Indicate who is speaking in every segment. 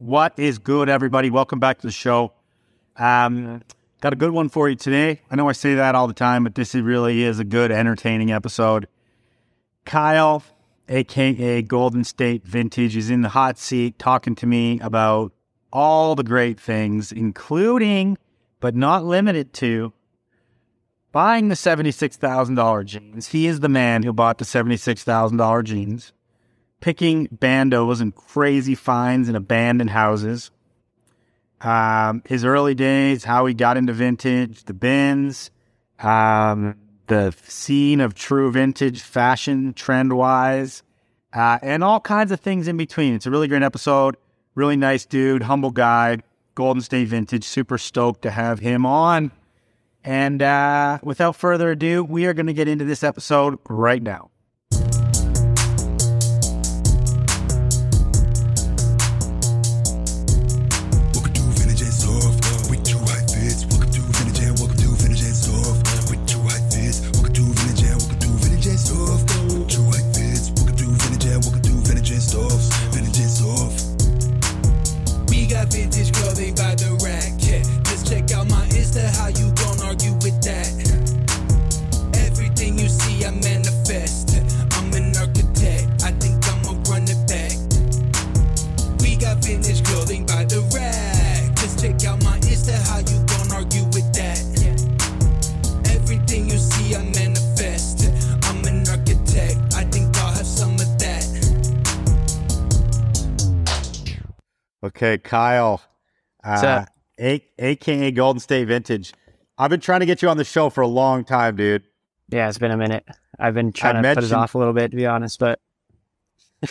Speaker 1: What is good, everybody? Welcome back to the show. Um, got a good one for you today. I know I say that all the time, but this really is a good, entertaining episode. Kyle, aka Golden State Vintage, is in the hot seat talking to me about all the great things, including, but not limited to, buying the $76,000 jeans. He is the man who bought the $76,000 jeans picking bandos and crazy finds in abandoned houses. Um, his early days, how he got into vintage, the bins, um, the scene of true vintage fashion trend wise, uh, and all kinds of things in between. It's a really great episode. Really nice dude, humble guy, Golden State Vintage. Super stoked to have him on. And uh, without further ado, we are going to get into this episode right now. Okay, Kyle, uh. A- aka Golden State Vintage. I've been trying to get you on the show for a long time, dude.
Speaker 2: Yeah, it's been a minute. I've been trying to put it off a little bit, to be honest, but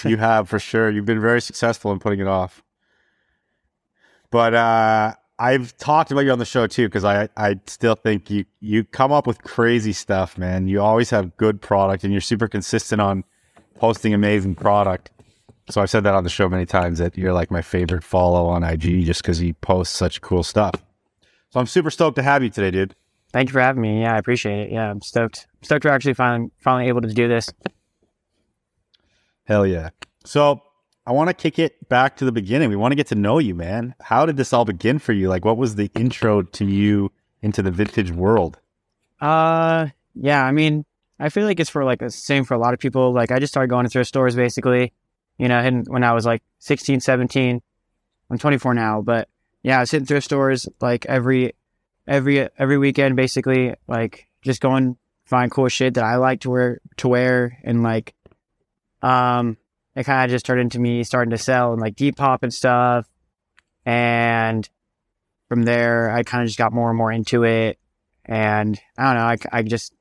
Speaker 1: you have for sure. You've been very successful in putting it off. But uh, I've talked about you on the show too because I I still think you you come up with crazy stuff, man. You always have good product, and you're super consistent on posting amazing product. So I've said that on the show many times that you're like my favorite follow on IG just because he posts such cool stuff. So I'm super stoked to have you today, dude.
Speaker 2: thank you for having me. Yeah, I appreciate it. Yeah, I'm stoked. I'm stoked we're actually finally finally able to do this.
Speaker 1: Hell yeah. So I want to kick it back to the beginning. We want to get to know you, man. How did this all begin for you? Like, what was the intro to you into the vintage world?
Speaker 2: Uh, yeah, I mean, I feel like it's for like the same for a lot of people. Like, I just started going to thrift stores basically, you know, and when I was like 16, 17. I'm 24 now, but yeah, I was hitting thrift stores like every, every, every weekend basically, like just going find cool shit that I like to wear, to wear. And like, um, it kind of just turned into me starting to sell and like Depop and stuff. And from there, I kind of just got more and more into it and I don't know, I, I just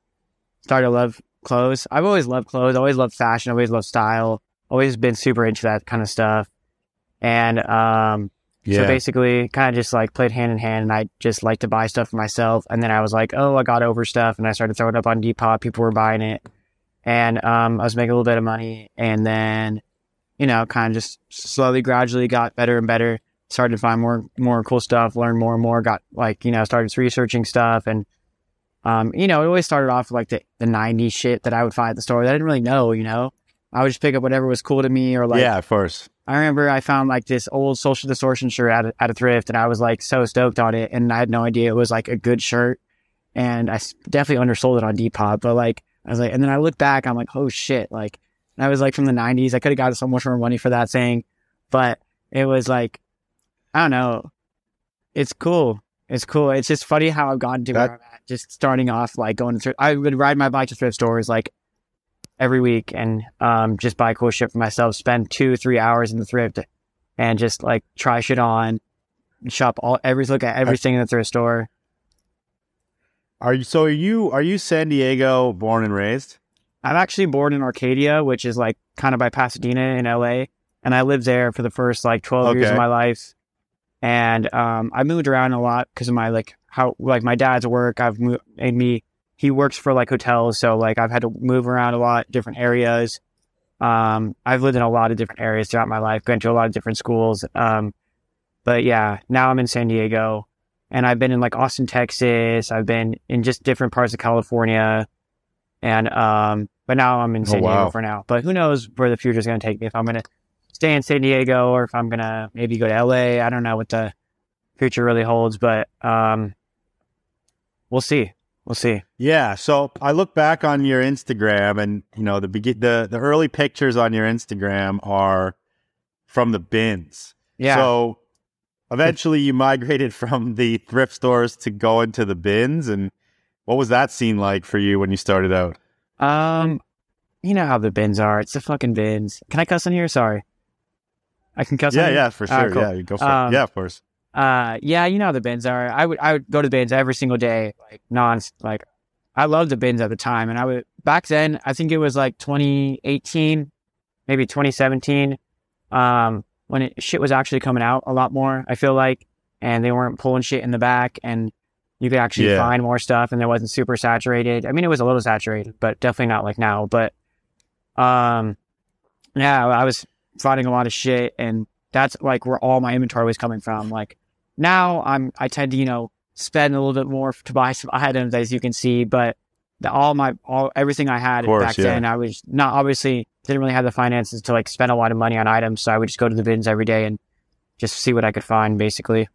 Speaker 2: started to love clothes. I've always loved clothes, always loved fashion, always loved style, always been super into that kind of stuff. And um, so basically, kind of just like played hand in hand, and I just like to buy stuff for myself. And then I was like, oh, I got over stuff, and I started throwing it up on Depop. People were buying it, and um, I was making a little bit of money. And then, you know, kind of just slowly, gradually got better and better. Started to find more, more cool stuff, learn more and more. Got like, you know, started researching stuff, and um, you know, it always started off with like the the '90s shit that I would find at the store that I didn't really know. You know, I would just pick up whatever was cool to me, or like
Speaker 1: yeah, of course.
Speaker 2: I remember I found like this old social distortion shirt at a, at a thrift and I was like so stoked on it. And I had no idea it was like a good shirt. And I definitely undersold it on Depop. But like, I was like, and then I look back, I'm like, oh shit. Like, I was like from the 90s. I could have gotten so much more money for that thing. But it was like, I don't know. It's cool. It's cool. It's just funny how I've gotten to
Speaker 1: That-
Speaker 2: where I'm at. Just starting off like going to thrift. I would ride my bike to thrift stores like every week and um, just buy cool shit for myself. Spend two, three hours in the thrift and just like try shit on, shop all every look at everything in the thrift store.
Speaker 1: Are you so? Are you are you San Diego born and raised?
Speaker 2: I'm actually born in Arcadia, which is like kind of by Pasadena in LA, and I lived there for the first like 12 years of my life. And um, I moved around a lot because of my like how like my dad's work. I've moved made me. He works for like hotels, so like I've had to move around a lot, different areas. Um, I've lived in a lot of different areas throughout my life, been to a lot of different schools. Um, but yeah, now I'm in San Diego, and I've been in like Austin, Texas. I've been in just different parts of California, and um, but now I'm in
Speaker 1: Oh,
Speaker 2: San
Speaker 1: wow.
Speaker 2: Diego for now. But who knows where the future is going to take me? If I'm going to stay in San Diego or if I'm gonna maybe go to LA. I don't know what the future really holds, but um, we'll see. We'll see.
Speaker 1: Yeah. So I look back on your Instagram, and you know the begin the the early pictures on your Instagram are from the bins.
Speaker 2: Yeah.
Speaker 1: So eventually, you migrated from the thrift stores to go into the bins, and what was that scene like for you when you started out?
Speaker 2: Um, you know how the bins are. It's the fucking bins. Can I cuss in here? Sorry. I can cuss. on
Speaker 1: Yeah,
Speaker 2: here?
Speaker 1: yeah, for sure.
Speaker 2: cool.
Speaker 1: Yeah, go for
Speaker 2: Um,
Speaker 1: it. Yeah, of course.
Speaker 2: Uh, yeah, you know how the bins are. I would I would go to the bins every single day, like non like I loved the bins at the time, and I would back then. I think it was like 2018, maybe 2017, um, when it, shit was actually coming out a lot more. I feel like, and they weren't pulling shit in the back, and you could actually
Speaker 1: Yeah.
Speaker 2: find more stuff, and it wasn't super saturated. I mean, it was a little saturated, but definitely not like now. But, um, yeah, I was finding a lot of shit, and that's like where all my inventory was coming from. Like now I'm I tend to, you know, spend a little bit more to buy some items as you can see, but the, all my all everything I had
Speaker 1: course,
Speaker 2: back
Speaker 1: yeah.
Speaker 2: then I was not obviously didn't really have the finances to like spend a lot of money on items, so I would just go to the bins every day and just see what I could find basically.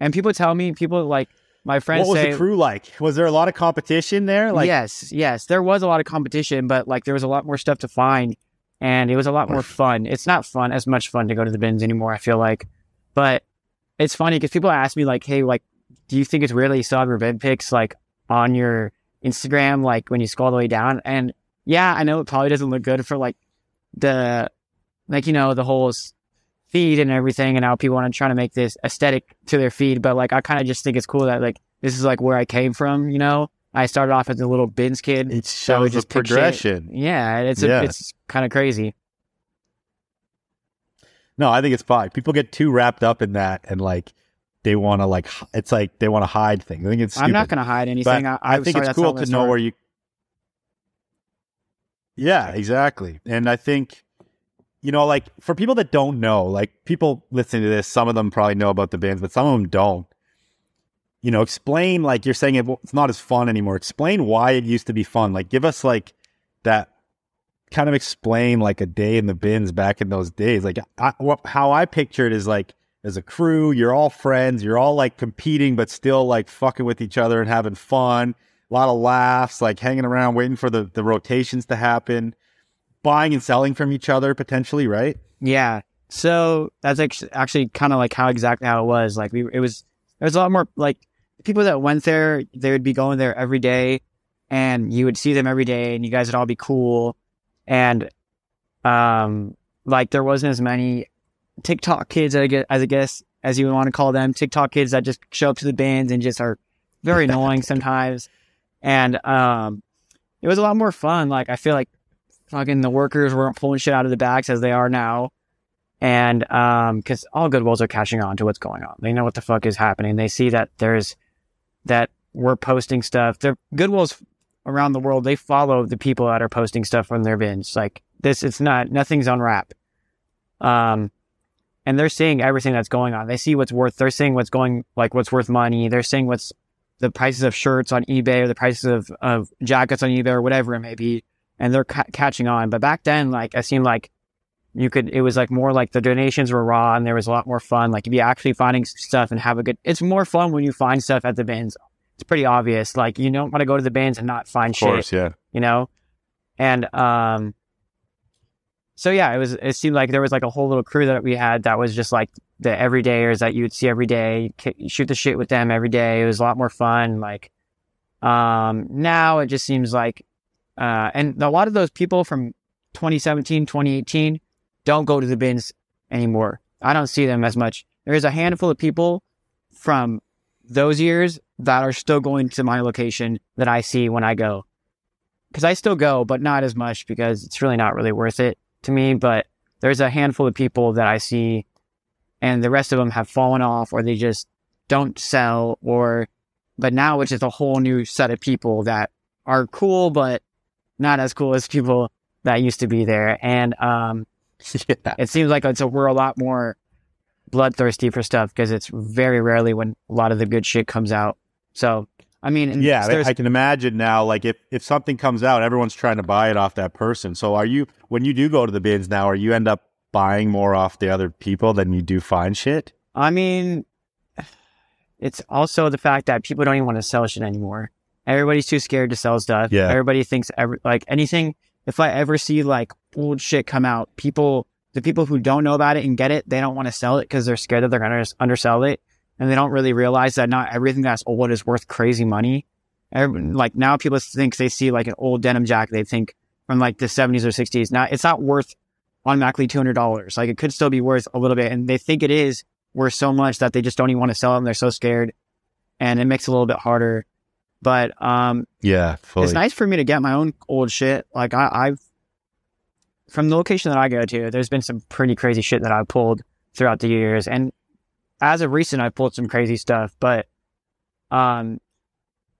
Speaker 2: And people tell me, people like my friends
Speaker 1: What was
Speaker 2: say
Speaker 1: the crew like? Was there a lot of competition there? Like,
Speaker 2: yes, yes, there was a lot of competition, but like there was a lot more stuff to find, and it was a lot more fun. It's not fun as much fun to go to the bins anymore. I feel like, but it's funny because people ask me like, "Hey, like, do you think it's weird that you still have your bed pics like on your Instagram, like when you scroll all the way down?" And yeah, I know it probably doesn't look good for like the like you know the whole feed and everything, and how people want to try to make this aesthetic to their feed. But like, I kind of just think it's cool that like this is like where I came from. You know, I started off as a little bins kid.
Speaker 1: it shows the
Speaker 2: just
Speaker 1: progression.
Speaker 2: Yeah, it's a,
Speaker 1: Yeah.
Speaker 2: it's kind of crazy.
Speaker 1: No, I think it's fine. People get too wrapped up in that and like they want to like it's like they want to hide things. I think it's.
Speaker 2: I'm not going to hide anything. I,
Speaker 1: I, think
Speaker 2: sorry,
Speaker 1: it's cool to know where you. Yeah, exactly. And I think, you know, like for people that don't know, like people listening to this, some of them probably know about the bands, but some of them don't. You know, explain like you're saying it, it's not as fun anymore. Explain why it used to be fun. Like, give us like that. Kind of explain like a day in the bins back in those days. Like I, how I picture it is like as a crew, you're all friends, you're all like competing, but still like fucking with each other and having fun. A lot of laughs, like hanging around, waiting for the, the rotations to happen, buying and selling from each other potentially, right?
Speaker 2: Yeah. So that's actually, actually kind of like how exactly how it was. Like we, it was, there was a lot more like people that went there, they would be going there every day and you would see them every day and you guys would all be cool. And, um, like there wasn't as many TikTok kids, I guess, as I guess, as you would want to call them, TikTok kids that just show up to the bands and just are very annoying sometimes. And, um, it was a lot more fun. Like I feel like fucking the workers weren't pulling shit out of the bags as they are now. And um, because all Goodwills are catching on to what's going on, they know what the fuck is happening. They see that there's that we're posting stuff. They're Goodwills around the world. They follow the people that are posting stuff from their bins. Like this, it's not nothing's on wrap. Um, and they're seeing everything that's going on. They see what's worth. They're seeing what's going like what's worth money. They're seeing what's the prices of shirts on eBay or the prices of, of jackets on eBay or whatever it may be, and they're ca- catching on. But back then, like it seemed like you could, it was like more like the donations were raw and there was a lot more fun. Like if you're actually finding stuff and have a good, it's more fun when you find stuff at the bins. It's pretty obvious. Like you don't want to go to the bins and not find shit Of course,
Speaker 1: yeah.
Speaker 2: you know? And um so yeah, it was it seemed like there was like a whole little crew that we had that was just like the everydayers that you would see every day, shoot the shit with them every day. It was a lot more fun. Like um now it just seems like uh and a lot of those people from 2017, 2018 don't go to the bins anymore. I don't see them as much. There's a handful of people from those years that are still going to my location that I see when I go because I still go, but not as much because it's really not really worth it to me. But there's a handful of people that I see, and the rest of them have fallen off or they just don't sell. Or, but now it's just a whole new set of people that are cool, but not as cool as people that used to be there. And um,
Speaker 1: yeah.
Speaker 2: it seems like it's a, we're a lot more bloodthirsty for stuff because it's very rarely when a lot of the good shit comes out. So I mean,
Speaker 1: Yeah, I- I can imagine now. Like if if something comes out, everyone's trying to buy it off that person. So are you when you do go to the bins now? Are you end up buying more off the other people than you do find shit?
Speaker 2: I mean, it's also the fact that people don't even want to sell shit anymore. Everybody's too scared to sell stuff.
Speaker 1: Yeah.
Speaker 2: Everybody thinks every, like anything. If I ever see like old shit come out, people, the people who don't know about it and get it, they don't want to sell it because they're scared that they're going to undersell it. And they don't really realize that not everything that's old is worth crazy money. Like now people think they see like an old denim jacket, they think from like the 70s or 60s. Now it's not worth automatically $200. Like it could still be worth a little bit. And they think it is worth so much that they just don't even want to sell them. They're so scared. And it makes it a little bit harder. But um,
Speaker 1: Yeah, fully.
Speaker 2: it's nice for me to get my own old shit. Like I, I've from the location that I go to, there's been some pretty crazy shit that I've pulled throughout the years. And as of recent, I've pulled some crazy stuff. But um,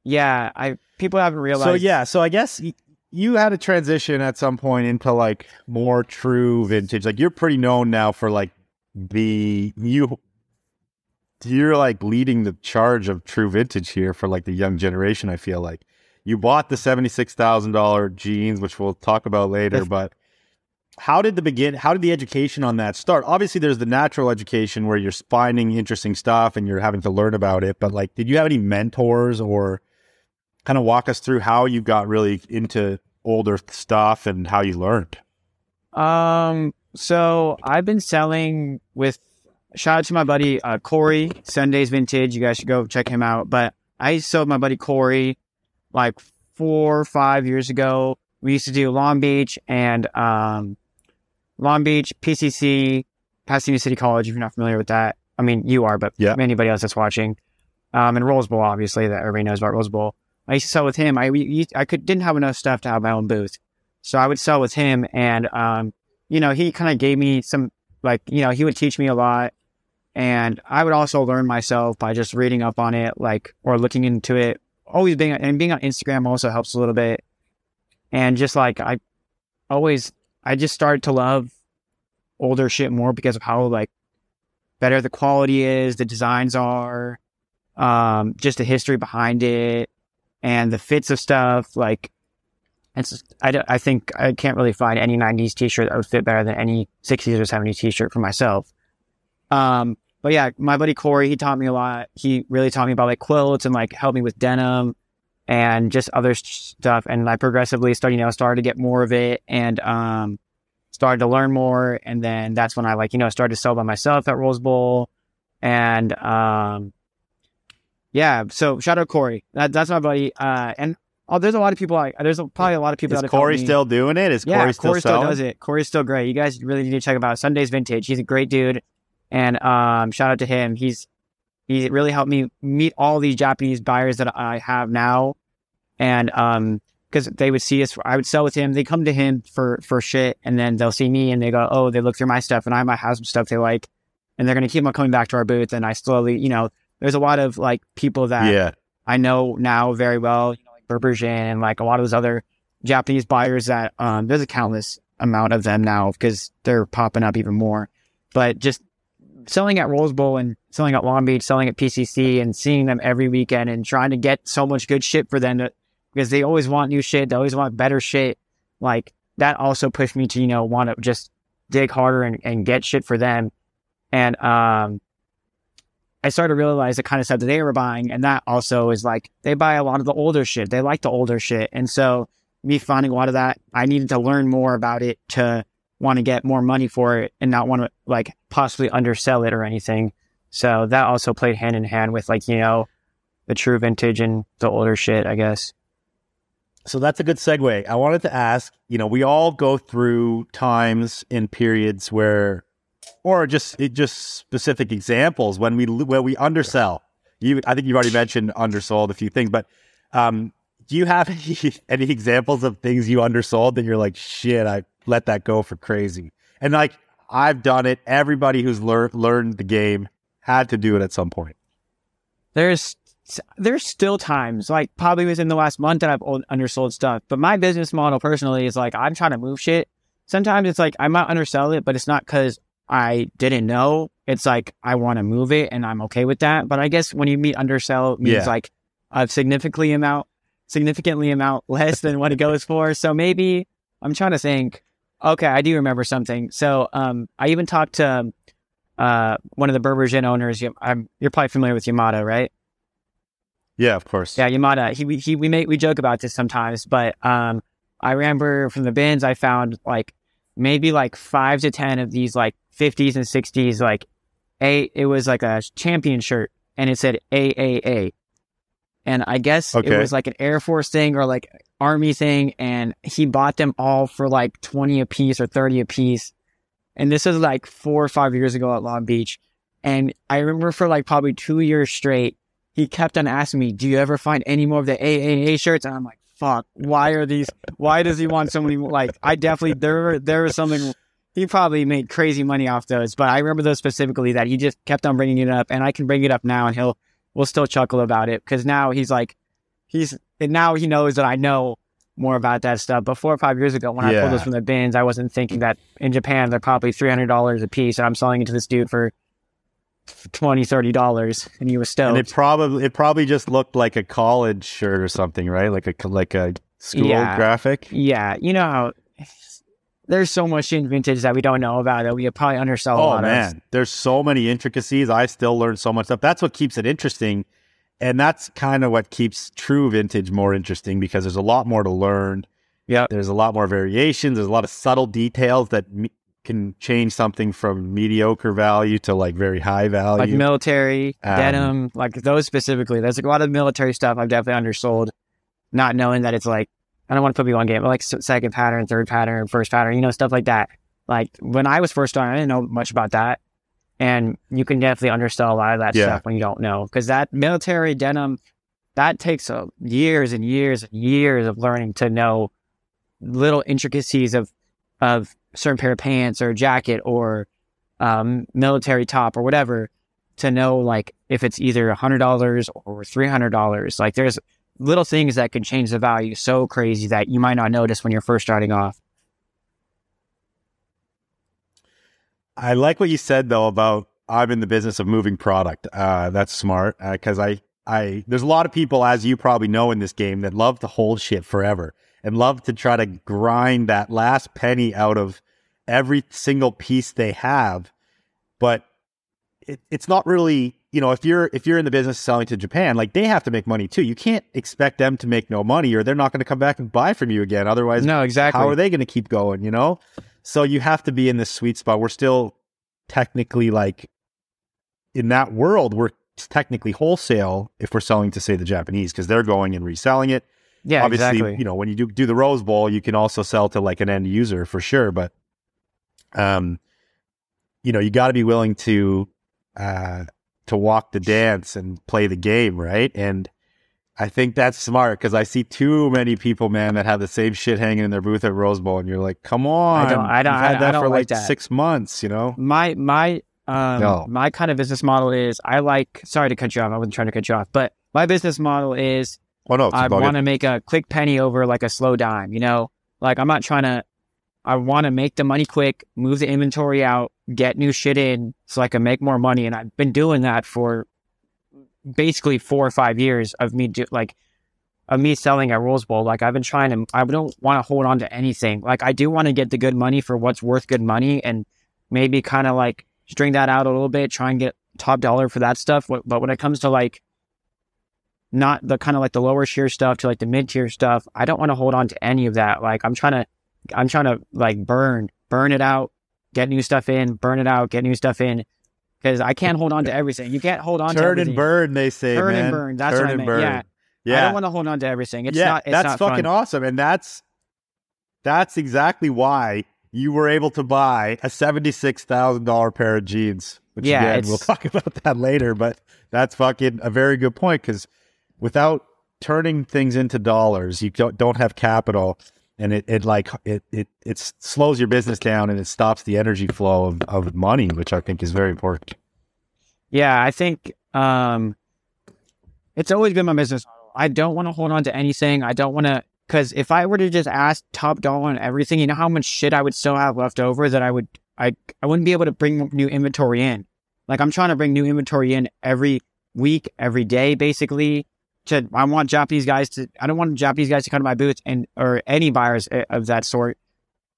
Speaker 2: yeah, I people haven't realized.
Speaker 1: So yeah, so I guess y- you had a transition at some point into like more true vintage. Like you're pretty known now for like the you you're like leading the charge of true vintage here for like the young generation. I feel like you bought the seventy six thousand dollar jeans, which we'll talk about later. But how did the begin? How did the education on that start? Obviously, there's the natural education where you're finding interesting stuff and you're having to learn about it. But like, did you have any mentors or kind of walk us through how you got really into older stuff and how you learned?
Speaker 2: Um, so I've been selling with shout out to my buddy uh, Corey Sundays Vintage. You guys should go check him out. But I sold my buddy Corey like four or five years ago. We used to do Long Beach and um, Long Beach PCC, Pasadena City College. If you're not familiar with that, I mean you are, but
Speaker 1: Yeah.
Speaker 2: anybody else that's watching, um, and Rose Bowl obviously that everybody knows about Rose Bowl. I used to sell with him. I we, I could didn't have enough stuff to have my own booth. So I would sell with him, and um, you know, he kind of gave me some like you know he would teach me a lot, and I would also learn myself by just reading up on it, like or looking into it. Always being and being on Instagram also helps a little bit, and just like I always, I just started to love older shit more because of how like better the quality is, the designs are, um, just the history behind it, and the fits of stuff like it's I, I think I can't really find any 90s t-shirt that would fit better than any 60s or 70s t-shirt for myself. Um, but yeah, my buddy Corey, he taught me a lot. He really taught me about like quilts and like helped me with denim and just other stuff. And I progressively started, you know, started to get more of it and, um, started to learn more. And then that's when I like, you know, started to sell by myself at Rose Bowl. And, um, yeah, so shout out Corey. That, that's my buddy. Uh, and oh, there's a lot of people like, there's a, probably a lot of people
Speaker 1: Is
Speaker 2: that
Speaker 1: Corey still doing it? Is
Speaker 2: Yeah,
Speaker 1: Corey still
Speaker 2: Corey still does it. Corey's still great. You guys really need to check him out. Sunday's Vintage. He's a great dude, and um, shout out to him. He's he really helped me meet all these Japanese buyers that I have now, and um, because they would see us, I would sell with him. They come to him for for shit, and then they'll see me and they go, oh, they look through my stuff, and I might have some stuff they like, and they're gonna keep on coming back to our booth. And I slowly, you know, there's a lot of like people that
Speaker 1: Yeah.
Speaker 2: I know now very well, you know, like and like a lot of those other Japanese buyers that um, there's a countless amount of them now because they're popping up even more. But just selling at Rose Bowl and selling at Long Beach, selling at PCC, and seeing them every weekend and trying to get so much good shit for them to, because they always want new shit, they always want better shit. Like that also pushed me to you know want to just dig harder and, and get shit for them. And um, I started to realize the kind of stuff that they were buying, and that also is like they buy a lot of the older shit. They like the older shit, and so me finding a lot of that, I needed to learn more about it to want to get more money for it and not want to like possibly undersell it or anything. So that also played hand in hand with like you know the true vintage and the older shit, I guess.
Speaker 1: So that's a good segue. I wanted to ask, you know, we all go through times and periods where, or just just specific examples when we where we undersell. You, I think you've already mentioned undersold a few things, but um, do you have any, any examples of things you undersold that you're like, shit, I let that go for crazy? And like, I've done it. Everybody who's learned learned the game had to do it at some point.
Speaker 2: there's there's still times like probably within the last month that I've undersold stuff. But my business model personally is like I'm trying to move shit. Sometimes it's like I might undersell it, but it's not because I didn't know. It's like I want to move it and I'm okay with that. But I guess when you meet undersell, it means
Speaker 1: Yeah.
Speaker 2: like of significantly amount significantly amount less than what it goes for. So maybe I'm trying to think. Okay, I do remember something. So um, I even talked to uh, one of the Berberjin owners. You, I'm, you're probably familiar with Yamada, right?
Speaker 1: Yeah, of course.
Speaker 2: Yeah, Yamada. He we- he we make we joke about this sometimes, but um, I remember from the bins I found like maybe like five to ten of these like 50s and 60s like a it was like a champion shirt and it said AAA, and I guess
Speaker 1: Okay.
Speaker 2: it was like an Air Force thing or like Army thing, and he bought them all for like 20 a piece or 30 a piece, and this was like four or five years ago at Long Beach, and I remember for like probably two years straight he kept on asking me, "Do you ever find any more of the AAA shirts?" And I'm like, "Fuck! Why are these? Why does he want so many? more?" Like, I definitely there there was something. He probably made crazy money off those, but I remember those specifically that he just kept on bringing it up, and I can bring it up now, and he'll we'll still chuckle about it because now he's like, he's and now he knows that I know more about that stuff. But four or five years ago, when I pulled this from the bins, I wasn't thinking that in Japan they're probably three hundred dollars a piece, and I'm selling it to this dude for 20 30 dollars, and he was stoked.
Speaker 1: And it probably it probably just looked like a college shirt or something, right? Like a like a school
Speaker 2: Yeah.
Speaker 1: graphic.
Speaker 2: Yeah, you know how there's so much in vintage that we don't know about that we probably undersell a
Speaker 1: Oh
Speaker 2: lot
Speaker 1: man,
Speaker 2: of.
Speaker 1: there's so many intricacies. I still learn so much stuff. That's what keeps it interesting, and that's kind of what keeps true vintage more interesting because there's a lot more to learn.
Speaker 2: Yeah,
Speaker 1: There's a lot more variations. There's a lot of subtle details that me- can change something from mediocre value to like very high value.
Speaker 2: like military
Speaker 1: Um,
Speaker 2: denim, like those specifically. There's like a lot of military stuff I've definitely undersold, not knowing that it's like I don't want to put people on game, but like second pattern, third pattern, first pattern, you know, stuff like that. Like when I was first starting, I didn't know much about that, and you can definitely undersell a lot of that
Speaker 1: Yeah.
Speaker 2: stuff when you don't know because that military denim that takes uh, years and years and years of learning to know little intricacies of of certain pair of pants or jacket or um, military top or whatever to know like if it's either a hundred dollars or three hundred dollars. Like there's little things that can change the value so crazy that you might not notice when you're first starting off.
Speaker 1: I like what you said though about I'm in the business of moving product. Uh, that's smart because I, I there's a lot of people, as you probably know in this game, that love to hold shit forever and love to try to grind that last penny out of every single piece they have. But it, it's not really, you know, if you're if you're in the business of selling to Japan, like they have to make money too. You can't expect them to make no money, or they're not going to come back and buy from you again. Otherwise,
Speaker 2: No, exactly.
Speaker 1: how are they going to keep going? You know, so you have to be in this sweet spot. We're still technically like in that world. We're technically wholesale if we're selling to say the Japanese because they're going and reselling it.
Speaker 2: yeah,
Speaker 1: Obviously,
Speaker 2: exactly.
Speaker 1: you know when you do do the Rose Bowl, you can also sell to like an end user for sure. But um, you know, you got to be willing to uh to walk the dance and play the game, right? And I think that's smart because I see too many people, man, that have the same shit hanging in their booth at Rose Bowl, and you're like, come on,
Speaker 2: don't- I don't-
Speaker 1: You've had
Speaker 2: I-
Speaker 1: that
Speaker 2: I
Speaker 1: for
Speaker 2: like
Speaker 1: like
Speaker 2: that.
Speaker 1: six months, you know?
Speaker 2: my my um
Speaker 1: No.
Speaker 2: my kind of business model is I like sorry to cut you off. I wasn't trying to cut you off, but my business model is
Speaker 1: Oh no,
Speaker 2: I want to make a quick penny over like a slow dime, you know? Like I'm not trying to I want to make the money quick, move the inventory out, get new shit in so I can make more money and I've been doing that for basically 4 or 5 years of me do like of me selling at Rose Bowl. Like I've been trying to I don't want to hold on to anything. Like I do want to get the good money for what's worth good money and maybe kind of like string that out a little bit, try and get top dollar for that stuff. But when it comes to like not the kind of like the lower tier stuff to like the mid tier stuff. I don't want to hold on to any of that. Like I'm trying to, I'm trying to like burn, burn it out, get new stuff in, burn it out, get new stuff in, because I can't hold on to everything. You can't hold on to
Speaker 1: Turn
Speaker 2: everything.
Speaker 1: and burn, they say,
Speaker 2: Turn and burn, that's
Speaker 1: Turn
Speaker 2: what I
Speaker 1: and
Speaker 2: meant,
Speaker 1: burn.
Speaker 2: yeah. I don't want to hold on to everything. It's
Speaker 1: yeah,
Speaker 2: not. It's
Speaker 1: that's
Speaker 2: not
Speaker 1: fucking
Speaker 2: fun.
Speaker 1: awesome, and that's that's exactly why you were able to buy a seventy-six thousand dollar pair of jeans. Which
Speaker 2: Yeah,
Speaker 1: again, we'll talk about that later. But that's fucking a very good point because without turning things into dollars, you don't don't have capital, and it, it like it, it it slows your business down and it stops the energy flow of, of money, which I think is very important.
Speaker 2: Yeah, I think um, it's always been my business. I don't want to hold on to anything. I don't want to, because if I were to just ask top dollar on everything, you know how much shit I would still have left over that I would, I, I wouldn't be able to bring new inventory in. Like I'm trying to bring new inventory in every week, every day, basically, to I want Japanese guys to I don't want Japanese guys to come to my booth and or any buyers uh, of that sort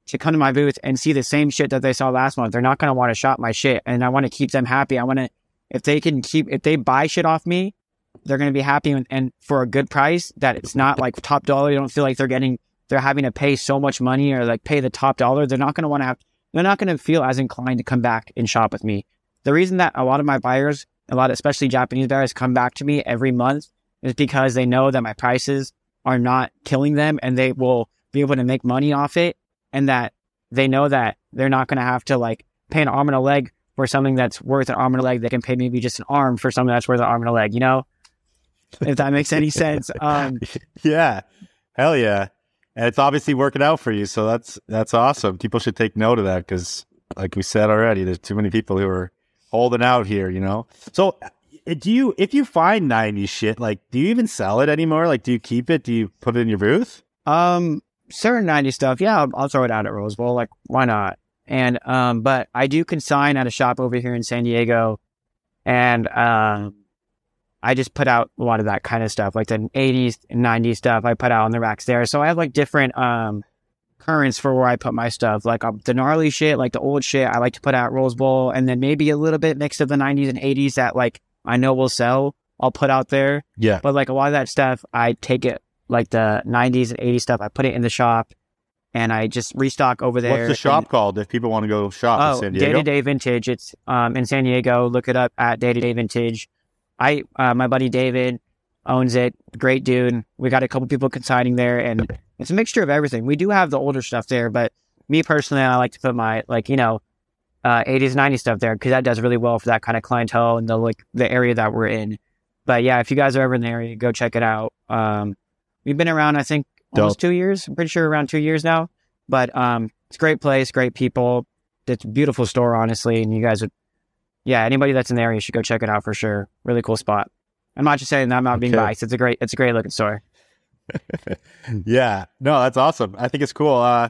Speaker 2: to come to my booth and see the same shit that they saw last month. They're not going to want to shop my shit, and I want to keep them happy. I want to if they can keep if they buy shit off me, they're going to be happy and, and for a good price. That it's not like top dollar. They don't feel like they're getting they're having to pay so much money or like pay the top dollar. They're not going to want to have. They're not going to feel as inclined to come back and shop with me. The reason that a lot of my buyers, a lot, especially Japanese buyers, come back to me every month is because they know that my prices are not killing them and they will be able to make money off it and that they know that they're not going to have to like pay an arm and a leg for something that's worth an arm and a leg. They can pay maybe just an arm for something that's worth an arm and a leg, you know? if that makes any sense. Um,
Speaker 1: yeah, hell yeah, and it's obviously working out for you. So that's that's awesome. People should take note of that because, like we said already, there's too many people who are holding out here. You know. So do you? If you find '90s shit, like, do you even sell it anymore? Like, do you keep it? Do you put it in your booth?
Speaker 2: um, certain 90s stuff, yeah, I'll, I'll throw it out at Rose Bowl. Like, why not? And, um, but I do consign at a shop over here in San Diego. And, um, I just put out a lot of that kind of stuff, like the 80s and 90s stuff I put out on the racks there. So I have like different, um, currents for where I put my stuff. Like um, the gnarly shit, like the old shit, I like to put out Rose Bowl, and then maybe a little bit mixed of the 90s and 80s that like I know will sell. I'll put out there.
Speaker 1: Yeah.
Speaker 2: But like a lot of that stuff, I take it like the 90s and 80s stuff, I put it in the shop, and I just restock over there.
Speaker 1: What's the shop
Speaker 2: and-
Speaker 1: called? If people want to go shop in
Speaker 2: Oh,
Speaker 1: San
Speaker 2: Day to Day Vintage. It's um in San Diego. Look it up at Day to Day Vintage. I uh, my buddy David owns it. Great dude. We got a couple people consigning there, and it's a mixture of everything. We do have the older stuff there, but me personally, I like to put my like you know, uh, 80s, 90s stuff there because that does really well for that kind of clientele and the like the area that we're in. But yeah, if you guys are ever in the area, go check it out. Um, we've been around, I think, almost two years. I'm pretty sure around two years now. But um, it's a great place, great people. It's a beautiful store, honestly. And you guys would, yeah, anybody that's in the area should go check it out for sure. Really cool spot. I'm not just saying that I'm not being
Speaker 1: Okay.
Speaker 2: biased. It's a great, it's a great looking store.
Speaker 1: yeah, no, that's awesome. I think it's cool. Uh,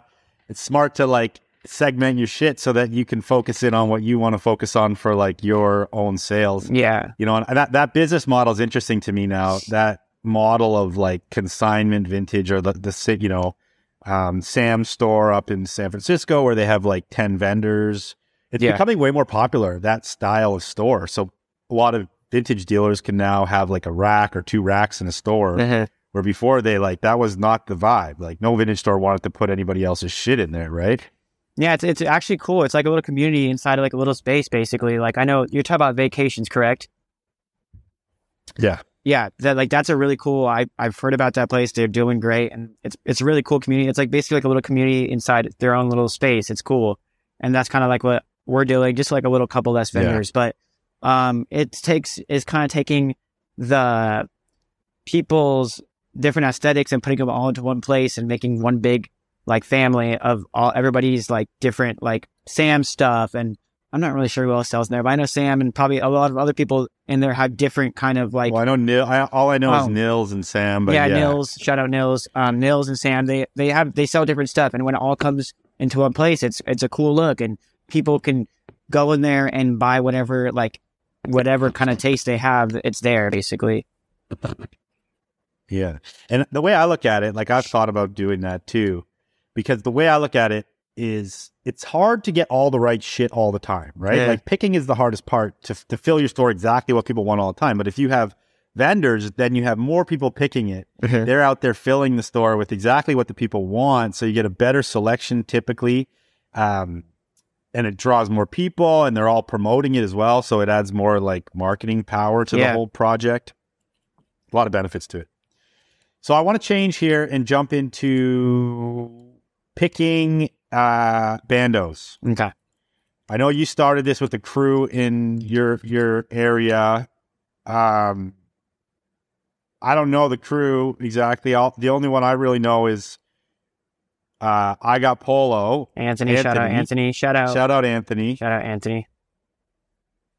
Speaker 1: it's smart to like segment your shit so that you can focus in on what you want to focus on for like your own sales.
Speaker 2: Yeah,
Speaker 1: You know, and that that business model is interesting to me now. That model of like consignment vintage or the the you know um, Sam store up in San Francisco where they have like ten vendors. It's
Speaker 2: Yeah.
Speaker 1: becoming way more popular that style of store. So a lot of vintage dealers can now have like a rack or two racks in a store
Speaker 2: Mhm.
Speaker 1: where before they like that was not the vibe. Like no vintage store wanted to put anybody else's shit in there, right?
Speaker 2: Yeah. It's it's actually cool. It's like a little community inside of like a little space, basically. Like I know you're talking about vacations, correct?
Speaker 1: Yeah.
Speaker 2: yeah, that like that's a really cool. I I've heard about that place. They're doing great, and it's it's a really cool community. It's like basically like a little community inside their own little space. It's cool, and that's kind of like what we're doing, just like a little couple less
Speaker 1: Yeah.
Speaker 2: vendors. But um, it takes is kind of taking the people's different aesthetics and putting them all into one place and making one big like family of all everybody's like different like Sam stuff and. I'm not really sure who else sells in there, but I know Sam and probably a lot of other people in there have different kind of like
Speaker 1: well, I know Nil. I, all I know is
Speaker 2: Oh.
Speaker 1: Nils and Sam. But
Speaker 2: yeah,
Speaker 1: yeah,
Speaker 2: Nils. Shout out Nils. Um, Nils and Sam. They they have they sell different stuff, and when it all comes into one place, it's it's a cool look, and people can go in there and buy whatever like whatever kind of taste they have. It's there basically.
Speaker 1: Yeah. And the way I look at it, like I've thought about doing that too, because the way I look at it is it's hard to get all the right shit all the time, right?
Speaker 2: Yeah.
Speaker 1: Like picking is the hardest part to, to fill your store exactly what people want all the time. But if you have vendors, then you have more people picking it. They're out there filling the store with exactly what the people want. So you get a better selection typically. Um, and it draws more people and they're all promoting it as well. So it adds more like marketing power to the whole project. A lot of benefits to it. So I want to change here and jump into picking uh, bandos.
Speaker 2: Okay.
Speaker 1: I know you started this with the crew in your your area. Um, I don't know the crew exactly. I'll, the only one I really know is uh, I got Polo.
Speaker 2: Anthony, shout out
Speaker 1: Anthony.
Speaker 2: Anthony. Shout out. Shout,
Speaker 1: Shout out Anthony.
Speaker 2: Shout out Anthony.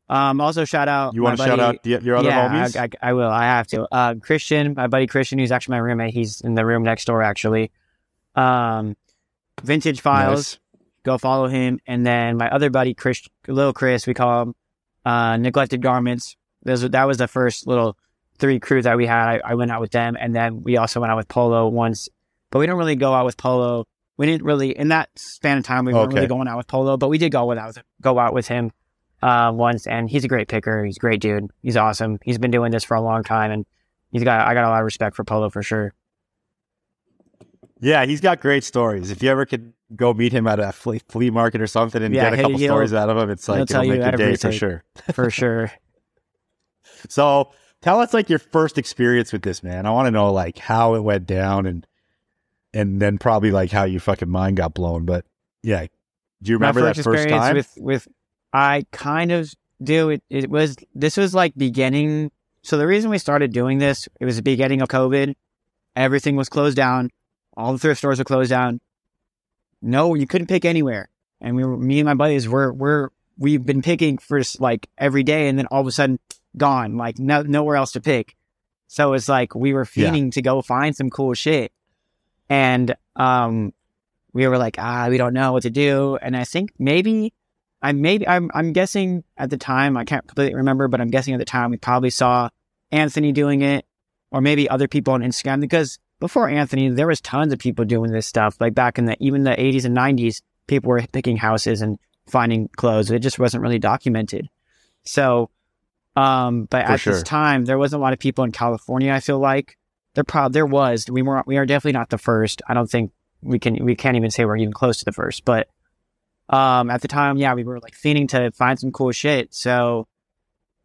Speaker 2: Um. Also, shout out.
Speaker 1: You want to shout out the, your other
Speaker 2: yeah,
Speaker 1: homies?
Speaker 2: I, I, I will. I have to. Uh, Christian, my buddy Christian, who's actually my roommate. He's in the room next door, actually. Um, Vintage Files.
Speaker 1: Nice.
Speaker 2: Go follow him, and then my other buddy, Chris, little Chris, we call him, uh, Neglected Garments. Those, that was the first little three crew that we had, I, I went out with them, and then we also went out with Polo once. But we don't really go out with Polo. We didn't really in that span of time we weren't
Speaker 1: Okay.
Speaker 2: really going out with Polo, but we did go with out go out with him uh, once, and he's a great picker. He's a great dude. He's awesome. He's been doing this for a long time, and he's got I got a lot of respect for Polo for sure.
Speaker 1: Yeah, he's got great stories. If you ever could go meet him at a flea, flea market or something and
Speaker 2: Yeah,
Speaker 1: get a couple stories out of him, it's like it'll make your day for sure.
Speaker 2: For sure.
Speaker 1: So tell us like your first experience with this, man. I want to know like how it went down and and then probably like how your fucking mind got blown. But yeah, do you remember
Speaker 2: my
Speaker 1: that
Speaker 2: first
Speaker 1: first time?
Speaker 2: with with I kind of do it. It was this was like beginning. So the reason we started doing this, it was the beginning of COVID. Everything was closed down. All the thrift stores were closed down. No, you couldn't pick anywhere. And we were, me and my buddies were we're we've been picking for like every day, and then all of a sudden gone, like no nowhere else to pick. So it's like we were
Speaker 1: Yeah.
Speaker 2: to go find some cool shit, and um, we were like, ah, we don't know what to do. And I think maybe I maybe I'm I'm guessing at the time I can't completely remember, but I'm guessing at the time we probably saw Anthony doing it, or maybe other people on Instagram because before Anthony there was tons of people doing this stuff. Like back in the even the 80s and 90s, people were picking houses and finding clothes. It just wasn't really documented. So, um, but
Speaker 1: For
Speaker 2: at
Speaker 1: sure.
Speaker 2: this time there wasn't a lot of people in California. I feel like there probably there was. We were we are definitely not the first. I don't think we can we can't even say we're even close to the first, but um at the time, yeah, we were like fiending to find some cool shit. So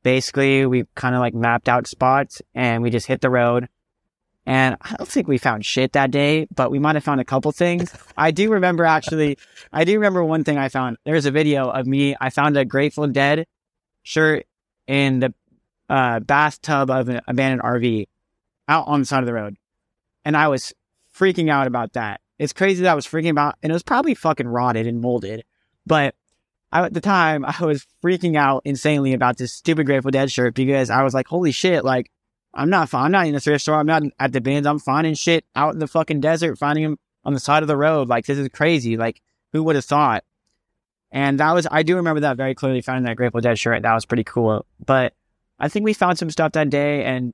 Speaker 2: basically we kind of like mapped out spots and we just hit the road. And I don't think we found shit that day, but we might have found a couple things. I do remember actually, I do remember one thing I found. There's a video of me. I found a Grateful Dead shirt in the uh, bathtub of an abandoned RV out on the side of the road. And I was freaking out about that. It's crazy that I was freaking out, and it was probably fucking rotted and molded. But I, at the time, I was freaking out insanely about this stupid Grateful Dead shirt because I was like, holy shit, like, I'm not, I'm not in the thrift store. I'm not at the bins. I'm finding shit out in the fucking desert, finding them on the side of the road. Like, this is crazy. Like, who would have thought? And that was, I do remember that very clearly, finding that Grateful Dead shirt. That was pretty cool. But I think we found some stuff that day and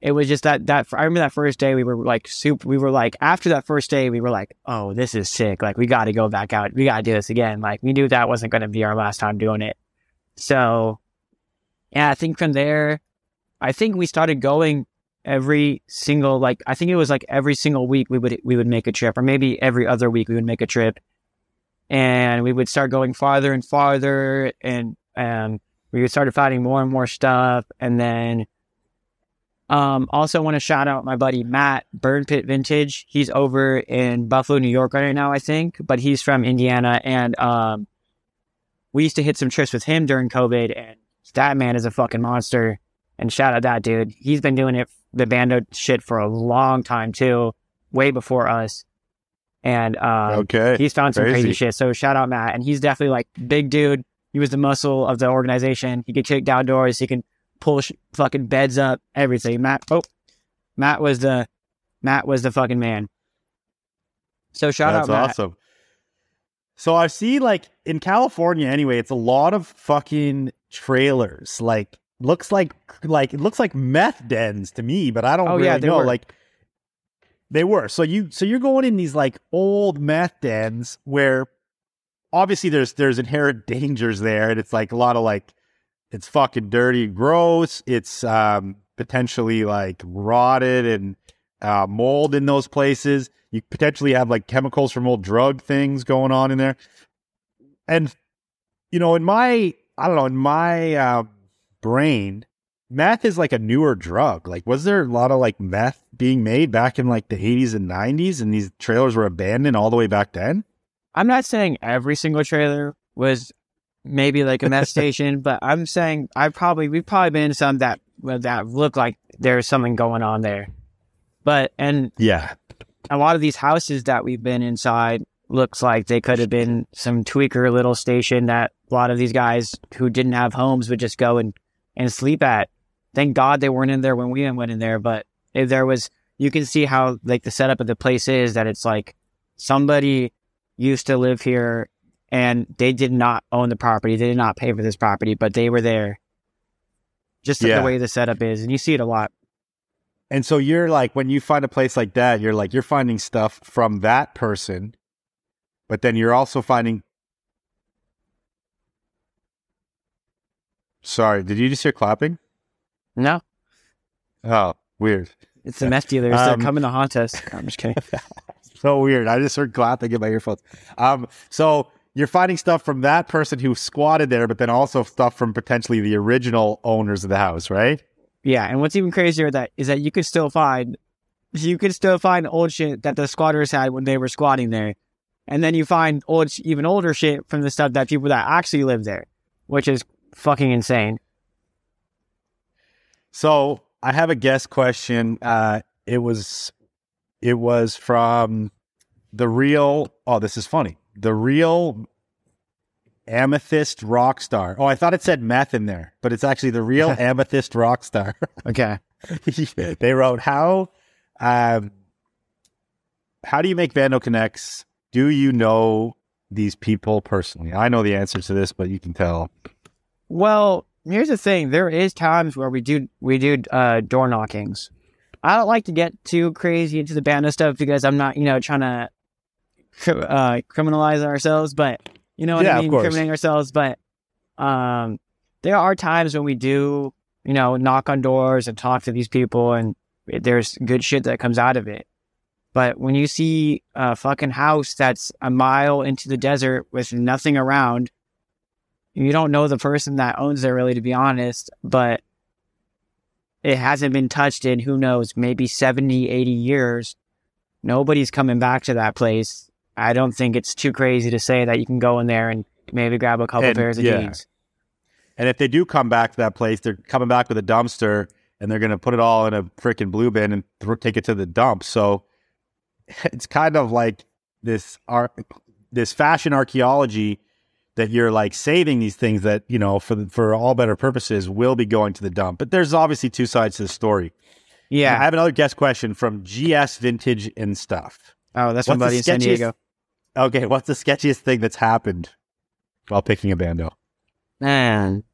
Speaker 2: it was just that, that, I remember that first day we were like super, we were like, after that first day, we were like, oh, this is sick. Like, we got to go back out. We got to do this again. Like, we knew that wasn't going to be our last time doing it. So, yeah, I think from there, I think we started going every single, like, I think it was like every single week we would, we would make a trip or maybe every other week we would make a trip and we would start going farther and farther and, um, we started finding more and more stuff and then um, also want to shout out my buddy Matt Burn Pit Vintage. He's over in Buffalo, New York right now, I think, but he's from Indiana. And um, we used to hit some trips with him during COVID, and that man is a fucking monster. And shout out that dude. He's been doing it, the bando shit for a long time too, way before us. And um,
Speaker 1: okay.
Speaker 2: He's found some crazy
Speaker 1: Crazy.
Speaker 2: shit. So shout out Matt, and he's definitely like big dude. He was the muscle of the organization. He could kick down doors. He can pull sh- fucking beds up, everything. Matt, oh, Matt was the Matt was the fucking man. So shout
Speaker 1: That's
Speaker 2: out That's
Speaker 1: awesome. So I see like in California anyway, it's a lot of fucking trailers. Like looks like like it looks like meth dens to me, but I don't
Speaker 2: Oh,
Speaker 1: really
Speaker 2: yeah,
Speaker 1: know.
Speaker 2: were.
Speaker 1: Like they were. So you so you're going in these like old meth dens where obviously there's there's inherent dangers there, and it's like a lot of like it's fucking dirty, gross. It's um potentially like rotted and uh, mold in those places. You potentially have like chemicals from old drug things going on in there. And, you know, in my, I don't know, in my uh, brain, meth is like a newer drug. Like, was there a lot of like meth being made back in like the 80s and 90s and these trailers were abandoned all the way back then?
Speaker 2: I'm not saying every single trailer was maybe like a meth station, but I'm saying I probably we've probably been in some that that look like there's something going on there. But and
Speaker 1: Yeah.
Speaker 2: a lot of these houses that we've been inside looks like they could have been some tweaker little station that a lot of these guys who didn't have homes would just go and, and sleep at. Thank God they weren't in there when we went in there, but if there was, you can see how like the setup of the place is that it's like somebody used to live here and they did not own the property. They did not pay for this property, but they were there. Just
Speaker 1: Yeah.
Speaker 2: the way the setup is. And you see it a lot
Speaker 1: And so you're like, when you find a place like that, you're like, you're finding stuff from that person, but then you're also finding. Sorry, did you just hear clapping?
Speaker 2: No,
Speaker 1: Oh, weird.
Speaker 2: it's the meth dealers.
Speaker 1: Um,
Speaker 2: They're coming to haunt us. I'm just kidding.
Speaker 1: So weird. I just heard clapping in my earphones. Um, so you're finding stuff from that person who squatted there, but then also stuff from potentially the original owners of the house, right?
Speaker 2: Yeah, and what's even crazier that is that you could still find you could still find old shit that the squatters had when they were squatting there. And then you find old even older shit from the stuff that people that actually live there, which is fucking insane.
Speaker 1: So I have a guest question. Uh, it was it was from the real. Oh, this is funny. The real amethyst rock star. Oh, I thought it said meth in there, but it's actually the real amethyst rock star.
Speaker 2: Okay.
Speaker 1: they wrote how um, how do you make bando connects? Do you know these people personally? I know the answer to this, but you can tell.
Speaker 2: Well, here's the thing. There is times where we do we do uh, door knockings. I don't like to get too crazy into the band of stuff because I'm not, you know, trying to uh, criminalize ourselves, but you know what
Speaker 1: Yeah,
Speaker 2: I mean, criminating ourselves. But um, there are times when we do, you know, knock on doors and talk to these people, and there's good shit that comes out of it. But when you see a fucking house that's a mile into the desert with nothing around, you don't know the person that owns it really, to be honest, but it hasn't been touched in who knows, maybe 70, 80 years. Nobody's coming back to that place. I don't think it's too crazy to say that you can go in there and maybe grab a couple
Speaker 1: And,
Speaker 2: pairs of
Speaker 1: yeah.
Speaker 2: jeans.
Speaker 1: And if they do come back to that place, they're coming back with a dumpster and they're going to put it all in a freaking blue bin and th- take it to the dump. So it's kind of like this art, this fashion archaeology that you're like saving these things that you know for the, for all better purposes will be going to the dump. But there's obviously two sides to the story.
Speaker 2: Yeah, I
Speaker 1: have another guest question from GS Vintage and Stuff.
Speaker 2: Oh, that's
Speaker 1: What's
Speaker 2: buddy in San Diego.
Speaker 1: Okay, what's the sketchiest thing that's happened while picking a bando?
Speaker 2: Man,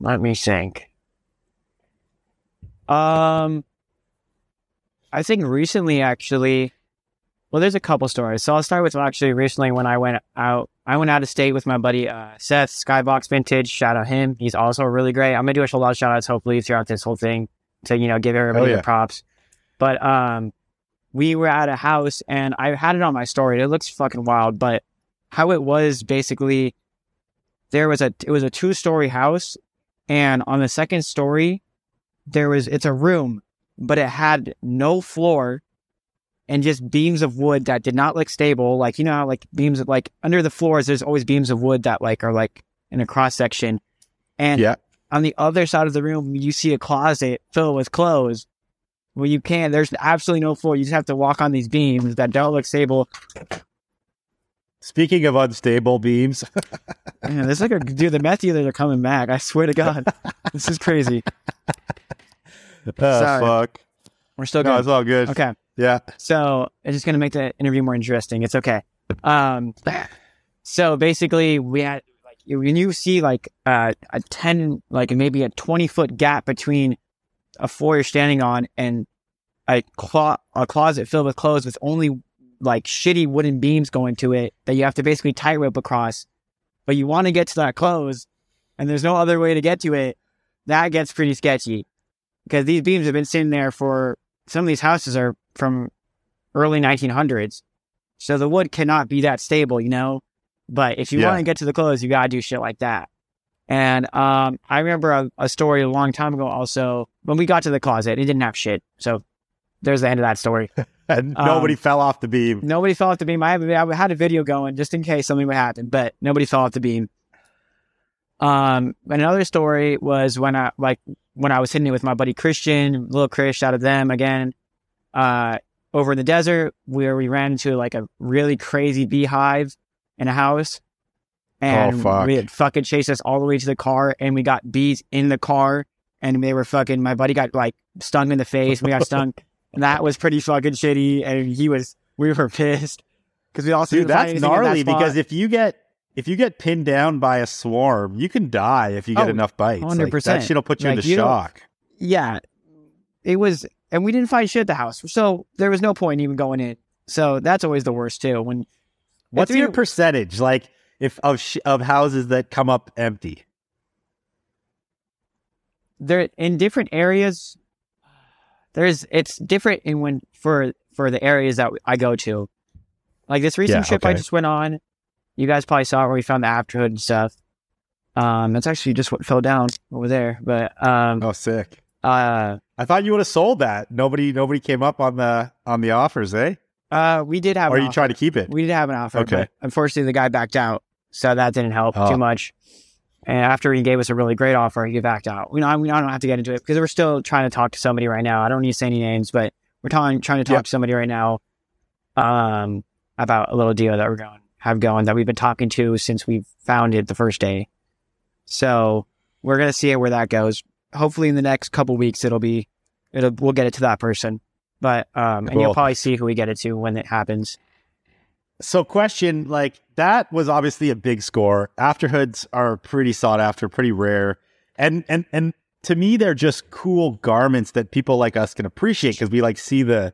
Speaker 2: let me think. Um, I think recently, actually, well, there's a couple stories. So I'll start with actually recently when I went out. I went out of state with my buddy uh, Seth Skybox Vintage. Shout out him. He's also really great. I'm gonna do a lot of shout outs hopefully throughout this whole thing to you know give everybody
Speaker 1: Oh, yeah.
Speaker 2: the props. But um, we were at a house and I had it on my story. It looks fucking wild, but how it was basically there was a it was a two story house and on the second story there was it's a room but it had no floor and just beams of wood that did not look stable. Like you know how like beams of like under the floors there's always beams of wood that like are like in a cross section. And
Speaker 1: Yeah.
Speaker 2: on the other side of the room you see a closet filled with clothes. Well you can't there's absolutely no floor. You just have to walk on these beams that don't look stable.
Speaker 1: Speaking of unstable beams,
Speaker 2: Man, there's like a dude the meth dealers are coming back i swear to god. This is crazy.
Speaker 1: Oh,
Speaker 2: Sorry.
Speaker 1: fuck.
Speaker 2: we're still
Speaker 1: No,
Speaker 2: good.
Speaker 1: it's all good.
Speaker 2: okay
Speaker 1: Yeah.
Speaker 2: So it's just gonna make the interview more interesting. It's okay. Um, so basically, we had like when you see like uh, a ten, like maybe a twenty foot gap between a floor you're standing on and a clo- a closet filled with clothes with only like shitty wooden beams going to it that you have to basically tightrope across. But you want to get to that clothes, and there's no other way to get to it. That gets pretty sketchy because these beams have been sitting there for some of these houses are from early 1900s. So the wood cannot be that stable, you know? But if you
Speaker 1: Yeah.
Speaker 2: want to get to the clothes, you got to do shit like that. And um, I remember a, a story a long time ago also when we got to the closet, it didn't have shit. So there's the end of that story.
Speaker 1: And nobody
Speaker 2: Um,
Speaker 1: fell off the beam.
Speaker 2: nobody fell off the beam. I, have, I had a video going just in case something would happen, but nobody fell off the beam. Um, another story was when I like when I was hitting it with my buddy Christian, little Chris, out of them again. Uh, over in the desert where we ran into like a really crazy beehive in a house, and
Speaker 1: fuck.
Speaker 2: we had fucking chased us all the way to the car, and we got bees in the car, and they were fucking. My buddy got like stung in the face, we got stung, and that was pretty fucking shitty, and he was. We were pissed because we also
Speaker 1: Dude, that's
Speaker 2: in that
Speaker 1: gnarly because if you get if you get pinned down by a swarm, you can die if you get
Speaker 2: Oh,
Speaker 1: enough bites.
Speaker 2: 100%.
Speaker 1: that shit'll put you
Speaker 2: Like,
Speaker 1: into
Speaker 2: you
Speaker 1: shock.
Speaker 2: yeah, it was and we didn't find shit at the house, so there was no point even going in. So that's always the worst too. When
Speaker 1: What's your percentage like if of sh- of houses that come up empty?
Speaker 2: they're in different areas, there's it's different in when for for the areas that I go to. Like this recent
Speaker 1: Yeah,
Speaker 2: trip I just went on, you guys probably saw it where we found the afterhood and stuff. Um, that's actually just what fell down over there. But um,
Speaker 1: Oh, sick.
Speaker 2: Uh,
Speaker 1: I thought you would have sold that. Nobody nobody came up on the on the offers, eh?
Speaker 2: uh, we did have.
Speaker 1: Or you
Speaker 2: offer.
Speaker 1: trying to keep it?
Speaker 2: We did have an offer,
Speaker 1: Okay.
Speaker 2: but unfortunately the guy backed out, so that didn't help
Speaker 1: Oh.
Speaker 2: too much. And after he gave us a really great offer, he backed out. We know we don't have to get into it because we're still trying to talk to somebody right now. I don't need to say any names, but we're trying trying to talk
Speaker 1: Yep.
Speaker 2: to somebody right now, um, about a little deal that we're going have going that we've been talking to since we found it the first day. So we're gonna see where that goes. Hopefully, in the next couple weeks, it'll be it'll we'll get it to that person. But um, and you'll probably see who we get it to when it happens.
Speaker 1: So, question like that was obviously a big score. Afterhoods are pretty sought after, pretty rare, and and and to me, they're just cool garments that people like us can appreciate because we like see the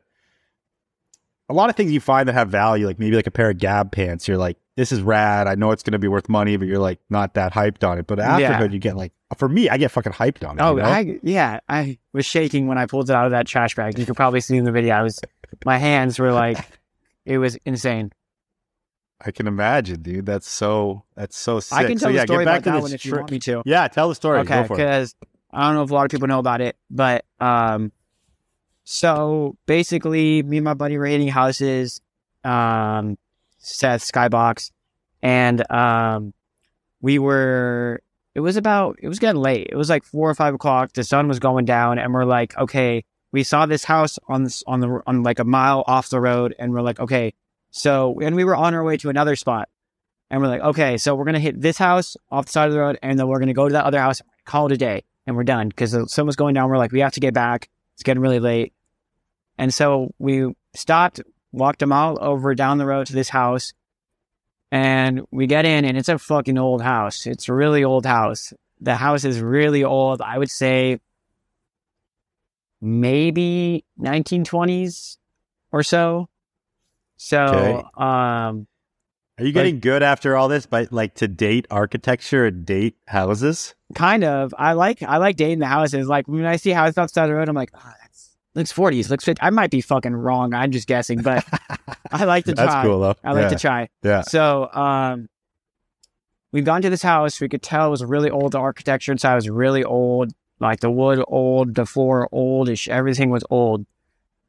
Speaker 1: a lot of things you find that have value, like maybe like a pair of Gab pants. You're like, this is rad. I know it's going to be worth money, but you're like not that hyped on it. But
Speaker 2: Yeah.
Speaker 1: You get like for me, I get fucking hyped on it.
Speaker 2: Oh,
Speaker 1: you know?
Speaker 2: I yeah, I was shaking when I pulled it out of that trash bag. You could probably see in the video. I was, my hands were like, it was insane.
Speaker 1: I can imagine, dude. That's so that's so sick.
Speaker 2: I can
Speaker 1: so
Speaker 2: tell
Speaker 1: yeah,
Speaker 2: the story
Speaker 1: get back
Speaker 2: about
Speaker 1: to
Speaker 2: that
Speaker 1: this
Speaker 2: one if you want me to.
Speaker 1: Yeah, tell the story.
Speaker 2: okay,
Speaker 1: Go for it.
Speaker 2: because I don't know if a lot of people know about it, but um, so basically, me and my buddy were hitting houses, um, Seth Skybox, and um, we were. It was about. It was getting late. It was like four or five o'clock. The sun was going down, and we're like, okay, we saw this house on this on the on like a mile off the road, and we're like, okay, so and we were on our way to another spot. And we're like, okay, so we're gonna hit this house off the side of the road, and then we're gonna go to that other house, call it a day, and we're done because the sun was going down. We're like, we have to get back. It's getting really late, and so we stopped, walked a mile over down the road to this house, and we get in, and it's a fucking old house. It's a really old house. The house is really old. I would say maybe 1920s or so. So,
Speaker 1: Okay.
Speaker 2: um,
Speaker 1: Are you getting good after all this? By like to date architecture and date houses?
Speaker 2: kind of. I like I like dating the houses. Like when I see houses outside the road, I'm like, oh, looks 40s, looks 50. I might be fucking wrong. I'm just guessing, but I like to try.
Speaker 1: That's cool though.
Speaker 2: I like
Speaker 1: yeah.
Speaker 2: to try.
Speaker 1: Yeah.
Speaker 2: So, um, we've gone to this house. We could tell it was really old. The architecture inside was really old. Like the wood old, the floor oldish. Everything was old,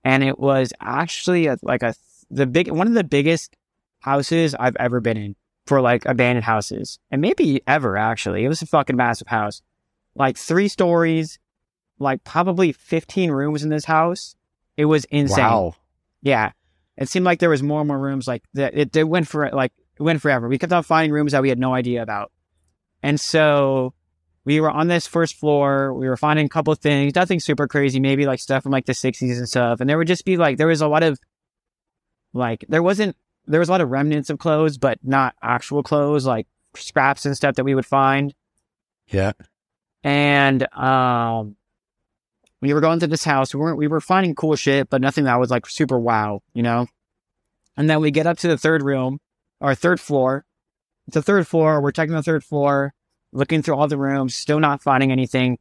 Speaker 2: and it was actually a, like a the big one of the biggest houses I've ever been in for like abandoned houses, and maybe ever actually. It was a fucking massive house, like three stories, like probably fifteen rooms in this house. It was insane.
Speaker 1: Wow.
Speaker 2: Yeah. It seemed like there was more and more rooms like that. It, it went for like it went forever. We kept on finding rooms that we had no idea about. And so we were on this first floor. We were finding a couple of things, nothing super crazy, maybe like stuff from like the 60s and stuff. And there would just be like, there was a lot of like, there wasn't, there was a lot of remnants of clothes, but not actual clothes, like scraps and stuff that we would find
Speaker 1: Yeah.
Speaker 2: and um we were going to this house we weren't we were finding cool shit but nothing that was like super wow you know? And then we get up to the third room our third floor. It's the third floor we're checking the third floor looking through all the rooms still not finding anything.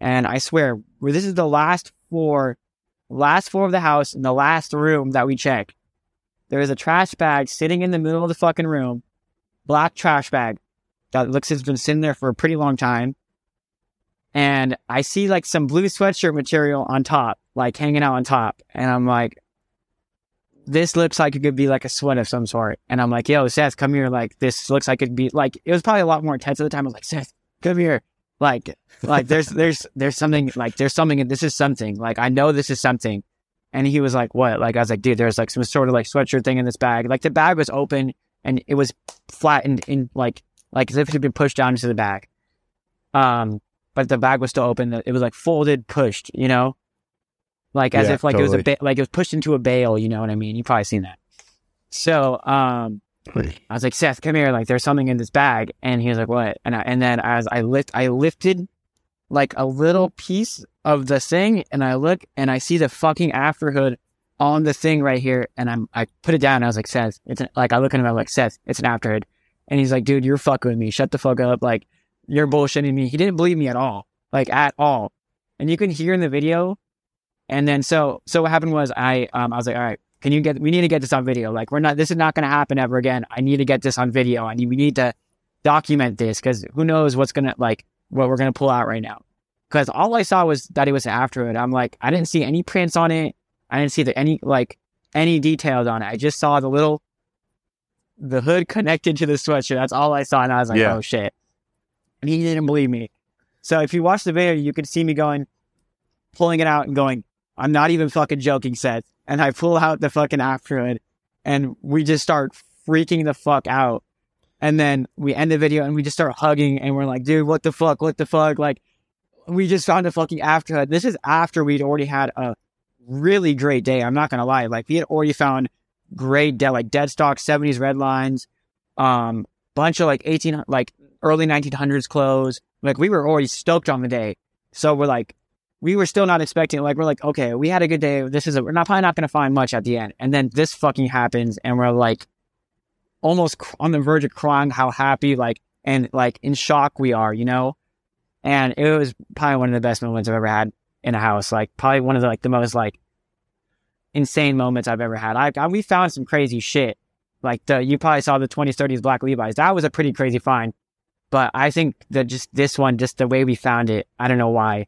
Speaker 2: And i swear this is the last floor last floor of the house in the last room that we check there is a trash bag sitting in the middle of the fucking room black trash bag that looks has been sitting there for a pretty long time and I see like some blue sweatshirt material on top, like hanging out on top. And I'm like, this looks like it could be like a sweat of some sort. And I'm like, yo, Seth, come here. Like, this looks like it'd be like, it was probably a lot more intense at the time. I was like, Seth, come here. Like, like there's, there's, there's something, like, there's something, in this is something. Like, I know this is something. And he was like, what? Like, I was like, dude, there's like some sort of like sweatshirt thing in this bag. Like, the bag was open and it was flattened in like, like as if it had been pushed down into the bag. Um, but the bag was still open. It was like folded, pushed, you know, like as
Speaker 1: Yeah,
Speaker 2: if like it was a
Speaker 1: totally.
Speaker 2: ba- like it was pushed into a bale. You know what I mean? You've probably seen that. So, um, I was like, Seth, come here. Like, there's something in this bag, and he was like, what? And I, and then as I lift, I lifted like a little piece of the thing, and I look and I see the fucking afterhood on the thing right here, and I'm I put it down. And I was like, Seth, it's an, like I look at him, I'm like, Seth, it's an afterhood, and he's like, dude, you're fucking with me. Shut the fuck up. Like you're bullshitting me. He didn't believe me at all, like at all. And you can hear in the video. And then so so what happened was I um I was like, all right, can you get we need to get this on video. Like we're not this is not gonna happen ever again. I need to get this on video. I need we need to document this because who knows what's gonna like what we're gonna pull out right now. Because all I saw was that it was after it. I'm like, I didn't see any prints on it. I didn't see the any like any details on it. I just saw the little the hood connected to the sweatshirt. That's all I saw, and I was like,
Speaker 1: Yeah.
Speaker 2: oh shit. And he didn't believe me. So if you watch the video, you can see me going, pulling it out and going, I'm not even fucking joking, Seth. And I pull out the fucking after hood and we just start freaking the fuck out. And then we end the video and we just start hugging and we're like, dude, what the fuck? What the fuck? Like, we just found a fucking after hood. This is after we'd already had a really great day. I'm not gonna lie. Like, we had already found great dead, like dead stock, 70s red lines, um, bunch of like 18, like early 1900s clothes. Like, we were already stoked on the day. So we're like, we were still not expecting. Like, we're like, okay, we had a good day. This is a, we're not probably not gonna find much at the end. And then this fucking happens, and we're like, almost on the verge of crying how happy, like, and like in shock we are, you know. And it was probably one of the best moments I've ever had in a house. Like, probably one of the like the most like insane moments I've ever had. I, I we found some crazy shit. Like the you probably saw the 20s 30s black Levi's. That was a pretty crazy find. But I think that just this one, just the way we found it, I don't know why,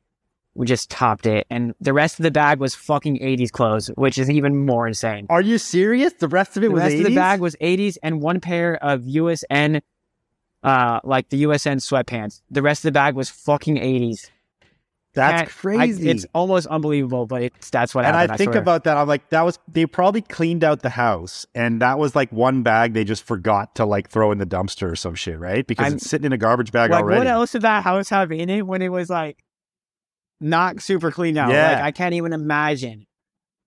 Speaker 2: we just topped it. And the rest of the bag was fucking 80s clothes, which is even more insane.
Speaker 1: Are you serious? The rest of it
Speaker 2: The
Speaker 1: was
Speaker 2: rest
Speaker 1: 80s?
Speaker 2: of the bag was 80s and one pair of USN, uh, like the USN sweatpants. The rest of the bag was fucking 80s.
Speaker 1: That's
Speaker 2: Can't- I-
Speaker 1: crazy.
Speaker 2: it's almost unbelievable, but it's that's what
Speaker 1: and
Speaker 2: happened.
Speaker 1: And I think about that. I'm like, that was they probably cleaned out the house, and that was like one bag they just forgot to like throw in the dumpster or some shit, right? Because
Speaker 2: I'm-
Speaker 1: it's sitting in a garbage bag
Speaker 2: like
Speaker 1: already.
Speaker 2: what else did that house have in it when it was like not super clean out?
Speaker 1: Yeah.
Speaker 2: Like I can't even imagine.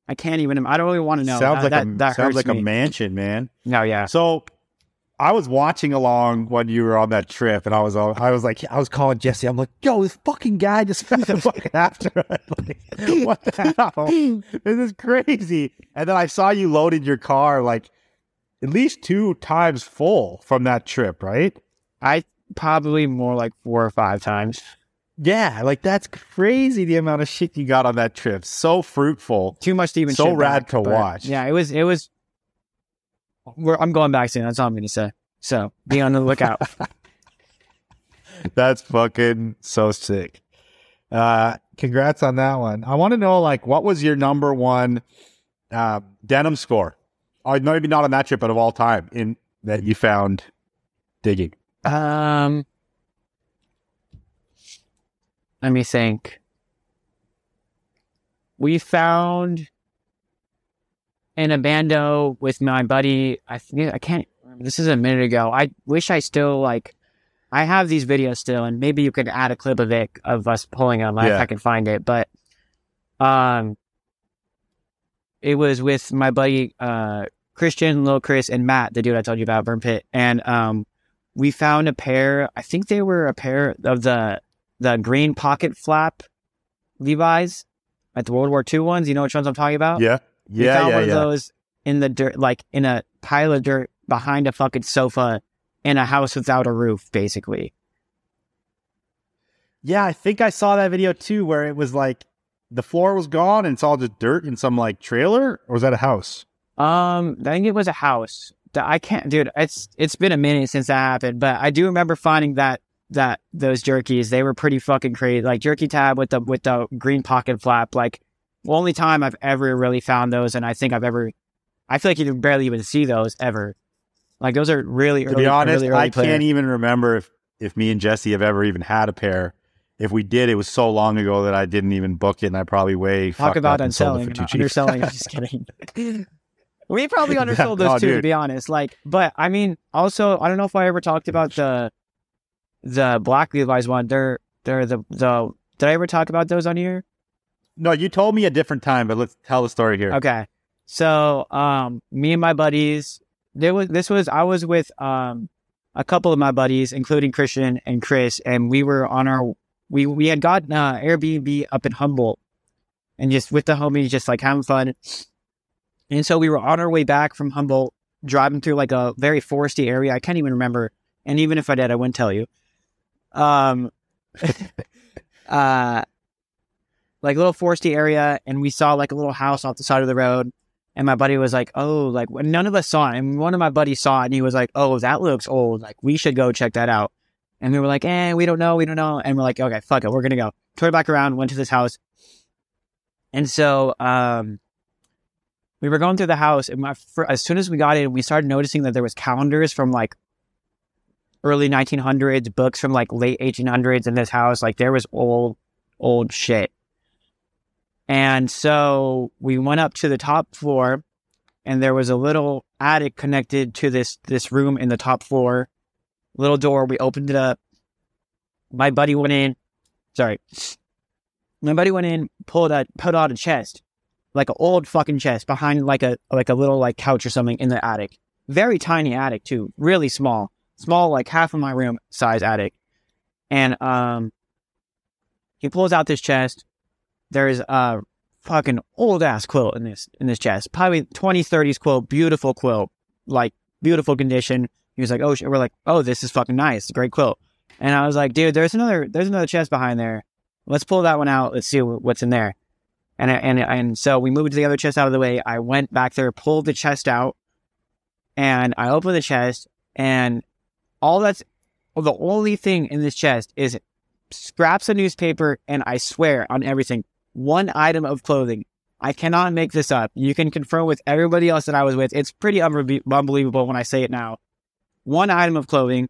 Speaker 2: I can't even. I don't really want to know.
Speaker 1: sounds
Speaker 2: Uh,
Speaker 1: like
Speaker 2: that,
Speaker 1: a
Speaker 2: that
Speaker 1: sounds like
Speaker 2: me.
Speaker 1: a mansion, man.
Speaker 2: No, yeah.
Speaker 1: So I was watching along when you were on that trip, and I was all- I was like, I was calling Jesse. I'm like, yo, this fucking guy just fucking after. like, what the hell? This is crazy. And then I saw you loaded your car like at least two times full from that trip, right?
Speaker 2: I probably more like four or five times.
Speaker 1: Yeah, like that's crazy the amount of shit you got on that trip. So fruitful.
Speaker 2: Too much to even.
Speaker 1: So rad
Speaker 2: back,
Speaker 1: to watch.
Speaker 2: Yeah, it was. It was. We're, I'm going back soon. That's all I'm going to say. So be on the lookout.
Speaker 1: That's fucking so sick. Uh congrats on that one. I want to know like what was your number one uh, denim score? Or maybe not on that trip, but of all time in that you found digging.
Speaker 2: um, let me think. We found in a bando with my buddy. I think I can't. This is a minute ago. I wish I still like. I have these videos still, and maybe you could add a clip of it of us pulling them if I can find it. But, um, it was with my buddy uh Christian, Lil Chris, and Matt, the dude I told you about, Burn Pit, and um, we found a pair. I think they were a pair of the the green pocket flap Levi's, like the World War II ones. You know which ones I'm talking about?
Speaker 1: Yeah.
Speaker 2: We
Speaker 1: Yeah,
Speaker 2: found
Speaker 1: yeah,
Speaker 2: one
Speaker 1: yeah.
Speaker 2: of those in the dirt, like in a pile of dirt behind a fucking sofa in a house without a roof, basically.
Speaker 1: Yeah, I think I saw that video too where it was like the floor was gone and it's all just dirt in some like trailer or was that a house?
Speaker 2: Um, I think it was a house. I can't, dude. It's it's been a minute since that happened, but I do remember finding that that those jerkies. They were pretty fucking crazy. Like jerky tab with the with the green pocket flap. Like only time I've ever really found those, and I think I've ever. I feel like you can barely even see those ever. Like those are really
Speaker 1: To
Speaker 2: early.
Speaker 1: be honest,
Speaker 2: really early
Speaker 1: I can't even remember if if me and Jesse have ever even had a pair. If we did, it was so long ago that I didn't even book it, and I probably way
Speaker 2: Talk
Speaker 1: fucked
Speaker 2: about
Speaker 1: up and sold
Speaker 2: unselling,
Speaker 1: it for
Speaker 2: and
Speaker 1: too cheap.
Speaker 2: underselling. I'm just kidding. we probably undersold those
Speaker 1: Oh,
Speaker 2: too, to be honest. Like, but I mean, also, I don't know if I ever talked about the the black Levi's one. They're they're the the. Did I ever talk about those on here?
Speaker 1: No, you told me a different time, but let's tell the story here.
Speaker 2: Okay, so um, me and my buddies. There was this was I was with um a couple of my buddies, including Christian and Chris, and we were on our we we had gotten uh, Airbnb up in Humboldt, and just with the homies, just like having fun. And so we were on our way back from Humboldt, driving through like a very foresty area. I can't even remember, and even if I did, I wouldn't tell you. Um, uh, like little foresty area, and we saw like a little house off the side of the road. And my buddy was like, "Oh, like none of us saw it." And one of my buddies saw it, and he was like, "Oh, that looks old. Like we should go check that out." And we were like, "Eh, we don't know, we don't know." And we're like, "Okay, fuck it, we're gonna go." Turned back around, went to this house, and so um, we were going through the house, and my fir- as soon as we got in, we started noticing that there was calendars from like early 1900s, books from like late 1800s in this house. Like there was old, old shit. And so we went up to the top floor, and there was a little attic connected to this this room in the top floor. Little door. We opened it up. My buddy went in. Sorry, my buddy went in, pulled out pulled out a chest, like an old fucking chest behind like a like a little like couch or something in the attic. Very tiny attic too, really small, small like half of my room size attic. And um, he pulls out this chest. There's a fucking old ass quilt in this in this chest, probably 20s 30s quilt, beautiful quilt, like beautiful condition. He was like, oh, we're like, oh, this is fucking nice, great quilt. And I was like, dude, there's another there's another chest behind there. Let's pull that one out. Let's see what's in there. And and and so we moved to the other chest out of the way. I went back there, pulled the chest out, and I opened the chest, and all that's well, the only thing in this chest is scraps of newspaper, and I swear on everything, one item of clothing. I cannot make this up. You can confirm with everybody else that I was with. It's pretty unbe- unbelievable when I say it now. One item of clothing,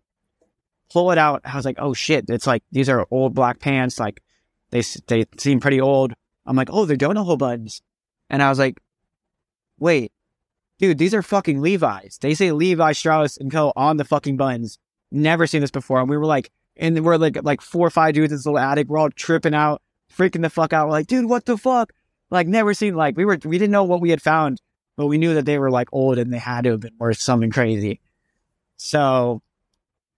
Speaker 2: pull it out. I was like, oh shit! It's like these are old black pants. Like they they seem pretty old. I'm like, oh, they're donut hole buttons, and I was like, wait, dude, these are fucking Levi's. They say Levi Strauss and Co. on the fucking buns. Never seen this before. And we were like, and we're like like four or five dudes in this little attic. We're all tripping out, freaking the fuck out. We're like, dude, what the fuck? Like never seen like we were we didn't know what we had found, but we knew that they were like old and they had to have been worth something crazy. So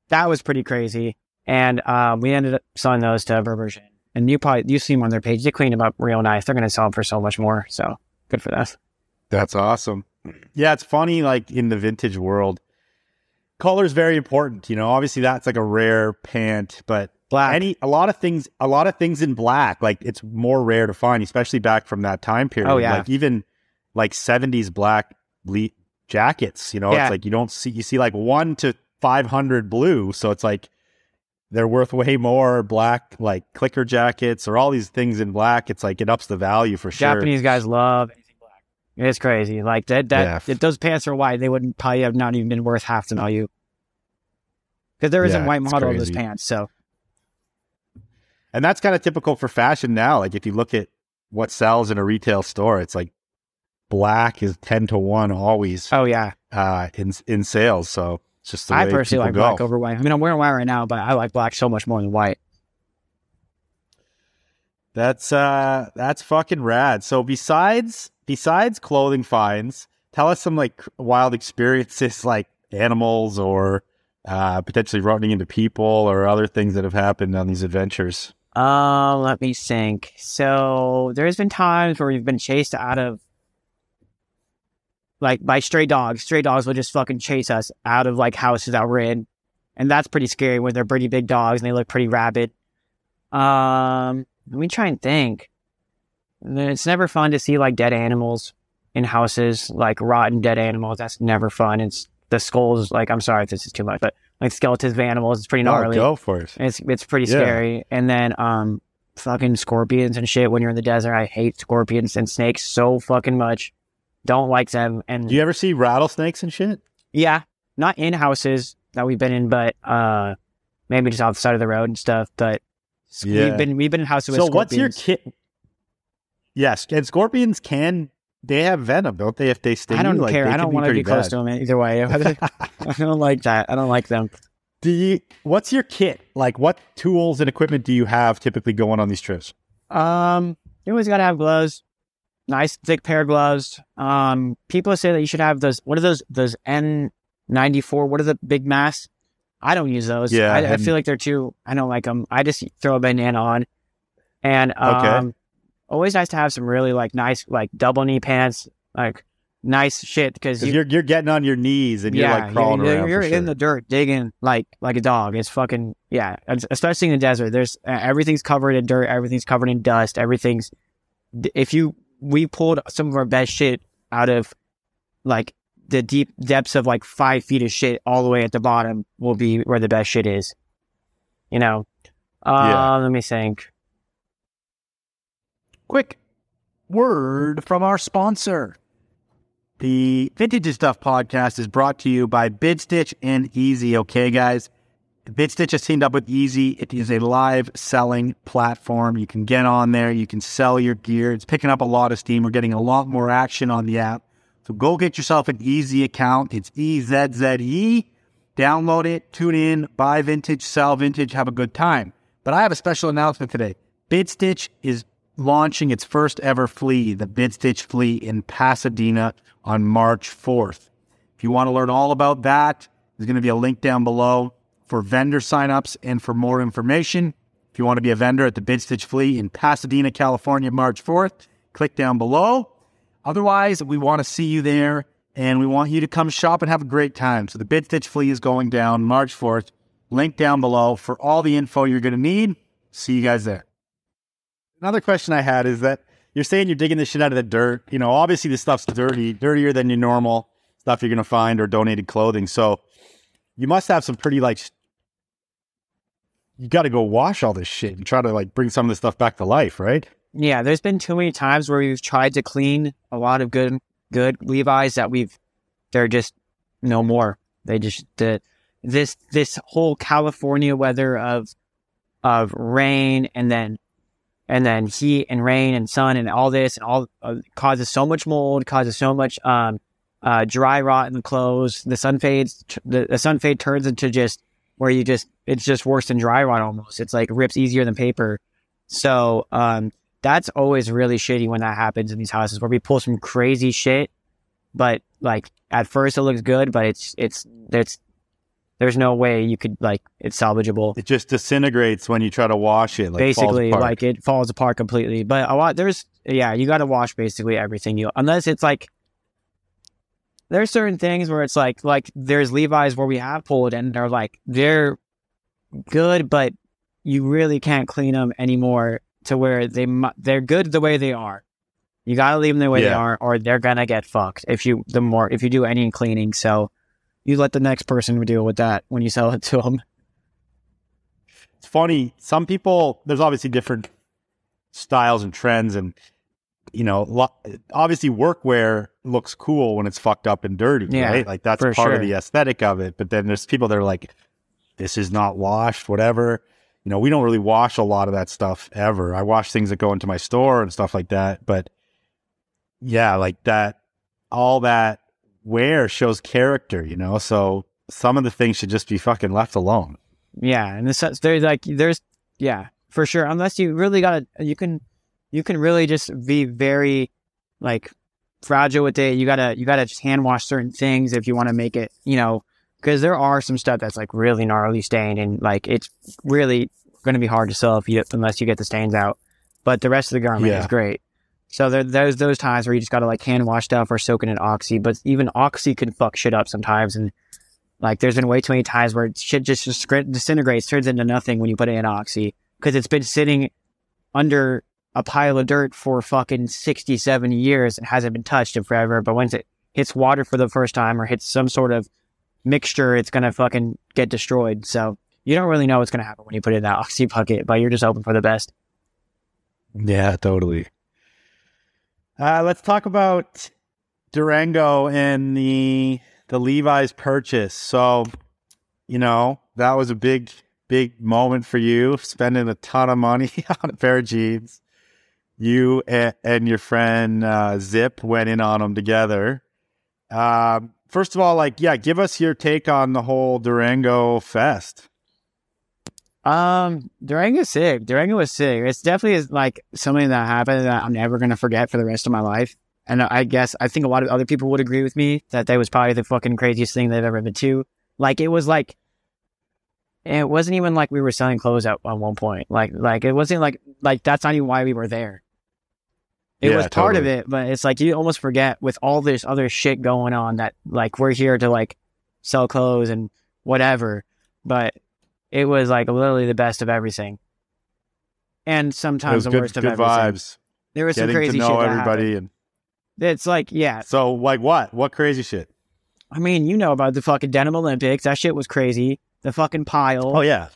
Speaker 2: that was pretty crazy. And um, we ended up selling those to Berberjin. And you probably you see them on their page. They clean them up real nice. They're gonna sell them for so much more. So good for us.
Speaker 1: That's awesome. Yeah, it's funny, like in the vintage world, color is very important. You know, obviously that's like a rare pant, but
Speaker 2: Black.
Speaker 1: any a lot of things, a lot of things in black, like it's more rare to find, especially back from that time period.
Speaker 2: Oh, yeah.
Speaker 1: like even like seventies black le- jackets. You know,
Speaker 2: Yeah.
Speaker 1: it's like you don't see you see like one to five hundred blue, so it's like they're worth way more. Black like clicker jackets or all these things in black. It's like it ups the value for sure.
Speaker 2: Japanese guys love anything black. It's crazy. Like that. That
Speaker 1: Yeah.
Speaker 2: if those pants are white, they wouldn't probably have not even been worth half the value. Because there isn't
Speaker 1: Yeah,
Speaker 2: white model of those pants. So
Speaker 1: And that's kind of typical for fashion now. Like if you look at what sells in a retail store, it's like black is ten to one always
Speaker 2: oh yeah,
Speaker 1: uh, in in sales. So it's just the
Speaker 2: I personally like
Speaker 1: people
Speaker 2: black over white. I mean, I'm wearing white right now, but I like black so much more than white.
Speaker 1: That's uh that's fucking rad. So besides besides clothing finds, tell us some like wild experiences like animals or uh potentially running into people or other things that have happened on these adventures.
Speaker 2: Uh, let me think. So there's been times where we've been chased out of like by stray dogs. Stray dogs will just fucking chase us out of like houses that we're in. And that's pretty scary when they're pretty big dogs and they look pretty rabid. Um, let me try and think. It's never fun to see like dead animals in houses, like rotten dead animals. That's never fun. It's the skulls, like, I'm sorry if this is too much, but like skeletons of animals, it's pretty gnarly.
Speaker 1: go for it.
Speaker 2: It's it's pretty
Speaker 1: Yeah.
Speaker 2: scary. And then um fucking scorpions and shit when you're in the desert. I hate scorpions and snakes so fucking much. Don't like them. And
Speaker 1: Do you ever see rattlesnakes and shit?
Speaker 2: yeah, not in houses that we've been in, but uh maybe just off the side of the road and stuff. But
Speaker 1: Yeah.
Speaker 2: we've been we've been in houses
Speaker 1: So
Speaker 2: with
Speaker 1: what's your
Speaker 2: scorpions.
Speaker 1: kit? Yes, and scorpions can they have venom, don't they? If they sting
Speaker 2: I don't
Speaker 1: you? Like,
Speaker 2: care. I don't want to be close to them either way. I don't like that. I don't like them.
Speaker 1: Do you? What's your kit? Like, what tools and equipment do you have typically going on these trips?
Speaker 2: Um, you always gotta have gloves. Nice thick pair of gloves. Um, people say that you should have those. What are those? Those N ninety four. What are the big masks? I don't use those.
Speaker 1: Yeah,
Speaker 2: I, I feel like they're too. I don't like them. I just throw a banana on, and
Speaker 1: Okay.
Speaker 2: Always nice to have some really like nice like double knee pants, like nice shit because you
Speaker 1: you're you're getting on your knees and you're like crawling
Speaker 2: you're,
Speaker 1: around.
Speaker 2: You're in
Speaker 1: sure.
Speaker 2: the dirt digging like like a dog. It's fucking yeah. Especially in the desert, there's uh, everything's covered in dirt. Everything's covered in dust. Everything's if you we pulled some of our best shit out of like the deep depths of like five feet of shit all the way at the bottom will be where the best shit is. You know. Uh,
Speaker 1: Yeah.
Speaker 2: Let me think.
Speaker 1: Quick word from our sponsor. The Vintage Stuff podcast is brought to you by BidStitch and Ezze. Okay, guys. BidStitch has teamed up with Ezze. It is a live selling platform. You can get on there. You can sell your gear. It's picking up a lot of steam. We're getting a lot more action on the app. So go get yourself an Ezze account. It's E Z Z E. Download it, tune in, buy vintage, sell vintage, have a good time. But I have a special announcement today. BidStitch is launching its first ever flea, the BidStitch flea in Pasadena on March 4th. If you want to learn all about that, there's going to be a link down below for vendor signups and for more information. If you want to be a vendor at the BidStitch flea in Pasadena, California, March 4th, click down below. Otherwise, we want to see you there and we want you to come shop and have a great time. So the Bid Stitch Flea is going down March 4th. Link down below for all the info you're going to need. See you guys there. Another question I had is that you're saying you're digging this shit out of the dirt. You know, obviously this stuff's dirty, dirtier than your normal stuff you're going to find or donated clothing. So you must have some pretty like you got to go wash all this shit and try to like bring some of this stuff back to life, right?
Speaker 2: Yeah, there's been too many times where we've tried to clean a lot of good good Levi's that we've they're just no more. They just this this whole California weather of of rain and then and then heat and rain and sun and all this and all uh, causes so much mold, causes so much um uh dry rot in the clothes. The sun fades the, the sun fade turns into just where you just it's just worse than dry rot almost. It's like rips easier than paper. So um that's always really shitty when that happens in these houses where we pull some crazy shit, but like at first it looks good, but it's it's it's there's no way you could like it's salvageable.
Speaker 1: It just disintegrates when you try to wash it. Like
Speaker 2: basically, like it falls apart completely. But a lot there's yeah, you got to wash basically everything you unless it's like there's certain things where it's like like there's Levi's where we have pulled and they're like they're good, but you really can't clean them anymore to where they they're good the way they are. You gotta leave them the way they are, or they're gonna get fucked if you the more if you do any cleaning. So you let the next person deal with that when you sell it to them.
Speaker 1: it's funny. Some people, there's obviously different styles and trends, and you know, lo- obviously workwear looks cool when it's fucked up and dirty,
Speaker 2: Yeah,
Speaker 1: right? Like that's part of the aesthetic of it. But then there's people that are like, this is not washed, whatever. You know, we don't really wash a lot of that stuff ever. I wash things that go into my store and stuff like that. But yeah, like that, all that wear shows character, you know? So some of the things should just be fucking left alone.
Speaker 2: Yeah, and the sense there's like there's yeah for sure. Unless you really gotta you can you can really just be very like fragile with it. You gotta you gotta just hand wash certain things if you want to make it you know because there are some stuff that's like really gnarly stained and like it's really going to be hard to sell if you unless you get the stains out. But the rest of the garment
Speaker 1: Yeah.
Speaker 2: is great. So there, there's those times where you just gotta like hand wash stuff or soak it in oxy. But even oxy can fuck shit up sometimes and. Like, there's been way too many times where shit just disintegrates, turns into nothing when you put it in oxy because it's been sitting under a pile of dirt for fucking 67 years and hasn't been touched in forever. But once it hits water for the first time or hits some sort of mixture, it's gonna fucking get destroyed. So you don't really know what's gonna happen when you put it in that oxy bucket, but you're just hoping for the best.
Speaker 1: Yeah, totally. Uh, let's talk about Durango and the the Levi's purchase. So, you know, that was a big, big moment for you, spending a ton of money on a pair of jeans. You and, and your friend uh, Zip went in on them together. Um, first of all, like, yeah, give us your take on the whole Durango fest.
Speaker 2: Um, Durango sick. Durango was sick. It's definitely is like something that happened that I'm never gonna forget for the rest of my life. And I guess I think a lot of other people would agree with me that that was probably the fucking craziest thing they've ever been to. Like it was like it wasn't even like we were selling clothes at, at one point. Like like it wasn't like like that's not even why we were there. It
Speaker 1: Yeah,
Speaker 2: was part of it, but it's like you almost forget with all this other shit going on that like we're here to like sell clothes and whatever. But it was like literally the best of everything. And sometimes the
Speaker 1: good,
Speaker 2: worst of
Speaker 1: good
Speaker 2: everything.
Speaker 1: vibes.
Speaker 2: There was some crazy
Speaker 1: to know
Speaker 2: shit
Speaker 1: everybody,
Speaker 2: happened.
Speaker 1: and
Speaker 2: It's like, yeah,
Speaker 1: so like what? What crazy shit?
Speaker 2: I mean, you know about the fucking denim Olympics. That shit was crazy. The fucking pile.
Speaker 1: Oh yeah,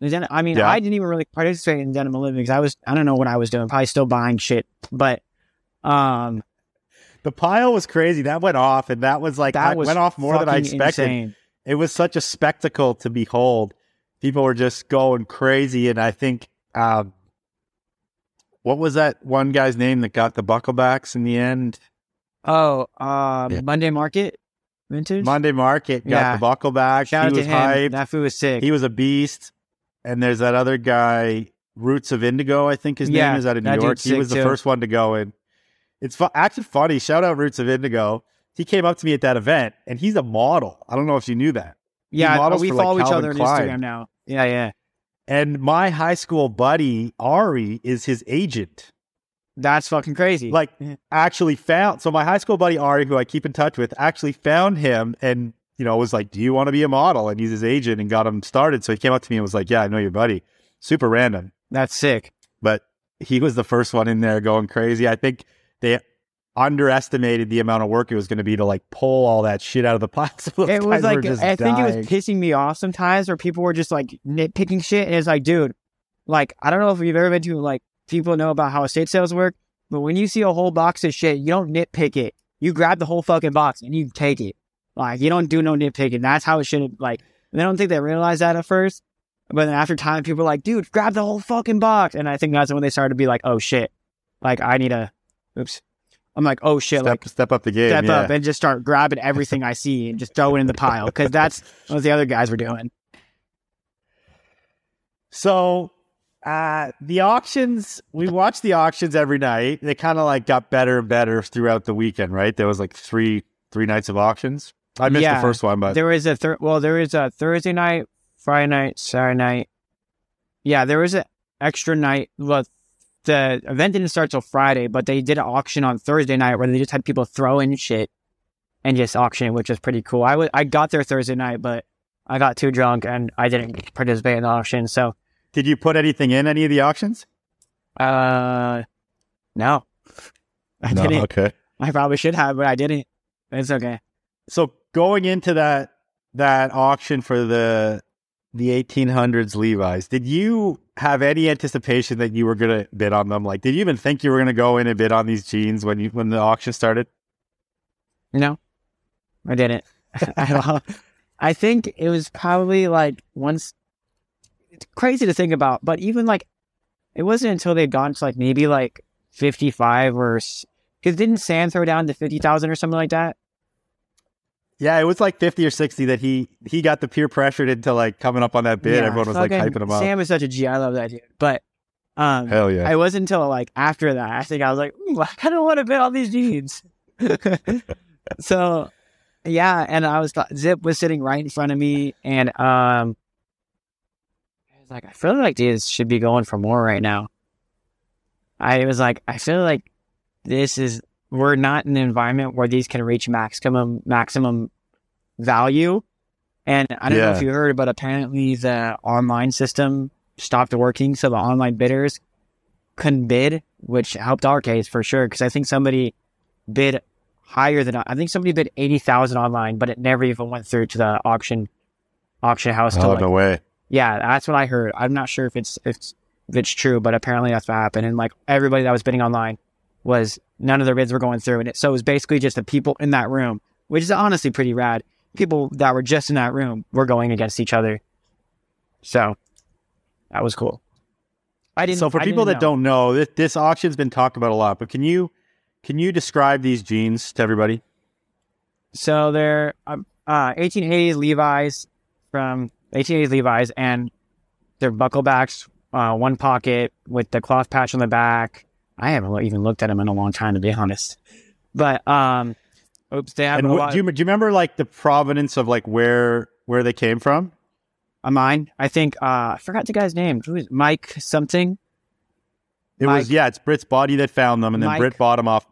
Speaker 2: den- I mean,
Speaker 1: Yeah.
Speaker 2: I didn't even really participate in denim Olympics. I was, I don't know what I was doing. Probably still buying shit, but um,
Speaker 1: the pile was crazy. That went off, and that was like
Speaker 2: that
Speaker 1: I
Speaker 2: was
Speaker 1: went off more than I expected.
Speaker 2: insane.
Speaker 1: It was such a spectacle to behold. People were just going crazy, and I think, um, what was that one guy's name that got the bucklebacks in the end?
Speaker 2: Oh, um,
Speaker 1: Yeah.
Speaker 2: Monday Market Vintage.
Speaker 1: Monday Market got
Speaker 2: Yeah.
Speaker 1: the buckleback.
Speaker 2: Shout
Speaker 1: he
Speaker 2: out to
Speaker 1: was
Speaker 2: him.
Speaker 1: hyped.
Speaker 2: That food was sick.
Speaker 1: He was a beast. And there's that other guy, Roots of Indigo, I think his
Speaker 2: Yeah,
Speaker 1: name is out of New York. He was the
Speaker 2: too.
Speaker 1: first one to go in. It's fu- actually funny. Shout out Roots of Indigo. He came up to me at that event, and he's a model. I don't know if you knew that.
Speaker 2: yeah, we
Speaker 1: like,
Speaker 2: follow each other on
Speaker 1: Klein.
Speaker 2: Instagram now. Yeah, yeah.
Speaker 1: And my high school buddy Ari is his agent.
Speaker 2: That's fucking crazy.
Speaker 1: Like, actually found. So my high school buddy Ari, who I keep in touch with, actually found him and you know was like, "Do you want to be a model?" And he's his agent and got him started. So he came up to me and was like, "Yeah, I know your buddy." Super random.
Speaker 2: that's sick.
Speaker 1: but he was the first one in there going crazy. I think they underestimated the amount of work it was going to be to like pull all that shit out of the plastic. Those
Speaker 2: It was like I think it was pissing me off sometimes where people were just like nitpicking shit and it's like, dude, like I don't know if you've ever been to like people know about how estate sales work, but when you see a whole box of shit, you don't nitpick it. You grab the whole fucking box and you take it. Like you don't do no nitpicking. That's how it should like and I don't think they realized that at first. But then after time people were like, dude, grab the whole fucking box. And I think that's when they started to be like, oh shit. Like I need a oops. I'm like, oh shit,
Speaker 1: step,
Speaker 2: like
Speaker 1: step up the game.
Speaker 2: step
Speaker 1: yeah.
Speaker 2: up and just start grabbing everything I see and just throw it in the pile because that's what the other guys were doing.
Speaker 1: So uh the auctions, we watched the auctions every night. They kind of like got better and better throughout the weekend, right? There was like three three nights of auctions. I missed
Speaker 2: Yeah.
Speaker 1: the first one, but
Speaker 2: There was a thir- well, there was a Thursday night, Friday night, Saturday night. Yeah, there was an extra night. Well, the event didn't start till Friday, but they did an auction on Thursday night where they just had people throw in shit and just auction, it, which was pretty cool. I wa- I got there Thursday night, but I got too drunk and I didn't participate in the auction. So,
Speaker 1: did you put anything in any of the auctions?
Speaker 2: uh, no, I
Speaker 1: No,
Speaker 2: didn't.
Speaker 1: Okay.
Speaker 2: I probably should have, but I didn't. It's okay.
Speaker 1: So going into that that auction for the the 1800s Levi's, did you have any anticipation that you were going to bid on them? Like, did you even think you were going to go in and bid on these jeans when you when the auction started?
Speaker 2: No, I didn't at all. I think it was probably like once. It's crazy to think about, but even like, it wasn't until they'd gone to like maybe like fifty-five or because didn't Sam throw down to fifty thousand or something like that?
Speaker 1: Yeah, it was like 50 or 60 that he he got the peer pressured into like coming up on that bid.
Speaker 2: Yeah,
Speaker 1: Everyone was like hyping him up.
Speaker 2: Sam is such a G. I love that dude. But um,
Speaker 1: Hell yeah.
Speaker 2: I wasn't until like after that. I think I was like, I kind of want to bid on these jeans. so, yeah, and I was Zip was sitting right in front of me, and um, I was like, I feel like these should be going for more right now. I was like, I feel like this is we're not in an environment where these can reach maximum maximum value. And I don't know if you heard, but apparently the online system stopped working, so the online bidders couldn't bid, which helped our case for sure. Because I think somebody bid higher than I think somebody bid eighty thousand online, but it never even went through to the auction auction house. to
Speaker 1: oh
Speaker 2: like,
Speaker 1: no way.
Speaker 2: yeah, that's what I heard. I'm not sure if it's if it's, if it's true, but apparently that's what happened. And like everybody that was bidding online was none of their bids were going through, and it so it was basically just the people in that room, which is honestly pretty rad. People that were just in that room were going against each other, so that was cool. I didn't.
Speaker 1: So for
Speaker 2: I
Speaker 1: people that
Speaker 2: know.
Speaker 1: don't know, this, this auction's been talked about a lot, but can you can you describe these jeans to everybody?
Speaker 2: So they're um, uh, 1880s Levi's from 1880s Levi's, and they're bucklebacks, uh, one pocket with the cloth patch on the back. I haven't even looked at them in a long time, to be honest. But um, oops, they have
Speaker 1: And
Speaker 2: a
Speaker 1: what,
Speaker 2: lot.
Speaker 1: do you do you remember like the provenance of like where where they came from?
Speaker 2: a mine. I think uh, I forgot the guy's name. Who is Mike something?
Speaker 1: It
Speaker 2: Mike-
Speaker 1: was yeah, it's Brit's body that found them, and then
Speaker 2: Mike-
Speaker 1: Brit bought them off.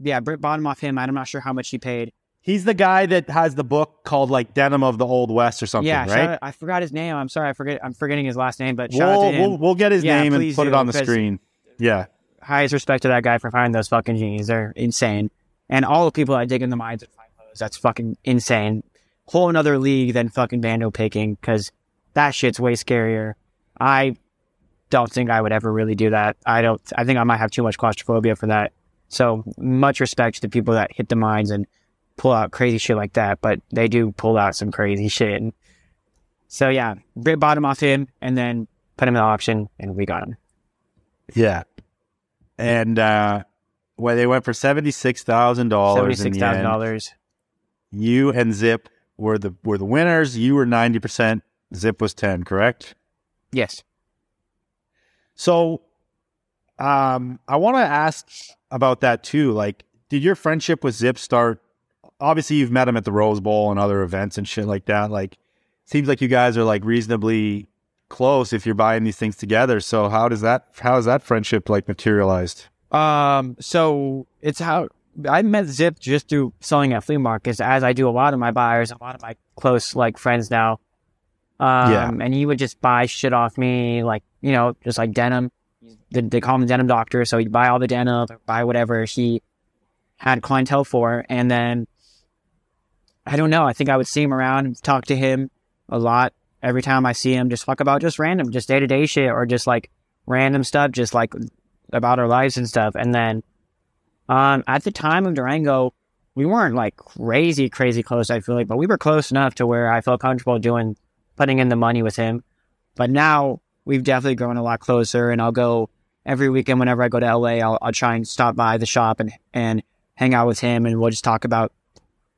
Speaker 2: Yeah, Brit bought him off him. I'm not sure how much he paid.
Speaker 1: He's the guy that has the book called like Denim of the Old West or something,
Speaker 2: yeah,
Speaker 1: right?
Speaker 2: out- I forgot his name. I'm sorry, I forget. I'm forgetting his last name, but shout
Speaker 1: We'll,
Speaker 2: to him.
Speaker 1: we'll we'll get his
Speaker 2: Yeah,
Speaker 1: name and
Speaker 2: please
Speaker 1: put it on the screen. Yeah,
Speaker 2: highest respect to that guy for finding those fucking genies. They're insane. And all the people that dig in the mines and find those, that's fucking insane. Whole another league than fucking bando picking because that shit's way scarier. I don't think I would ever really do that. I don't. I think I might have too much claustrophobia for that. So much respect to the people that hit the mines and pull out crazy shit like that. But they do pull out some crazy shit. And so yeah, bought him off him and then put him in the auction, and we got him.
Speaker 1: yeah. And uh, well, they went for seventy six thousand dollars.
Speaker 2: Seventy six thousand dollars.
Speaker 1: You and Zip were the were the winners. You were ninety percent. Zip was ten. Correct.
Speaker 2: Yes.
Speaker 1: So, um, I want to ask about that too. Like, did your friendship with Zip start? Obviously, you've met him at the Rose Bowl and other events and shit like that. Like, seems like you guys are like reasonably close if you're buying these things together. So, how does that? How is that friendship like materialized?
Speaker 2: Um, so it's how I met Zip just through selling at flea markets, as I do a lot of my buyers, a lot of my close like friends now. Um,
Speaker 1: Yeah.
Speaker 2: and he would just buy shit off me, like you know, just like denim. They, they call him the denim doctor, so he'd buy all the denim, buy whatever he had clientele for, and then I don't know. I think I would see him around talk to him a lot every time I see him. Just talk about just random, just day to day shit, or just like random stuff, just like about our lives and stuff. And then um, at the time of Durango, we weren't like crazy, crazy close, I feel like, but we were close enough to where I felt comfortable doing, putting in the money with him. But now we've definitely grown a lot closer and I'll go every weekend whenever I go to LA, I'll, I'll try and stop by the shop and, and hang out with him and we'll just talk about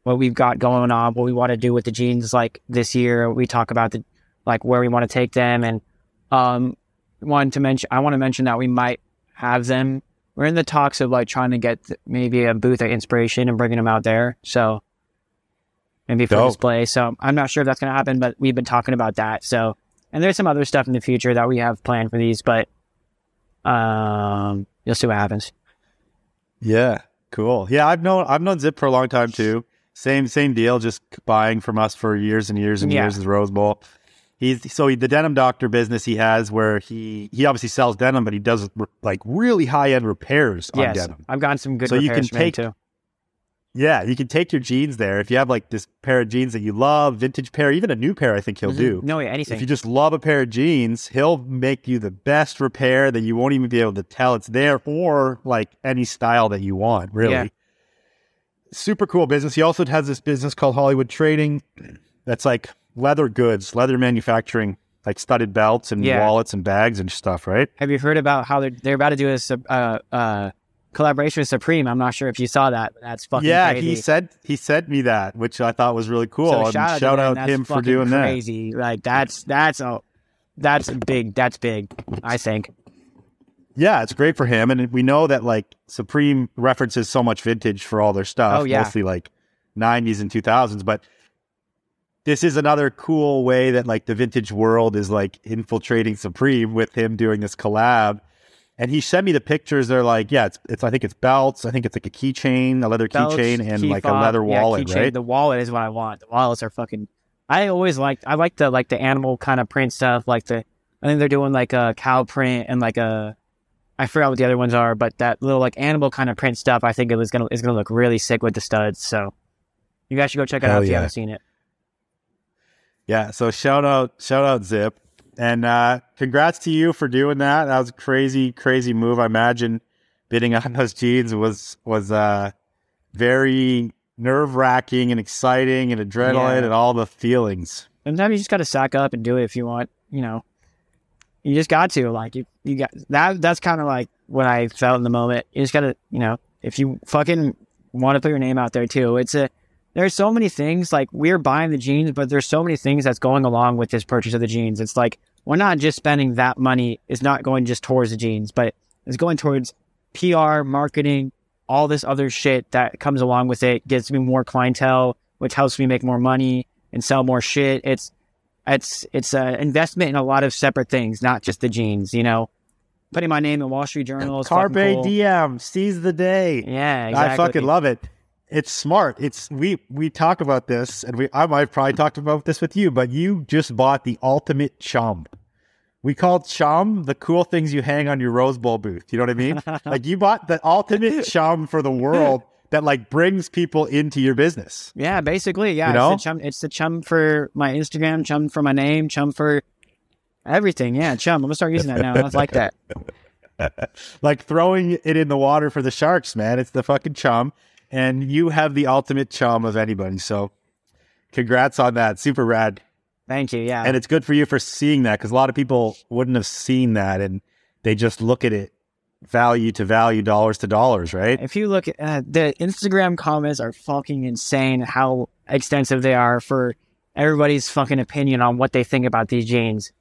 Speaker 2: what we've got going on, what we want to do with the jeans like this year. We talk about the, like where we want to take them and, um, wanted to mention, I want to mention that we might have them. We're in the talks of like trying to get th- maybe a booth at Inspiration and bringing them out there. So maybe for
Speaker 1: Dope.
Speaker 2: display. So I'm not sure if that's going to happen, but we've been talking about that. So, and there's some other stuff in the future that we have planned for these, but um, you'll see what happens.
Speaker 1: Yeah, cool. Yeah, I've known I've known Zip for a long time too. Same same deal, just buying from us for years and years and
Speaker 2: Yeah.
Speaker 1: years as Rose Bowl. He's so he, the denim doctor business he has where he he obviously sells denim, but he does like really high end repairs on
Speaker 2: yes,
Speaker 1: denim.
Speaker 2: I've gotten some good
Speaker 1: So you can take-
Speaker 2: too.
Speaker 1: Yeah, you can take your jeans there if you have like this pair of jeans that you love, vintage pair, even a new pair. I think he'll do.
Speaker 2: Mhm. No, yeah, anything.
Speaker 1: If you just love a pair of jeans, he'll make you the best repair that you won't even be able to tell it's there or like any style that you want, really.
Speaker 2: Yeah.
Speaker 1: Super cool business. He also has this business called Hollywood Trading that's like leather goods, leather manufacturing, like studded belts and
Speaker 2: Yeah.
Speaker 1: wallets and bags and stuff, right?
Speaker 2: Have you heard about how they're they're about to do a uh, uh, collaboration with Supreme? I'm not sure if you saw that, that's fucking crazy.
Speaker 1: yeah,
Speaker 2: crazy.
Speaker 1: he said he sent me that, which I thought was really cool.
Speaker 2: So
Speaker 1: and
Speaker 2: shout,
Speaker 1: shout,
Speaker 2: out, to
Speaker 1: him for doing that.
Speaker 2: crazy. Like that's that's a that's big. That's big. I think.
Speaker 1: Yeah, it's great for him, and we know that like Supreme references so much vintage for all their stuff,
Speaker 2: Oh, yeah.
Speaker 1: mostly like '90s and 2000s. But this is another cool way that like the vintage world is like infiltrating Supreme with him doing this collab. And he sent me the pictures. They're like, yeah, it's, it's I think it's belts. I think it's like a keychain, a leather keychain, and
Speaker 2: key
Speaker 1: like a leather wallet,
Speaker 2: keychain.
Speaker 1: right?
Speaker 2: The wallet is what I want. The wallets are fucking. I always liked. I like the like the animal kind of print stuff. Like the. I think they're doing like a cow print and like a. I forgot what the other ones are, but that little like animal kind of print stuff. I think it was gonna is gonna look really sick with the studs. So, you guys should go check it
Speaker 1: Hell
Speaker 2: out if you haven't seen it.
Speaker 1: Yeah. So shout out, shout out Zip. And uh, congrats to you for doing that. That was a crazy, crazy move. I imagine bidding on those jeans was was uh, very nerve wracking and exciting and adrenaline
Speaker 2: Yeah.
Speaker 1: and all the feelings.
Speaker 2: Sometimes you just got to sack up and do it if you want. You know, you just got to like you. You got that. That's kind of like what I felt in the moment. You just got to, you know, if you fucking want to put your name out there too. It's a. There's so many things like we're buying the jeans, but there's so many things that's going along with this purchase of the jeans. It's like we're not just spending that money. It's not going just towards the jeans, but it's going towards PR, marketing, all this other shit that comes along with it. Gets me more clientele, which helps me make more money and sell more shit. It's it's it's an investment in a lot of separate things, not just the jeans. You know, putting my name in Wall Street Journal
Speaker 1: Carpe
Speaker 2: cool.
Speaker 1: diem, seize the day.
Speaker 2: Yeah, exactly.
Speaker 1: I fucking love it. It's smart. It's we we talk about this, and we I might probably talked about this with you, but you just bought the ultimate chum. We called chum the cool things you hang on your Rose Bowl booth. You know what I mean? like you bought the ultimate chum for the world that like brings people into your business.
Speaker 2: Yeah, basically, yeah.
Speaker 1: You know?
Speaker 2: It's, the chum, it's the chum for my Instagram, chum for my name, chum for everything. Yeah, chum. I'm gonna start using that now. I like that.
Speaker 1: like throwing it in the water for the sharks, man. It's the fucking chum, and you have the ultimate chum of anybody. So, congrats on that. Super rad.
Speaker 2: Thank you. Yeah,
Speaker 1: And it's good for you for seeing that because a lot of people wouldn't have seen that and they just look at it value to value, dollars to dollars, right?
Speaker 2: if you look at uh, the Instagram comments are fucking insane how extensive they are for everybody's fucking opinion on what they think about these jeans.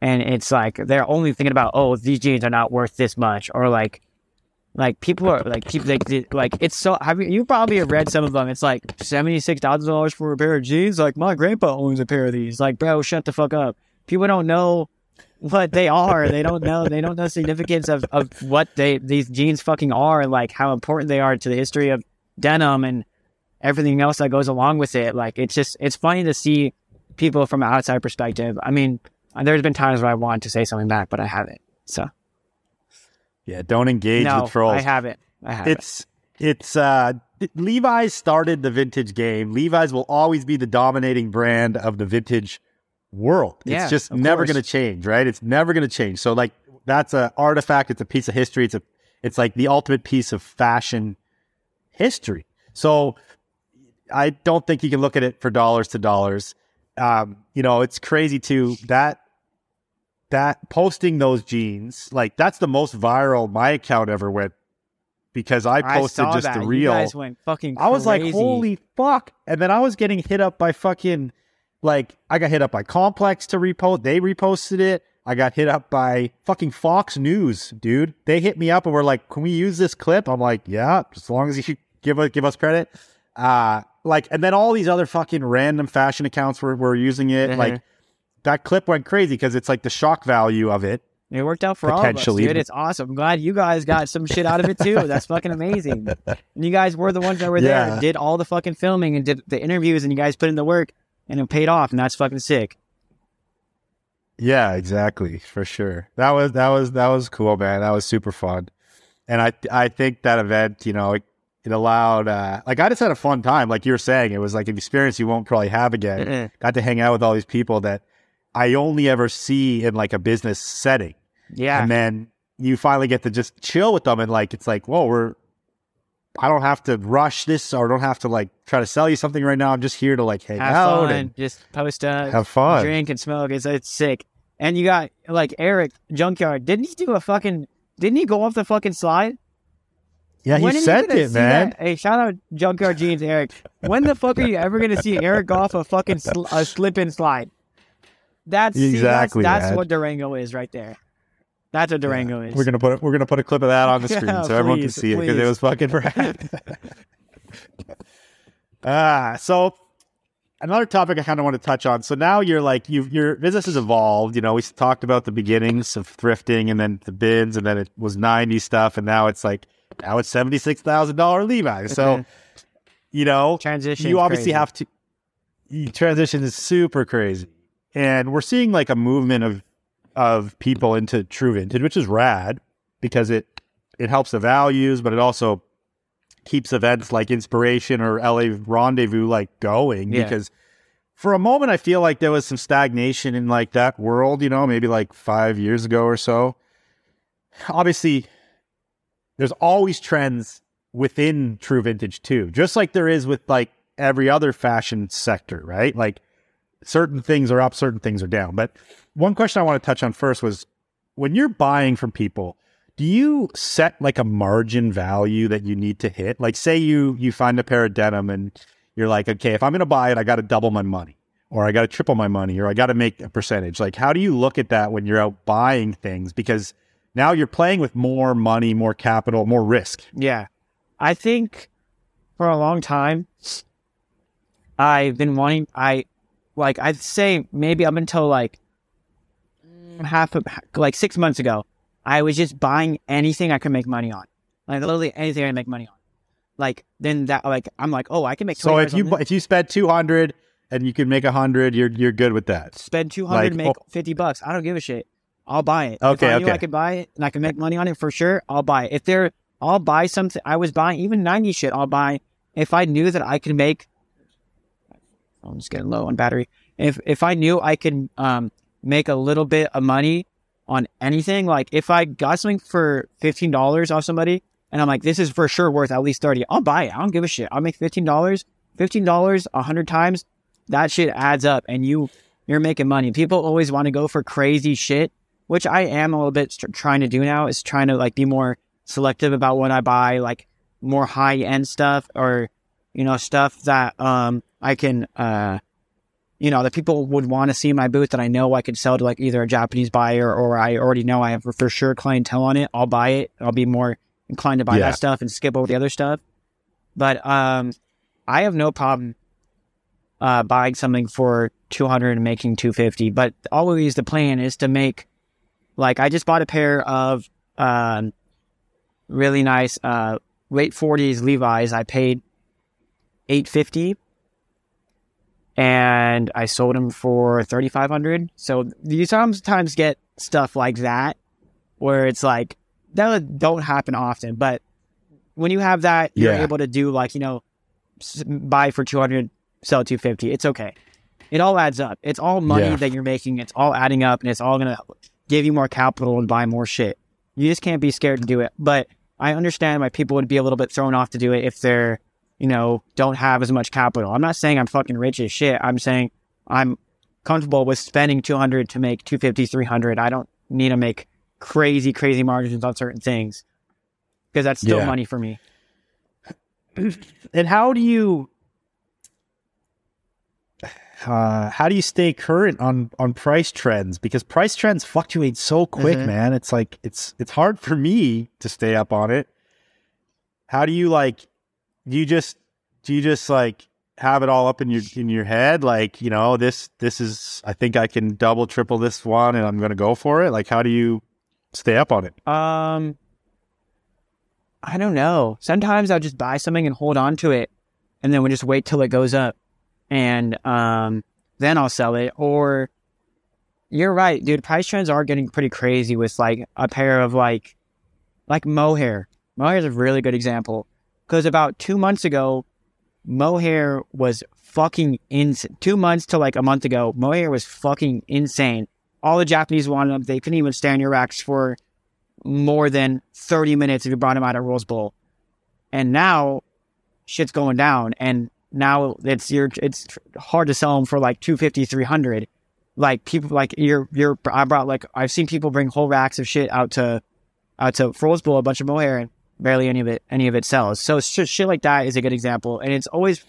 Speaker 2: And it's like they're only thinking about, oh, these jeans are not worth this much, or like, like people are like people like, like it's so. Have you, you probably have read some of them? It's like seventy six thousand dollars for a pair of jeans. Like my grandpa owns a pair of these. Like, bro, shut the fuck up. People don't know what they are. They don't know. They don't know the significance of, of what they these jeans fucking are, and like how important they are to the history of denim and everything else that goes along with it. Like it's just it's funny to see people from an outside perspective. I mean, there's been times where I wanted to say something back, but I haven't. So
Speaker 1: Yeah, don't engage
Speaker 2: no,
Speaker 1: with trolls.
Speaker 2: I haven't. I haven't.
Speaker 1: It's it's uh Levi's started the vintage game. Levi's will always be the dominating brand of the vintage world.
Speaker 2: Yeah,
Speaker 1: it's just never going to change, right? It's never going to change. So like that's an artifact, it's a piece of history. It's a it's like the ultimate piece of fashion history. So I don't think you can look at it for dollars to dollars. Um, you know, it's crazy too that that posting those jeans, like that's the most viral my account ever went because I posted
Speaker 2: saw
Speaker 1: just
Speaker 2: that.
Speaker 1: the
Speaker 2: You
Speaker 1: real.
Speaker 2: guys went fucking.
Speaker 1: I was like, holy fuck. And then I was getting hit up by fucking, like, I got hit up by Complex to repost. They reposted it. I got hit up by fucking Fox News, dude. They hit me up and were like, can we use this clip? I'm like, yeah, as long as you give us, give us credit. Uh, like, and then all these other fucking random fashion accounts were, were using it.
Speaker 2: Mhm.
Speaker 1: Like, that clip went crazy because it's like the shock value of it.
Speaker 2: It worked out for all of us, dude. It's awesome. I'm glad you guys got some shit out of it too. That's fucking amazing. And you guys were the ones that were there,
Speaker 1: Yeah.
Speaker 2: and did all the fucking filming and did the interviews, and you guys put in the work, and it paid off, and that's fucking sick.
Speaker 1: Yeah, exactly, for sure. That was that was that was cool, man. That was super fun, and I I think that event, you know, it, it allowed uh, like I just had a fun time. Like you were saying, it was like an experience you won't probably have again.
Speaker 2: Mm-mm.
Speaker 1: Got to hang out with all these people that I only ever see in like a business setting,
Speaker 2: Yeah,
Speaker 1: and then you finally get to just chill with them, and like it's like, whoa, we're. I don't have to rush this, or don't have to like try to sell you something right now. I'm just here to like hang
Speaker 2: have
Speaker 1: out
Speaker 2: fun,
Speaker 1: and
Speaker 2: just post up,
Speaker 1: have fun.
Speaker 2: drink and smoke. It's it's sick. And you got like Eric Junkyard. Didn't he do a fucking? Didn't he go off the fucking slide?
Speaker 1: Yeah, he
Speaker 2: When
Speaker 1: sent it, man.
Speaker 2: that? Hey, shout out Junkyard Jeans, Eric. When the fuck are you ever gonna see Eric go off a fucking sl- a slip and slide? That's see,
Speaker 1: Exactly,
Speaker 2: That's, that's what Durango is right there. That's what Durango is.
Speaker 1: We're gonna put we're gonna put a clip of that on the screen
Speaker 2: Yeah,
Speaker 1: so everyone can
Speaker 2: please,
Speaker 1: see it because it was fucking rad. ah, so another topic I kind of want to touch on. So now you're like you your business has evolved. You know, we talked about the beginnings of thrifting and then the bins, and then it was ninety stuff, and now it's like now it's seventy six thousand dollar Levi. So you know,
Speaker 2: Transition.
Speaker 1: you obviously
Speaker 2: crazy.
Speaker 1: have to transition is super crazy and we're seeing like a movement of of people into true vintage which is rad because it it helps the values but it also keeps events like inspiration or la rendezvous like going
Speaker 2: Yeah.
Speaker 1: because for a moment i feel like there was some stagnation in like that world you know maybe like five years ago or so obviously there's always trends within true vintage too just like there is with like every other fashion sector right like certain things are up certain things are down. But one question i want to touch on first was when you're buying from people do you set like a margin value that you need to hit? Like say you you find a pair of denim and you're like okay if i'm going to buy it i got to double my money or i got to triple my money or i got to make a percentage. Like how do you look at that when you're out buying things? Because now you're playing with more money more capital more risk.
Speaker 2: Yeah. I think for a long time, I've been wanting, I, like I'd say maybe up until like half of like six months ago, I was just buying anything I could make money on, like literally anything I could make money on. Like then that like I'm like oh I can make
Speaker 1: So if you
Speaker 2: on
Speaker 1: bu-
Speaker 2: this.
Speaker 1: if you spend two hundred and you can make a hundred, you're you're good with that.
Speaker 2: spend two hundred,
Speaker 1: like, oh make
Speaker 2: fifty bucks. I don't give a shit. I'll buy it.
Speaker 1: Okay,
Speaker 2: if I knew
Speaker 1: okay.
Speaker 2: I could buy it and I can make money on it for sure, I'll buy it. If there, I'll buy something. I was buying even ninety shit. I'll buy if I knew that I could make. I'm just getting low on battery. If if I knew I could um make a little bit of money on anything, like if I got something for fifteen dollars off somebody, and I'm like, this is for sure worth at least thirty, I'll buy it. I don't give a shit. I'll make fifteen dollars. Fifteen dollars a hundred times, that shit adds up, and you you're making money. People always want to go for crazy shit, which I am a little bit st- trying to do now. Is trying to like be more selective about what I buy, like more high end stuff or you know stuff that um I can uh you know that people would want to see my booth that I know I could sell to like either a Japanese buyer or I already know I have for sure clientele on it. I'll buy it. I'll be more inclined to buy
Speaker 1: Yeah.
Speaker 2: that stuff and skip over the other stuff. But um I have no problem uh, buying something for 200 and making 250 but always the plan is to make like i just bought a pair of um, really nice uh, late 40s levi's i paid 850 and i sold them for 3500 so you sometimes get stuff like that where it's like that don't happen often but when you have that you're
Speaker 1: Yeah.
Speaker 2: able to do like you know buy for 200 sell 250 it's okay. It all adds up. It's all money
Speaker 1: Yeah.
Speaker 2: that you're making. It's all adding up and it's all gonna give you more capital and buy more shit. You just can't be scared to do it but i understand why people would be a little bit thrown off to do it if they're you know don't have as much capital i'm not saying i'm fucking rich as shit i'm saying i'm comfortable with spending 200 to make 250 300 i don't need to make crazy crazy margins on certain things because that's still
Speaker 1: Yeah.
Speaker 2: money for me
Speaker 1: And how do you uh, how do you stay current on on price trends? Because price trends fluctuate so quick,
Speaker 2: Mhm.
Speaker 1: man. It's like it's it's hard for me to stay up on it. How do you like? Do you just do you just like have it all up in your in your head? Like you know this this is I think I can double triple this one and I'm going to go for it. Like how do you stay up on it?
Speaker 2: Um, I don't know. Sometimes I'll just buy something and hold on to it, and then we just wait till it goes up, and um, then I'll sell it. Or you're right, dude. Price trends are getting pretty crazy with like a pair of like, like mohair. Mohair is a really good example because about two months ago, mohair was fucking insane. Two months to like a month ago, mohair was fucking insane. All the Japanese wanted them. They couldn't even stand your racks for more than 30 minutes if you brought them out of Rose Bowl. And now shit's going down and now it's you're it's hard to sell them for like 250 300 like people like you're you're I brought like I've seen people bring whole racks of shit out to out to Rose Bowl a bunch of mohair and barely any of it any of it sells. So just shit like that is a good example and it's always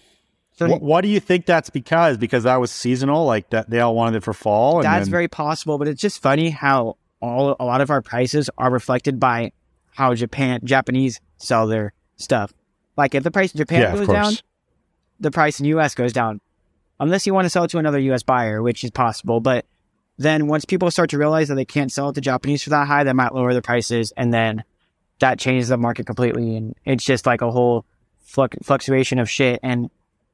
Speaker 1: What, what do you think that's because? Because that was seasonal, like that they all wanted it for fall. And
Speaker 2: That's
Speaker 1: then-
Speaker 2: very possible, but it's just funny how all a lot of our prices are reflected by how Japan Japanese sell their stuff. Like if the price in Japan
Speaker 1: yeah,
Speaker 2: goes down, the price in US goes down. Unless you want to sell it to another US buyer, which is possible. But then once people start to realize that they can't sell it to Japanese for that high, they might lower the prices and then that changes the market completely. And it's just like a whole fluc- fluctuation of shit. And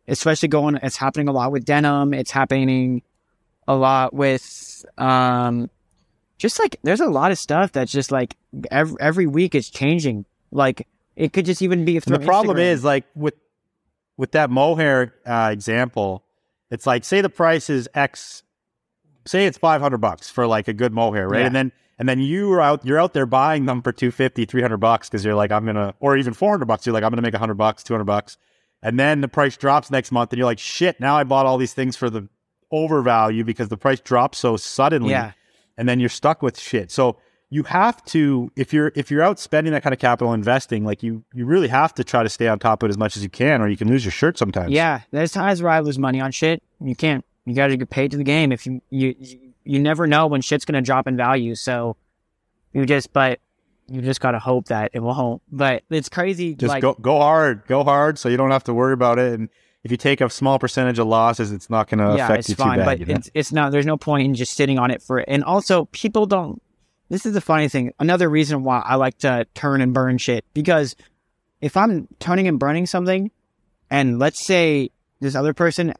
Speaker 2: especially going, it's happening a lot with denim. It's happening a lot with, um, just like there's a lot of stuff that's just like every, every week it's changing. Like it could just even be through
Speaker 1: the problem
Speaker 2: Instagram.
Speaker 1: is like with with that mohair uh, example, it's like say the price is X, say it's five hundred bucks for like a good mohair, right?
Speaker 2: Yeah.
Speaker 1: And then and then you are out you're out there buying them for 250 300 bucks because you're like I'm gonna or even 400 bucks you're like I'm gonna make 100 bucks 200 bucks and then the price drops next month and you're like shit now I bought all these things for the overvalue because the price drops so suddenly
Speaker 2: yeah.
Speaker 1: and then you're stuck with shit. So you have to if you're if you're out spending that kind of capital investing, like you you really have to try to stay on top of it as much as you can, or you can lose your shirt sometimes.
Speaker 2: Yeah, there's times where I lose money on shit. You can't. You got to get paid to the game. If you you you never know when shit's gonna drop in value. So you just but you just gotta hope that it won't. But it's crazy.
Speaker 1: just
Speaker 2: like
Speaker 1: go go hard, go hard, so you don't have to worry about it. And if you take a small percentage of losses, it's not going to
Speaker 2: yeah,
Speaker 1: affect
Speaker 2: it's
Speaker 1: you too
Speaker 2: fine,
Speaker 1: bad.
Speaker 2: but
Speaker 1: you know?
Speaker 2: it's it's not. There's no point in just sitting on it for. And also, people don't. This is the funny thing. Another reason why I like to turn and burn shit because if I'm turning and burning something, and let's say this other person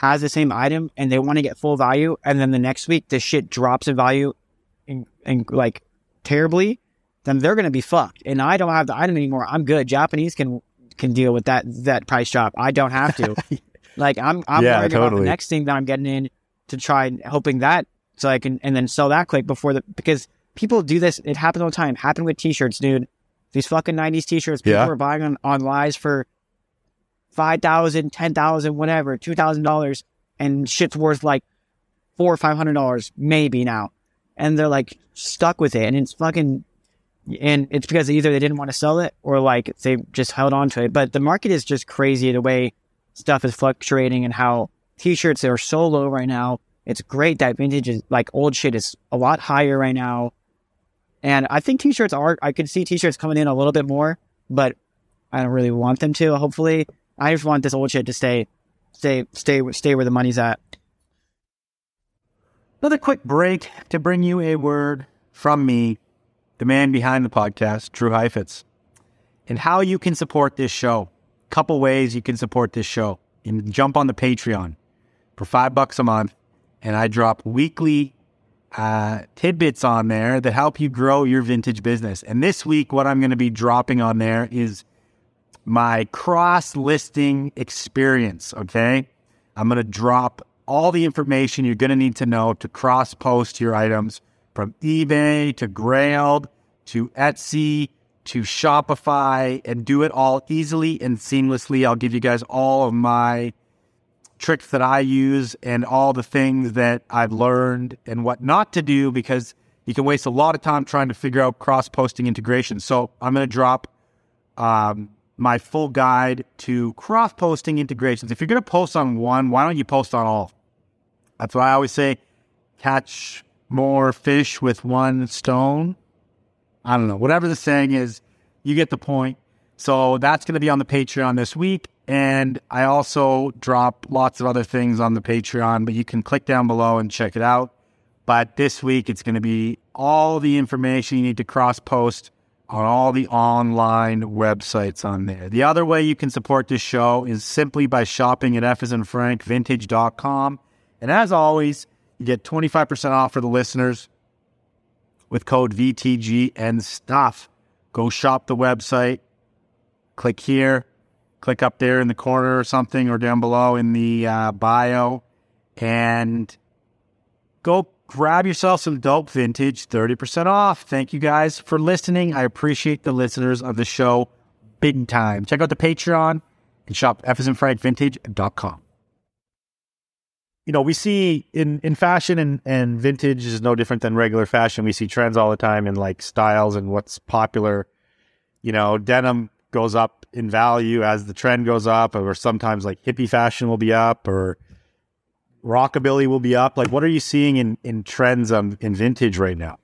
Speaker 2: has the same item and they want to get full value, and then the next week the shit drops in value, and, and like terribly, then they're gonna be fucked. And I don't have the item anymore. I'm good. Japanese can can deal with that that price drop. I don't have to. like I'm I'm
Speaker 1: Yeah,
Speaker 2: worried about the next thing that I'm getting in to try and hoping that so I can and then sell that quick before the because people do this. It happens all the time. Happened with t-shirts, dude. These fucking '90s t-shirts. People
Speaker 1: Yeah.
Speaker 2: are buying on on lies for five thousand, ten thousand, whatever, two thousand dollars, and shit's worth like four or five hundred dollars maybe now, and they're like stuck with it, and it's fucking. And it's because either they didn't want to sell it or like they just held on to it. But the market is just crazy the way stuff is fluctuating and how t-shirts are so low right now. It's great that vintage is like old shit is a lot higher right now. And I think t-shirts are I could see t-shirts coming in a little bit more, but I don't really want them to, hopefully. I just want this old shit to stay stay stay stay where the money's at.
Speaker 1: Another quick break to bring you a word from me, the man behind the podcast, Drew Heifetz, and how you can support this show. Couple ways you can support this show. You can jump on the Patreon for five bucks a month, and I drop weekly uh, tidbits on there that help you grow your vintage business. And this week, what I'm going to be dropping on there is my cross listing experience. Okay. I'm going to drop all the information you're going to need to know to cross post your items from eBay to Grailed to Etsy to Shopify and do it all easily and seamlessly. I'll give you guys all of my tricks that I use and all the things that I've learned and what not to do because you can waste a lot of time trying to figure out cross posting integration. So I'm going to drop um, my full guide to cross posting integrations. If you're going to post on one, why don't you post on all? That's why I always say catch more fish with one stone. I don't know, whatever the saying is, you get the point. So that's going to be on the Patreon this week. And I also drop lots of other things on the Patreon, but you can click down below and check it out. But this week, it's going to be all the information you need to cross post on all the online websites on there. The other way you can support this show is simply by shopping at fasinfrankvintage.com. And as always, you get 25% off for the listeners with code VTG and stuff. Go shop the website, click here, click up there in the corner or something, or down below in the uh, bio, and go grab yourself some dope vintage 30% off. Thank you guys for listening. I appreciate the listeners of the show big time. Check out the Patreon and shop fasinfrankvintage.com. You know, we see in, in fashion and, and vintage is no different than regular fashion. We see trends all the time in like styles and what's popular. You know, denim goes up in value as the trend goes up, or sometimes like hippie fashion will be up, or rockabilly will be up. Like, what are you seeing in, in trends um, in vintage right now?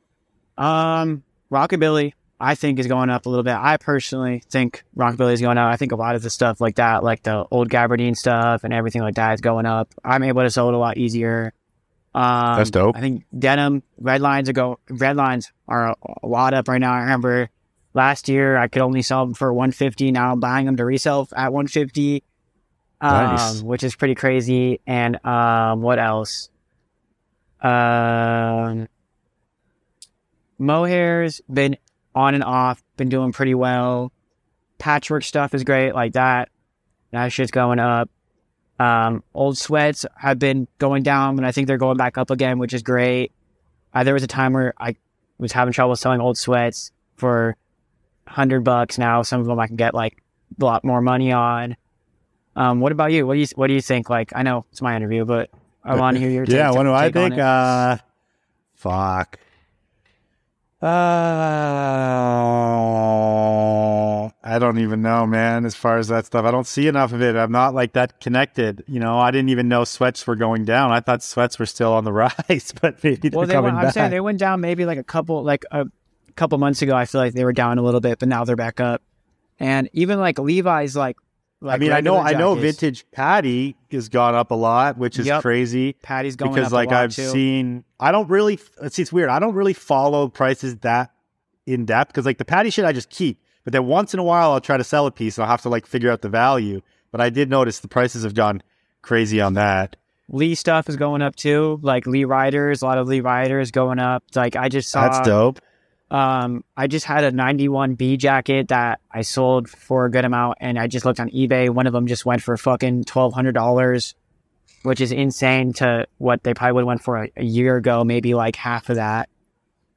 Speaker 2: Um, rockabilly, I think is going up a little bit. I personally think rockabilly is going up. I think a lot of the stuff like that, like the old gabardine stuff and everything like that, is going up. I'm able to sell it a lot easier. Um,
Speaker 1: That's dope.
Speaker 2: I think denim red lines are go red lines are a, a lot up right now. I remember last year I could only sell them for 150. Now I'm buying them to resell at 150, um, which is pretty crazy. And um, what else? Um, mohair's been on and off, been doing pretty well. Patchwork stuff is great, like that. That shit's going up. Um, old sweats have been going down, and I think they're going back up again, which is great. Uh, there was a time where I was having trouble selling old sweats for hundred bucks. Now some of them I can get like a lot more money on. Um, what about you? What do you What do you think? Like, I know it's my interview, but I want to hear your take,
Speaker 1: yeah, what do I think? Uh, fuck. Uh, I don't even know, man. As far as that stuff, I don't see enough of it. I'm not like that connected. You know, I didn't even know sweats were going down. I thought sweats were still on the rise, but maybe they're
Speaker 2: well, they
Speaker 1: coming
Speaker 2: went, I'm
Speaker 1: back.
Speaker 2: saying they went down maybe like a couple, like a couple months ago. I feel like they were down a little bit, but now they're back up. And even like Levi's, like Like
Speaker 1: I mean, I know, I know, vintage Patty has gone up a lot, which is
Speaker 2: Yep.
Speaker 1: crazy.
Speaker 2: Patty's going
Speaker 1: because
Speaker 2: up a
Speaker 1: like I've
Speaker 2: too.
Speaker 1: seen, I don't really. See, it's weird. I don't really follow prices that in depth because like the Patty shit I just keep, but then once in a while I'll try to sell a piece and I'll have to like figure out the value. But I did notice the prices have gone crazy on that.
Speaker 2: Lee stuff is going up too. Like Lee Riders, a lot of Lee Riders going up. Like I just saw.
Speaker 1: That's dope.
Speaker 2: Um, I just had a 91B jacket that I sold for a good amount, and I just looked on eBay. One of them just went for fucking twelve hundred dollars, which is insane to what they probably would have went for a, a year ago. Maybe like half of that.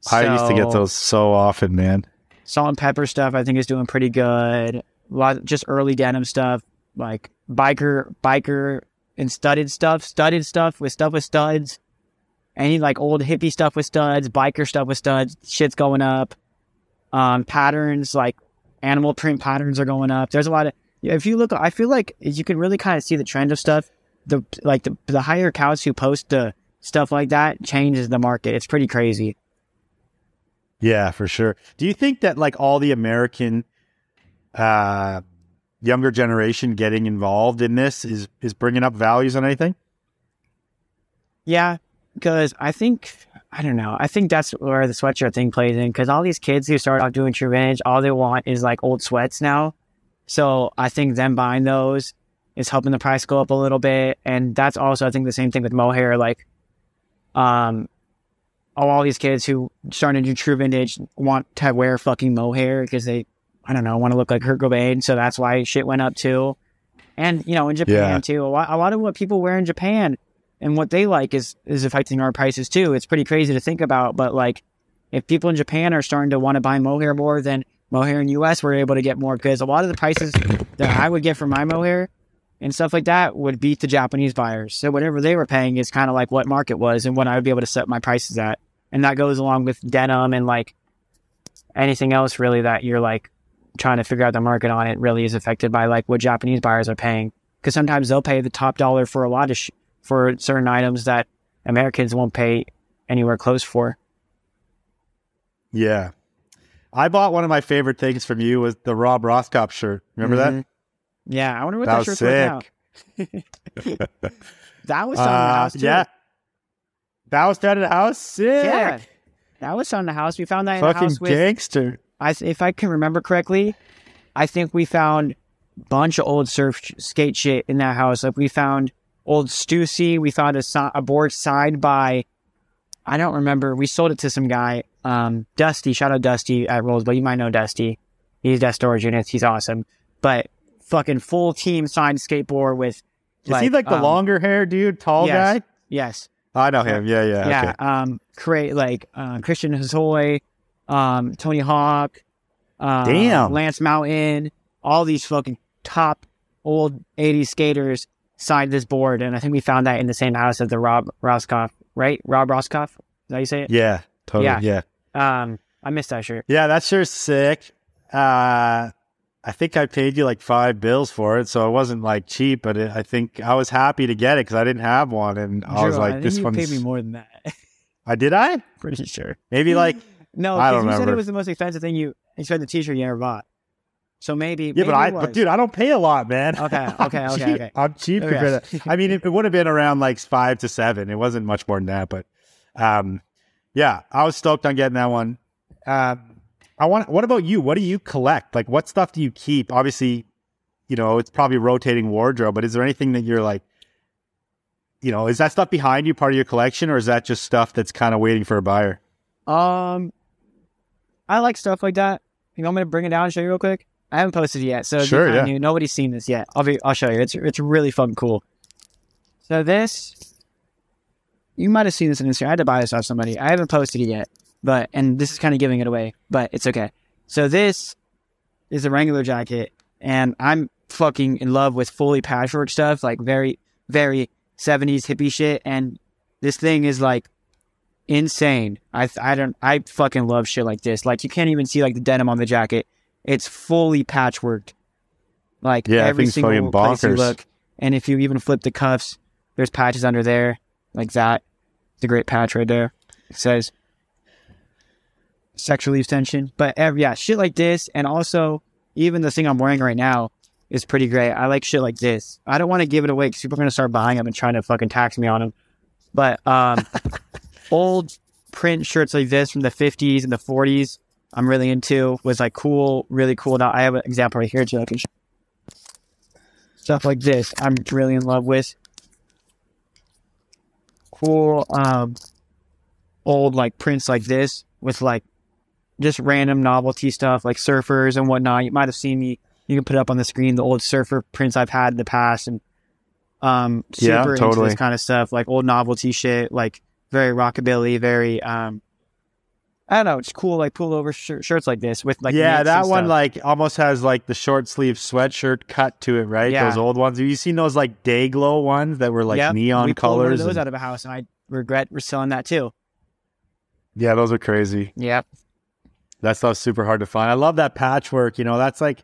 Speaker 1: I used to get those so often, man.
Speaker 2: Salt and pepper stuff. I think is doing pretty good. A lot, just early denim stuff, like biker, biker, and studded stuff. Studded stuff with stuff with studs. Any like old hippie stuff with studs, biker stuff with studs. Shit's going up. Um, patterns like animal print patterns are going up. There's a lot of. If you look, I feel like you can really kind of see the trend of stuff. The like the the higher cows who post the stuff like that changes the market. It's pretty crazy.
Speaker 1: Yeah, for sure. Do you think that like all the American uh younger generation getting involved in this is is bringing up values on anything?
Speaker 2: Yeah, because I think I don't know. I think that's where the sweatshirt thing plays in. Because all these kids who start off doing true vintage, all they want is like old sweats now. So I think them buying those is helping the price go up a little bit, and that's also I think the same thing with mohair. Like, um, all these kids who starting to do true vintage want to wear fucking mohair because they I don't know want to look like Kurt Cobain. So that's why shit went up too. And you know in Japan
Speaker 1: Yeah.
Speaker 2: too, a lot, a lot of what people wear in Japan and what they like is is affecting our prices too. It's pretty crazy to think about, but like if people in Japan are starting to want to buy mohair more than mohair in US, we're able to get more because a lot of the prices that I would get for my mohair and stuff like that would beat the Japanese buyers. So whatever they were paying is kind of like what market was and what I would be able to set my prices at. And that goes along with denim and like anything else really that you're like trying to figure out the market on it really is affected by like what Japanese buyers are paying. Because sometimes they'll pay the top dollar for a lot of sh- for certain items that Americans won't pay anywhere close for.
Speaker 1: Yeah. I bought one of my favorite things from you was the Rob Roskopp shirt. Remember
Speaker 2: Mhm. Yeah, I wonder what
Speaker 1: that?
Speaker 2: that,
Speaker 1: That was
Speaker 2: shirt's worth
Speaker 1: sick.
Speaker 2: now. That was on the
Speaker 1: Uh,
Speaker 2: house too.
Speaker 1: yeah. That was done at the house. Sick.
Speaker 2: Yeah. That was on the house. We found that in the
Speaker 1: Fucking
Speaker 2: house with
Speaker 1: gangster.
Speaker 2: I if I can remember correctly, I think we found a bunch of old surf sh- skate shit in that house. Like we found old Stussy. We found a, a board signed by, I don't remember. We sold it to some guy, um, Dusty. Shout out Dusty at Rose Bowl. You might know Dusty. He's Death Storage Units. He's awesome. But fucking full team signed skateboard with.
Speaker 1: Is he like the
Speaker 2: um,
Speaker 1: longer hair dude, tall
Speaker 2: yes.
Speaker 1: guy?
Speaker 2: Yes.
Speaker 1: I know him. Yeah, yeah.
Speaker 2: Yeah.
Speaker 1: Okay.
Speaker 2: Um, create like uh, Christian Hosoi, um, Tony Hawk, uh,
Speaker 1: Damn.
Speaker 2: Lance Mountain, all these fucking top old 80s skaters signed this board. And I think we found that in the same house as the Rob Roskopp, right? Rob Roskopp? Is that how you say it?
Speaker 1: Yeah, totally.
Speaker 2: Yeah.
Speaker 1: Yeah. yeah.
Speaker 2: Um, I missed that shirt.
Speaker 1: Yeah, that shirt's sick. Uh, I think I paid you like five bills for it, so it wasn't like cheap. But it, I think I was happy to get it because I didn't have one, and I was
Speaker 2: Drew,
Speaker 1: like,
Speaker 2: think
Speaker 1: "This
Speaker 2: you
Speaker 1: one's."
Speaker 2: paid me more than that.
Speaker 1: I did. I
Speaker 2: Pretty sure.
Speaker 1: maybe like
Speaker 2: No,
Speaker 1: I don't
Speaker 2: you said it was the most expensive thing you You said the t-shirt you ever bought. So maybe,
Speaker 1: yeah,
Speaker 2: maybe
Speaker 1: but I but dude, I don't pay a lot, man.
Speaker 2: Okay, okay, okay,
Speaker 1: cheap.
Speaker 2: okay.
Speaker 1: I'm cheap
Speaker 2: Okay.
Speaker 1: compared to. I mean, it, it would have been around like five to seven. It wasn't much more than that, but um, yeah, I was stoked on getting that one. Um, I want. What about you? What do you collect? Like, what stuff do you keep? Obviously, you know, it's probably rotating wardrobe, but is there anything that you're like, you know, is that stuff behind you part of your collection, or is that just stuff that's kind of waiting for a buyer?
Speaker 2: Um, I like stuff like that. You want me to bring it down and show you real quick? I haven't posted it yet, so
Speaker 1: Sure, yeah.
Speaker 2: new. Nobody's seen this yet. I'll be, I'll show you. It's it's really fun, cool. So this, you might have seen this in Instagram. I had to buy this off somebody. I haven't posted it yet, but and this is kind of giving it away, but it's okay. So this is a Wrangler jacket, and I'm fucking in love with fully patchwork stuff, like very very 70s hippie shit, and this thing is like insane. I I don't I fucking love shit like this. Like you can't even see like the denim on the jacket. It's fully patchworked. Like
Speaker 1: Yeah,
Speaker 2: every single place you look. And if you even flip the cuffs, there's patches under there like that. It's a great patch right there. It says sexual relief tension. But ev- yeah, shit like this, and also even the thing I'm wearing right now. is pretty great. I like shit like this. I don't want to give it away because people are gonna start buying them and trying to fucking tax me on them. But um, old print shirts like this from the 50s and the 40s, I'm really into. Was like cool, really cool. Now I have an example right here too. I can show. Stuff like this, I'm really in love with. Cool, um, old like prints like this with like just random novelty stuff like surfers and whatnot. You might have seen me. You can put up on the screen the old surfer prints I've had in the past, and um,
Speaker 1: Yeah,
Speaker 2: super into
Speaker 1: totally.
Speaker 2: this kind of stuff, like old novelty shit, like very rockabilly, very um, I don't know, it's cool, like pullover shir- shirts like this with like
Speaker 1: yeah, that one like almost has like the short sleeve sweatshirt cut to it, right?
Speaker 2: Yeah.
Speaker 1: Those old ones. Have you seen those like day glow ones that were like
Speaker 2: Yep,
Speaker 1: neon
Speaker 2: we
Speaker 1: colors?
Speaker 2: those
Speaker 1: and-
Speaker 2: out of a house, and I regret reselling that too.
Speaker 1: yeah, those are crazy.
Speaker 2: Yep.
Speaker 1: That stuff's super hard to find. I love that patchwork. You know, that's like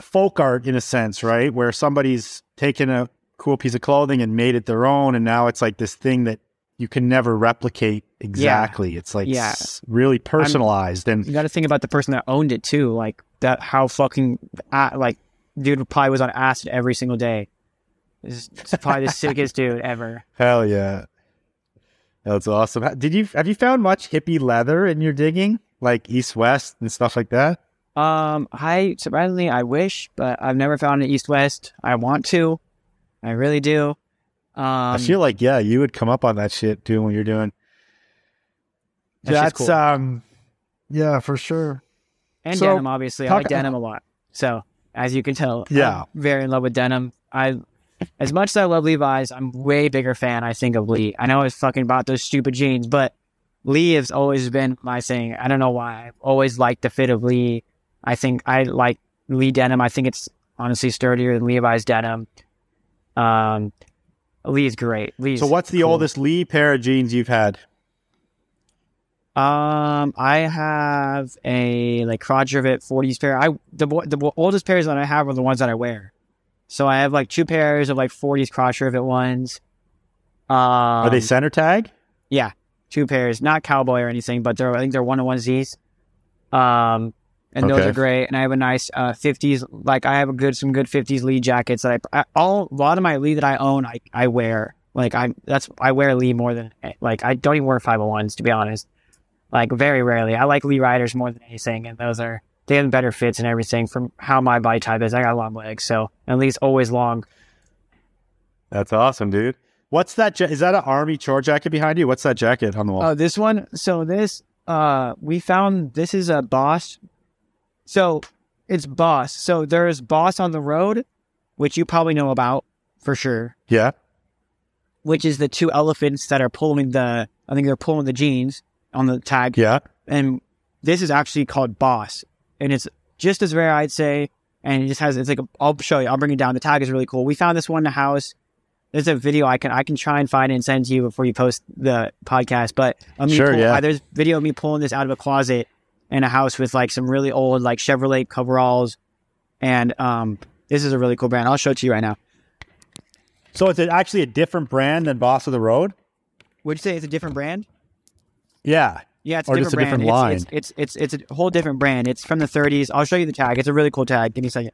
Speaker 1: folk art in a sense, right? Where somebody's taken a cool piece of clothing and made it their own, and now it's like this thing that you can never replicate exactly. It's like
Speaker 2: Yeah.
Speaker 1: really personalized, and
Speaker 2: You got to think about the person that owned it too, like that. How fucking uh, like dude probably was on acid every single day. This is probably the sickest dude ever.
Speaker 1: hell yeah, that's awesome. Did you have you found much hippie leather in your digging, like East West and stuff like that?
Speaker 2: Um, I surprisingly, I wish, but I've never found an East West. I want to, I really do. Um,
Speaker 1: I feel like yeah, you would come up on that shit doing what you're doing.
Speaker 2: That's
Speaker 1: That's
Speaker 2: cool.
Speaker 1: um, yeah, for sure.
Speaker 2: and
Speaker 1: so,
Speaker 2: denim. Obviously, I like denim a lot. So as you can tell,
Speaker 1: Yeah.
Speaker 2: I'm very in love with denim. I, as much as I love Levi's, I'm way bigger fan. I think of Lee. I know I was fucking about those stupid jeans, but Lee has always been my thing. I don't know why. I've always liked the fit of Lee. I think I like Lee denim. I think it's honestly sturdier than Levi's denim. Um, Lee's great. Lee's
Speaker 1: So what's the
Speaker 2: cool.
Speaker 1: oldest Lee pair of jeans you've had?
Speaker 2: Um, I have a like crotch rivet 40s pair. I the the oldest pairs that I have are the ones that I wear. So I have like two pairs of like 40s crotch rivet ones. Um,
Speaker 1: Are they center tag?
Speaker 2: Yeah, two pairs, not cowboy or anything, but they're I think they're one on one Z's. Um, and those are great. And I have a nice uh 50s. Like I have a good some good 50s Lee jackets that I, I all a lot of my Lee that I own I I wear. Like I that's I wear Lee more than like I don't even wear 501s to be honest. Like very rarely. I like Lee Riders more than anything, and those are they have better fits and everything from how my body type is. I got long legs, so at least always long.
Speaker 1: That's awesome, dude. What's that? Is that an army chore jacket behind you? What's that jacket on the wall?
Speaker 2: Oh, this one. So this, uh, we found this is a Boss. So it's Boss. So there's Boss of the Road, which you probably know about for sure.
Speaker 1: yeah.
Speaker 2: Which is the two elephants that are pulling the. I think they're pulling the jeans on the tag.
Speaker 1: Yeah.
Speaker 2: And this is actually called Boss, and it's just as rare, I'd say. And it just has. It's like I'll show you. I'll bring it down. The tag is really cool. We found this one in the house. There's a video I can I can try and find it and send to you before you post the podcast. But I mean,
Speaker 1: Sure,
Speaker 2: pull-
Speaker 1: yeah.
Speaker 2: there's video of me pulling this out of a closet in a house with like some really old like Chevrolet coveralls, and um, this is a really cool brand. I'll show it to you right now.
Speaker 1: So it's actually a different brand than Boss of the Road.
Speaker 2: Would you say it's a different brand?
Speaker 1: Yeah.
Speaker 2: Yeah, it's a
Speaker 1: Or
Speaker 2: different
Speaker 1: just a
Speaker 2: brand.
Speaker 1: different
Speaker 2: It's-
Speaker 1: line.
Speaker 2: It's, it's it's it's a whole different brand. It's from the 30s. I'll show you the tag. It's a really cool tag. Give me a second.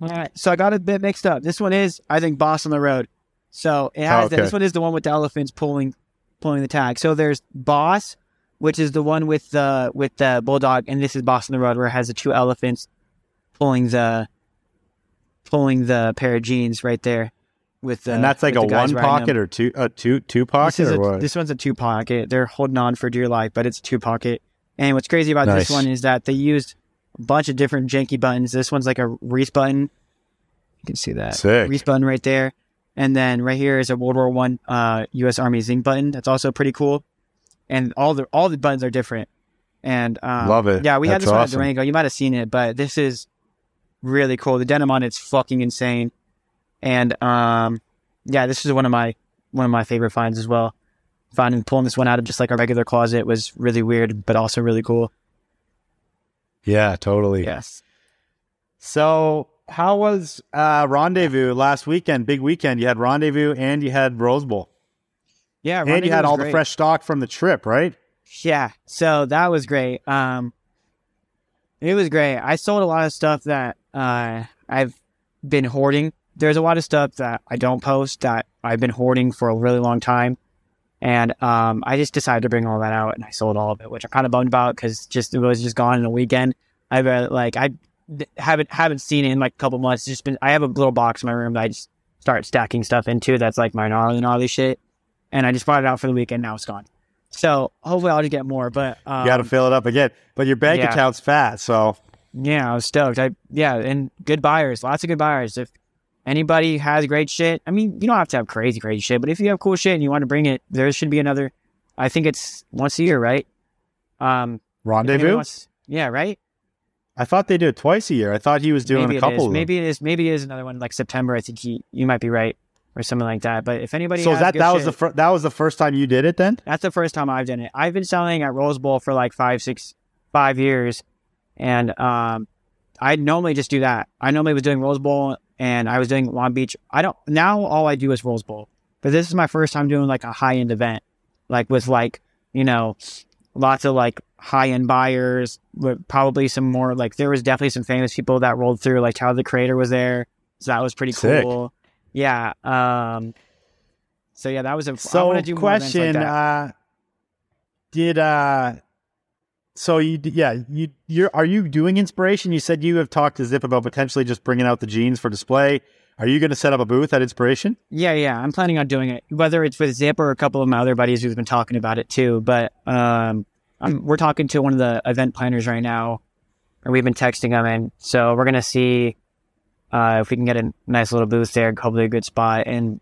Speaker 2: All right. So I got a bit mixed up. This one is, I think, Boss of the Road. So it has oh, the-
Speaker 1: okay.
Speaker 2: this one is the one with the elephants pulling pulling the tag. So there's Boss, which is the one with the with the bulldog, and this is Boss of the Road, where it has the two elephants pulling the pulling the pair of jeans right there. With the,
Speaker 1: and that's like a one pocket or two, a two two
Speaker 2: This,
Speaker 1: pocket
Speaker 2: is
Speaker 1: or
Speaker 2: a,
Speaker 1: what?
Speaker 2: this one's a two pocket. They're holding on for dear life, but it's two pocket. And what's crazy about
Speaker 1: Nice.
Speaker 2: this one is that they used a bunch of different janky buttons. This one's like a Reese button. You can see that
Speaker 1: Sick.
Speaker 2: Reese button right there. And then right here is a World War One uh, U.S. Army Zing button. That's also pretty cool. And all the all the buttons are different. And um,
Speaker 1: Love it.
Speaker 2: Yeah, we had
Speaker 1: That's
Speaker 2: this one
Speaker 1: awesome.
Speaker 2: at Durango. You might have seen it, but this is really cool. The denim on it's fucking insane. And um, yeah, this is one of my one of my favorite finds as well. Finding pulling this one out of just like a regular closet was really weird, but also really cool.
Speaker 1: yeah, totally.
Speaker 2: Yes.
Speaker 1: So how was uh, Rendezvous last weekend? Big weekend. You had Rendezvous and you had Rose Bowl,
Speaker 2: Yeah,
Speaker 1: and you had all the fresh stock from the trip, right?
Speaker 2: Yeah, so that was great. Um, it was great. I sold a lot of stuff that uh, I've been hoarding. There's a lot of stuff that I don't post that I've been hoarding for a really long time. And um, I just decided to bring all that out and I sold all of it, which I'm kind of bummed about because just it was just gone in a weekend. I've uh, like I haven't haven't seen it in like a couple months. It's just been I have a little box in my room that I just start stacking stuff into. That's like my gnarly gnarly shit, and I just brought it out for the weekend. Now it's gone. So hopefully I'll just get more. But um,
Speaker 1: you got to fill it up again. But your bank
Speaker 2: yeah.
Speaker 1: account's fat, so
Speaker 2: yeah, I was stoked. I yeah, and good buyers, lots of good buyers. If anybody has great shit, I mean, you don't have to have crazy crazy shit, but if you have cool shit and you want to bring it, there should be another. I think it's once a year, right? Um,
Speaker 1: rendezvous.
Speaker 2: wants- yeah, right.
Speaker 1: I thought they do it twice a year. I thought he was doing
Speaker 2: maybe
Speaker 1: a couple.
Speaker 2: Maybe it is. Maybe it is another one like September. I think he, you might be right, or something like that. But if anybody,
Speaker 1: So
Speaker 2: has
Speaker 1: that that was
Speaker 2: shit-
Speaker 1: the fir- that was the first time you did it then?
Speaker 2: That's the first time I've done it. I've been selling at Rose Bowl for like five, six, five years, and um, I normally just do that. I normally was doing Rose Bowl, and I was doing Long Beach. I don't now. All I do is Rose Bowl, but this is my first time doing like a high end event, like with like you know, lots of like high end buyers, with probably some more like there was definitely some famous people that rolled through. Like Tyler the Creator was there, so that was pretty
Speaker 1: Sick.
Speaker 2: cool. Yeah. Um. So yeah, that was a. I
Speaker 1: So
Speaker 2: wanna do like
Speaker 1: question:
Speaker 2: that.
Speaker 1: uh, Did uh, so you yeah you you're are you doing inspiration? You said you have talked to Zip about potentially just bringing out the jeans for display. Are you going to set up a booth at Inspiration?
Speaker 2: Yeah, yeah, I'm planning on doing it, whether it's with Zip or a couple of my other buddies who've been talking about it too. But um, I'm, we're talking to one of the event planners right now, and we've been texting them, and so we're gonna see uh, if we can get a nice little booth there, hopefully a good spot. And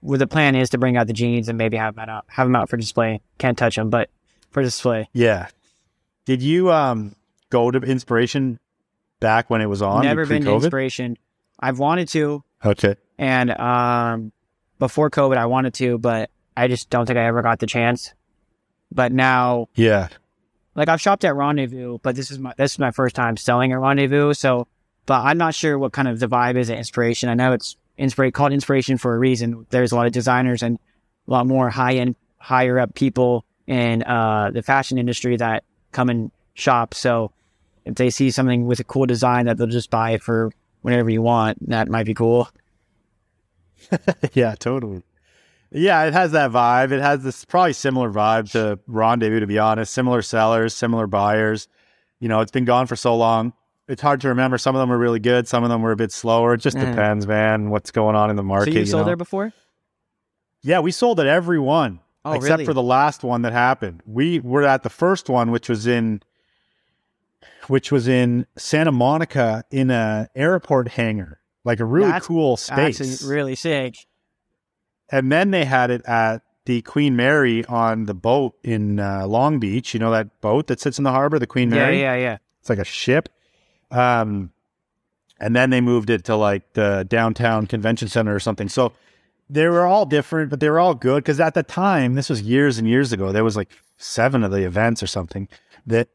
Speaker 2: where the plan is to bring out the jeans and maybe have them out, have them out for display. Can't touch them, but for display.
Speaker 1: Yeah. Did you um go to Inspiration back when it was on?
Speaker 2: Never been to inspiration. I've wanted to,
Speaker 1: Okay.
Speaker 2: and um, before COVID, I wanted to, but I just don't think I ever got the chance. But now
Speaker 1: Yeah.
Speaker 2: like I've shopped at Rendezvous, but this is my this is my first time selling at Rendezvous. So, but I'm not sure what kind of the vibe is at Inspiration. I know it's inspira- called Inspiration for a reason. There's a lot of designers and a lot more high end, higher up people in uh, the fashion industry that come and shop. So, if they see something with a cool design that they'll just buy it for whenever you want, that might be cool.
Speaker 1: yeah, totally. Yeah, it has that vibe. It has this probably similar vibe to Rendezvous, to be honest. Similar sellers, similar buyers. You know, it's been gone for so long. It's hard to remember. Some of them were really good. Some of them were a bit slower. It just
Speaker 2: Mm.
Speaker 1: depends, man. What's going on in the market?
Speaker 2: so you sold
Speaker 1: know?
Speaker 2: there before?
Speaker 1: Yeah, we sold at every one
Speaker 2: Oh,
Speaker 1: except
Speaker 2: really?
Speaker 1: for the last one that happened. We were at the first one, which was in, which was in Santa Monica in a airport hangar, like a really
Speaker 2: That's
Speaker 1: cool space.
Speaker 2: Actually, really sick.
Speaker 1: and then they had it at the Queen Mary on the boat in uh, Long Beach. You know that boat that sits in the harbor, the Queen Mary.
Speaker 2: Yeah,
Speaker 1: Mary.
Speaker 2: yeah, yeah.
Speaker 1: It's like a ship. Um, and then they moved it to like the downtown convention center or something. So they were all different, but they were all good because at the time, this was years and years ago. There was like seven of the events or something that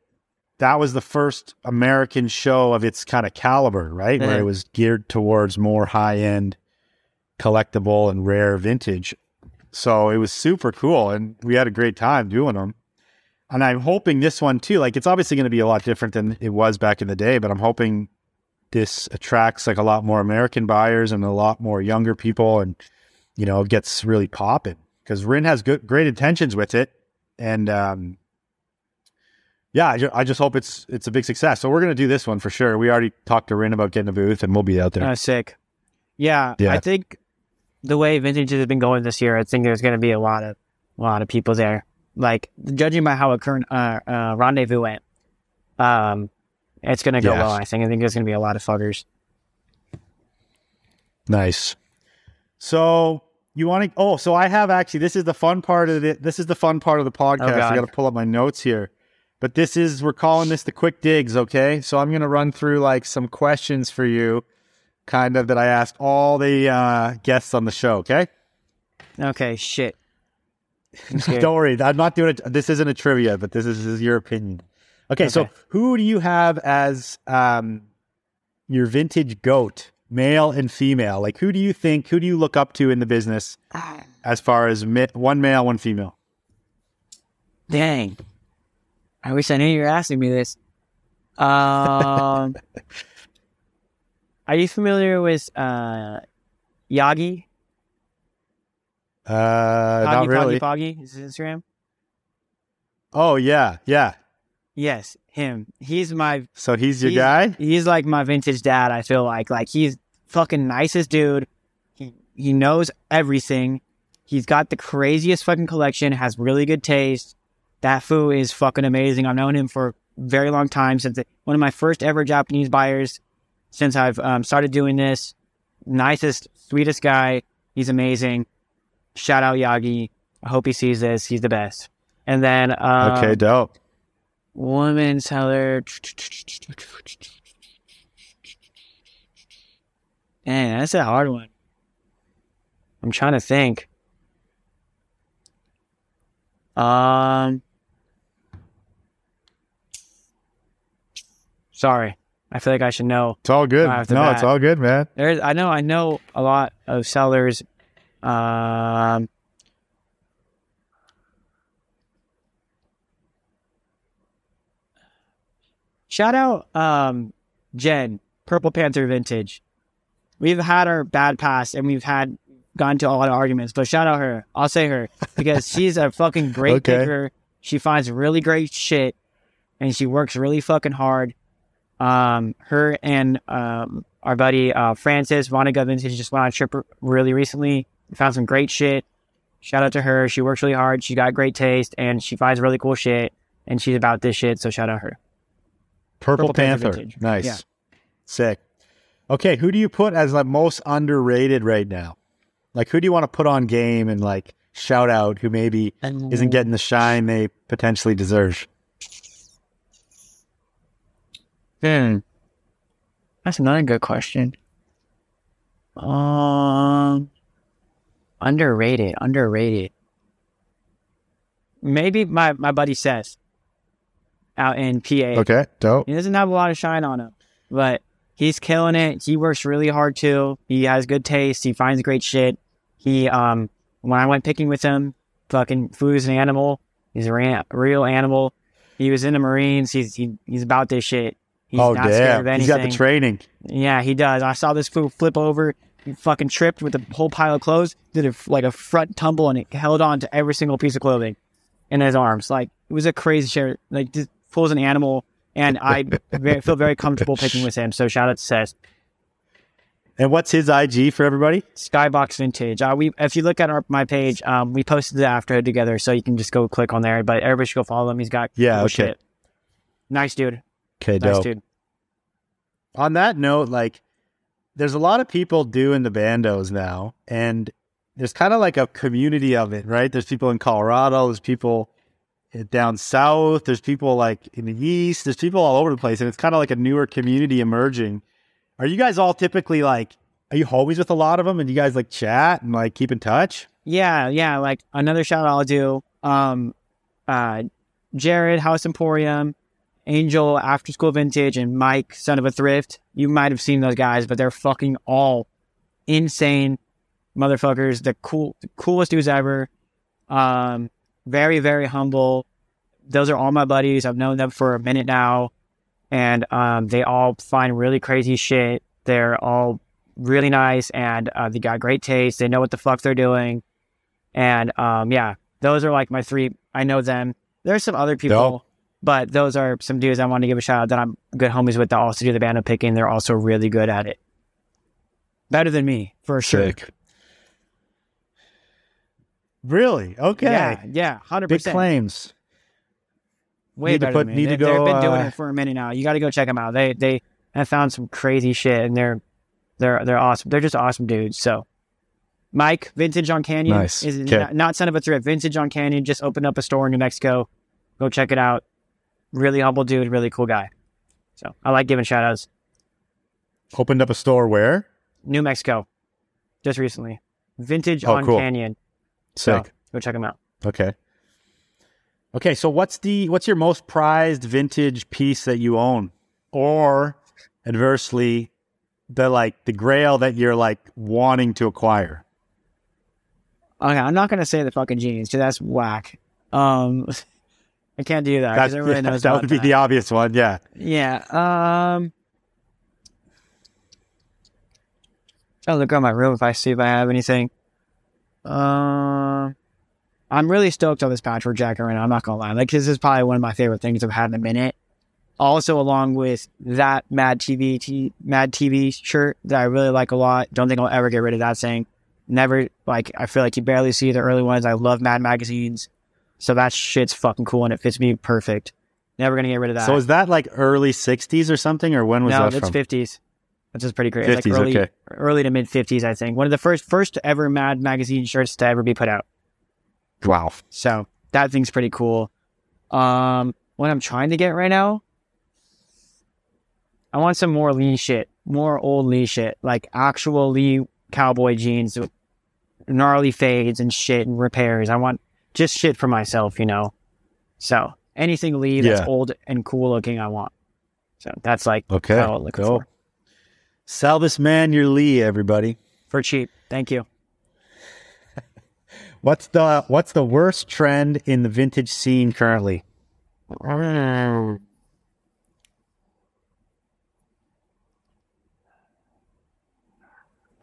Speaker 1: that was the first American show of its kind of caliber, right? Where it
Speaker 2: Mhm.
Speaker 1: was geared towards more high end, collectible and rare vintage. So it was super cool, and we had a great time doing them. And I'm hoping this one too. Like it's obviously going to be a lot different than it was back in the day, but I'm hoping this attracts like a lot more American buyers and a lot more younger people, and you know it gets really popping because Rin has good, great intentions with it, and um, yeah, I, ju- I just hope it's it's a big success. So we're going to do this one for sure. We already talked to Rin about getting a booth, and we'll be out there.
Speaker 2: Oh, sick. Yeah,
Speaker 1: Yeah.
Speaker 2: I think the way vintage has been going this year, I think there's going to be a lot of a lot of people there. Like judging by how a current uh, uh, rendezvous went, um, it's going to go
Speaker 1: Yeah.
Speaker 2: well. I think. I think there's going to be a lot of fuckers.
Speaker 1: Nice. So you want to? Oh, so I have actually. This is the fun part of it. This is the fun part of the podcast. I got to pull up my notes here. But this is we're calling this the quick digs. Okay, so I'm going to run through like some questions for you, kind of that I asked all the uh, guests on the show. Okay.
Speaker 2: Okay, shit.
Speaker 1: Don't worry, I'm not doing it. This isn't a trivia, but this is, this is your opinion. Okay, so who do you have as um, your vintage goat, male and female? Like, who do you think? Who do you look up to in the business as far as mi- one male, one female?
Speaker 2: Dang. I wish I knew you were asking me this. Um, Are you familiar with uh, Yagi?
Speaker 1: Uh, not really.
Speaker 2: Poggy Poggy is his Instagram.
Speaker 1: Oh yeah, yeah.
Speaker 2: Yes, him. He's my
Speaker 1: So he's your
Speaker 2: He's-
Speaker 1: guy.
Speaker 2: he's like my vintage dad. I feel like like he's fucking nicest dude. He he knows everything. He's got the craziest fucking collection. Has really good taste. That foo is fucking amazing. I've known him for a very long time since one of my first ever Japanese buyers. Since I've um, started doing this, nicest, sweetest guy. He's amazing. Shout out Yagi. I hope he sees this. He's the best. And then um,
Speaker 1: okay, dope.
Speaker 2: woman seller. Man, that's a hard one. I'm trying to think. Um, sorry, I feel like I should know.
Speaker 1: It's all good. No,
Speaker 2: bat.
Speaker 1: it's all good, man.
Speaker 2: There's, I know, I know a lot of sellers. Um, shout out, um, Jen, Purple Panther Vintage. We've had our bad past and we've had gone to a lot of arguments, but shout out her. I'll say her because she's a fucking great
Speaker 1: Okay.
Speaker 2: picker. She finds really great shit and she works really fucking hard. Um, her and um, our buddy uh, Francis Vanaga Vintage just went on a trip really recently. Found some great shit. Shout out to her. She works really hard. She got great taste and she finds really cool shit. And she's about this shit. So shout out her.
Speaker 1: Purple,
Speaker 2: Purple Panther
Speaker 1: Panther. Nice.
Speaker 2: Yeah.
Speaker 1: Sick. Okay, who do you put as the most underrated right now? Like who do you want to put on game and like shout out who maybe isn't getting the shine they potentially deserve?
Speaker 2: Hmm. That's another good question. Um, underrated, underrated. Maybe my my buddy Seth out in PA.
Speaker 1: Okay, dope.
Speaker 2: He doesn't have a lot of shine on him, but he's killing it. He works really hard too. He has good taste. He finds great shit. He um when I went picking with him, fucking Foo's an animal. He's a ran- real animal. He was in the Marines. He's he, he's about this shit. He's
Speaker 1: oh
Speaker 2: not scared of
Speaker 1: damn, he's got the training.
Speaker 2: Yeah, he does. I saw this fool flip over. He fucking tripped with a whole pile of clothes. Did a, like a front tumble and it held on to every single piece of clothing in his arms. Like it was a crazy shit. Like this fool's an animal, and I feel very comfortable picking with him. So shout out to Seth.
Speaker 1: And what's his IG for everybody?
Speaker 2: Skybox Vintage. Uh, we if you look at our, my page, um, we posted the after together, so you can just go click on there. But everybody should go follow him. He's got
Speaker 1: Yeah,
Speaker 2: cool
Speaker 1: okay.
Speaker 2: shit. Nice dude.
Speaker 1: Okay,
Speaker 2: Nice
Speaker 1: dope.
Speaker 2: dude.
Speaker 1: On that note, like there's a lot of people doing the bandos now, and there's kind of like a community of it, right? There's people in Colorado, there's people down south, there's people like in the east, there's people all over the place, and it's kind of like a newer community emerging. Are you guys all typically like? Are you homies with a lot of them, and you guys like chat and like keep in touch?
Speaker 2: Yeah, yeah. Like another shout out I'll do. Um, uh, Jared House Emporium, Angel After School Vintage, and Mike Son of a Thrift. You might have seen those guys, but they're fucking all insane motherfuckers. The cool, the coolest dudes ever. Um, very, very humble. Those are all my buddies. I've known them for a minute now, and um, they all find really crazy shit. They're all really nice, and uh, they got great taste. They know what the fuck they're doing, and um, yeah, those are like my three. I know them. There's some other people,
Speaker 1: Dope.
Speaker 2: but those are some dudes I want to give a shout out that I'm good homies with that also do the band of picking. They're also really good at it. Better than me, for sure.
Speaker 1: Sick. Really? Okay.
Speaker 2: Yeah, yeah, hundred percent.
Speaker 1: Big claims.
Speaker 2: Way
Speaker 1: Need to
Speaker 2: better
Speaker 1: put-
Speaker 2: than me.
Speaker 1: need to
Speaker 2: they,
Speaker 1: go,
Speaker 2: They've been doing
Speaker 1: uh,
Speaker 2: it for a minute now. You got to go check them out. They they have found some crazy shit, and they're they're they're awesome. They're just awesome dudes. So, Mike, Vintage on Canyon
Speaker 1: Nice.
Speaker 2: is
Speaker 1: Okay.
Speaker 2: not, not son of a thrift. Vintage on Canyon just opened up a store in New Mexico. Go check it out. Really humble dude, really cool guy. So I like giving shout outs.
Speaker 1: Opened up a store where?
Speaker 2: New Mexico, just recently. Vintage
Speaker 1: Oh,
Speaker 2: on
Speaker 1: cool.
Speaker 2: Canyon. So go check them out.
Speaker 1: Okay. Okay, so what's the what's your most prized vintage piece that you own? Or adversely, the like the grail that you're like wanting to acquire.
Speaker 2: Okay, I'm not gonna say the fucking jeans because that's whack. Um, I can't do that because everybody
Speaker 1: yeah,
Speaker 2: knows
Speaker 1: that would be
Speaker 2: that.
Speaker 1: the obvious one, yeah.
Speaker 2: Yeah. Um. I'll look around my room if I see if I have anything. Uh, I'm really stoked on this patch for Jack Arena. I'm not gonna lie, like this is probably one of my favorite things I've had in a minute. Also, along with that Mad TV t- Mad TV shirt that I really like a lot. Don't think I'll ever get rid of that thing. Never like I feel like you barely see the early ones. I love Mad magazines, so that shit's fucking cool and it fits me perfect. Never gonna get rid of that.
Speaker 1: So is that like early '60s or something, or when was
Speaker 2: no,
Speaker 1: that?
Speaker 2: No, it's
Speaker 1: from?
Speaker 2: '50s which is pretty great.
Speaker 1: 50s,
Speaker 2: like early,
Speaker 1: okay.
Speaker 2: early to mid fifties, I think. One of the first first ever Mad magazine shirts to ever be put out.
Speaker 1: Wow.
Speaker 2: So that thing's pretty cool. Um, what I'm trying to get right now, I want some more Lee shit, more old Lee shit, like actual Lee cowboy jeans, gnarly fades and shit and repairs. I want just shit for myself, you know. So anything Lee that's
Speaker 1: yeah.
Speaker 2: old and cool looking, I want. So that's like
Speaker 1: okay.
Speaker 2: Cool.
Speaker 1: Sell this man your Lee, everybody.
Speaker 2: for cheap. Thank you.
Speaker 1: What's the What's the worst trend in the vintage scene currently?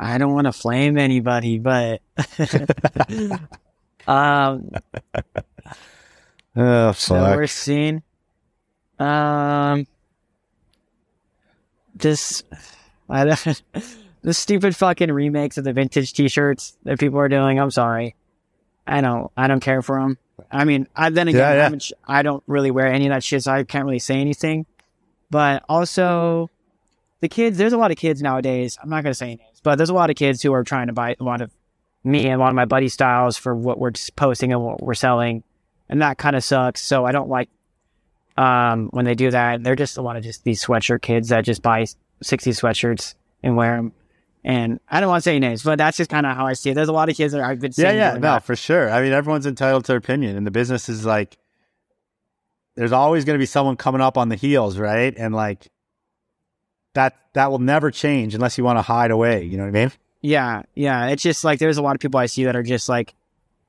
Speaker 2: I don't want to flame anybody, but um,
Speaker 1: Oh,
Speaker 2: the
Speaker 1: fuck.
Speaker 2: worst scene. Um, just the stupid fucking remakes of the vintage T-shirts that people are doing. I'm sorry, I don't I don't care for them. I mean, I then again,
Speaker 1: Yeah, yeah.
Speaker 2: I, I don't really wear any of that shit, so I can't really say anything. But also, the kids. There's a lot of kids nowadays. I'm not gonna say names, but there's a lot of kids who are trying to buy a lot of me and a lot of my buddy styles for what we're posting and what we're selling, and that kind of sucks. So I don't like um, when they do that. They're just a lot of just these sweatshirt kids that just buy 60 sweatshirts and wear them. And I don't want to say names, but that's just kind of how I see it. There's a lot of kids that I've been seeing.
Speaker 1: Yeah, yeah, no,
Speaker 2: that.
Speaker 1: for sure. I mean, everyone's entitled to their opinion, and the business is like, there's always going to be someone coming up on the heels, right? And like, that that will never change unless you want to hide away. You know what I mean?
Speaker 2: Yeah, yeah. It's just like there's a lot of people I see that are just like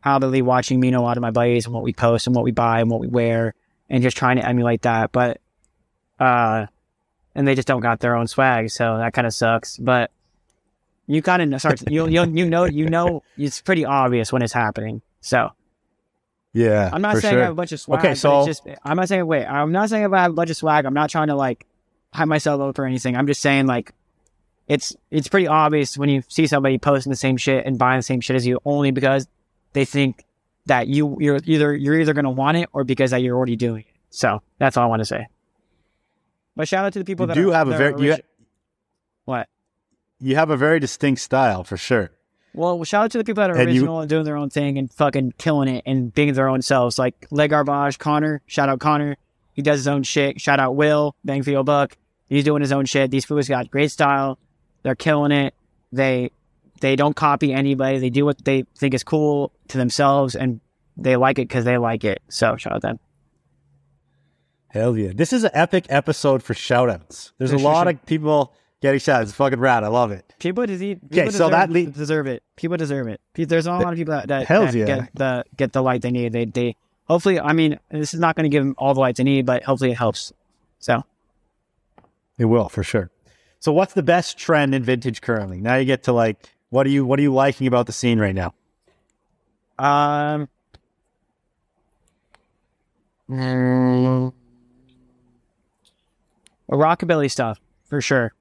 Speaker 2: probably watching me and a lot of my buddies and what we post and what we buy and what we wear and just trying to emulate that. But uh and they just don't got their own swag, so that kind of sucks. But you kind of start you you you know you know it's pretty obvious when it's happening. So
Speaker 1: Yeah,
Speaker 2: I'm not saying
Speaker 1: sure.
Speaker 2: I have a bunch of swag.
Speaker 1: Okay, so-
Speaker 2: just I'm not saying wait. I'm not saying if I have a bunch of swag. I'm not trying to like hype myself up or anything. I'm just saying like it's it's pretty obvious when you see somebody posting the same shit and buying the same shit as you only because they think that you you're either you're either gonna want it or because that you're already doing it. So that's all I want to say. But shout out to the people
Speaker 1: You
Speaker 2: that
Speaker 1: do
Speaker 2: are,
Speaker 1: have a very you,
Speaker 2: origi- what.
Speaker 1: you have a very distinct style for sure.
Speaker 2: Well, shout out to the people that are
Speaker 1: And you-
Speaker 2: original and doing their own thing and fucking killing it and being their own selves. Like Leg Garbage, Connor. Shout out Connor. He does his own shit. Shout out Will, Bang for Your Buck. He's doing his own shit. These fools got great style. They're killing it. They they don't copy anybody. They do what they think is cool to themselves and they like it because they like it. So shout out them.
Speaker 1: Hell yeah! This is an epic episode for shoutouts. There's a lot of people getting shout. It's fucking rad. I love it.
Speaker 2: People, deserve, people
Speaker 1: Okay, so
Speaker 2: deserve,
Speaker 1: that le-
Speaker 2: deserve it. People deserve it. There's not a lot of people that, that,
Speaker 1: Hells
Speaker 2: that
Speaker 1: yeah.
Speaker 2: get the get the light they need. They they hopefully. I mean, this is not going to give them all the light they need, but hopefully it helps. So
Speaker 1: It will for sure. So, what's the best trend in vintage currently? Now you get to like, what are you what are you liking about the scene right now?
Speaker 2: Um. mm, rockabilly stuff for sure.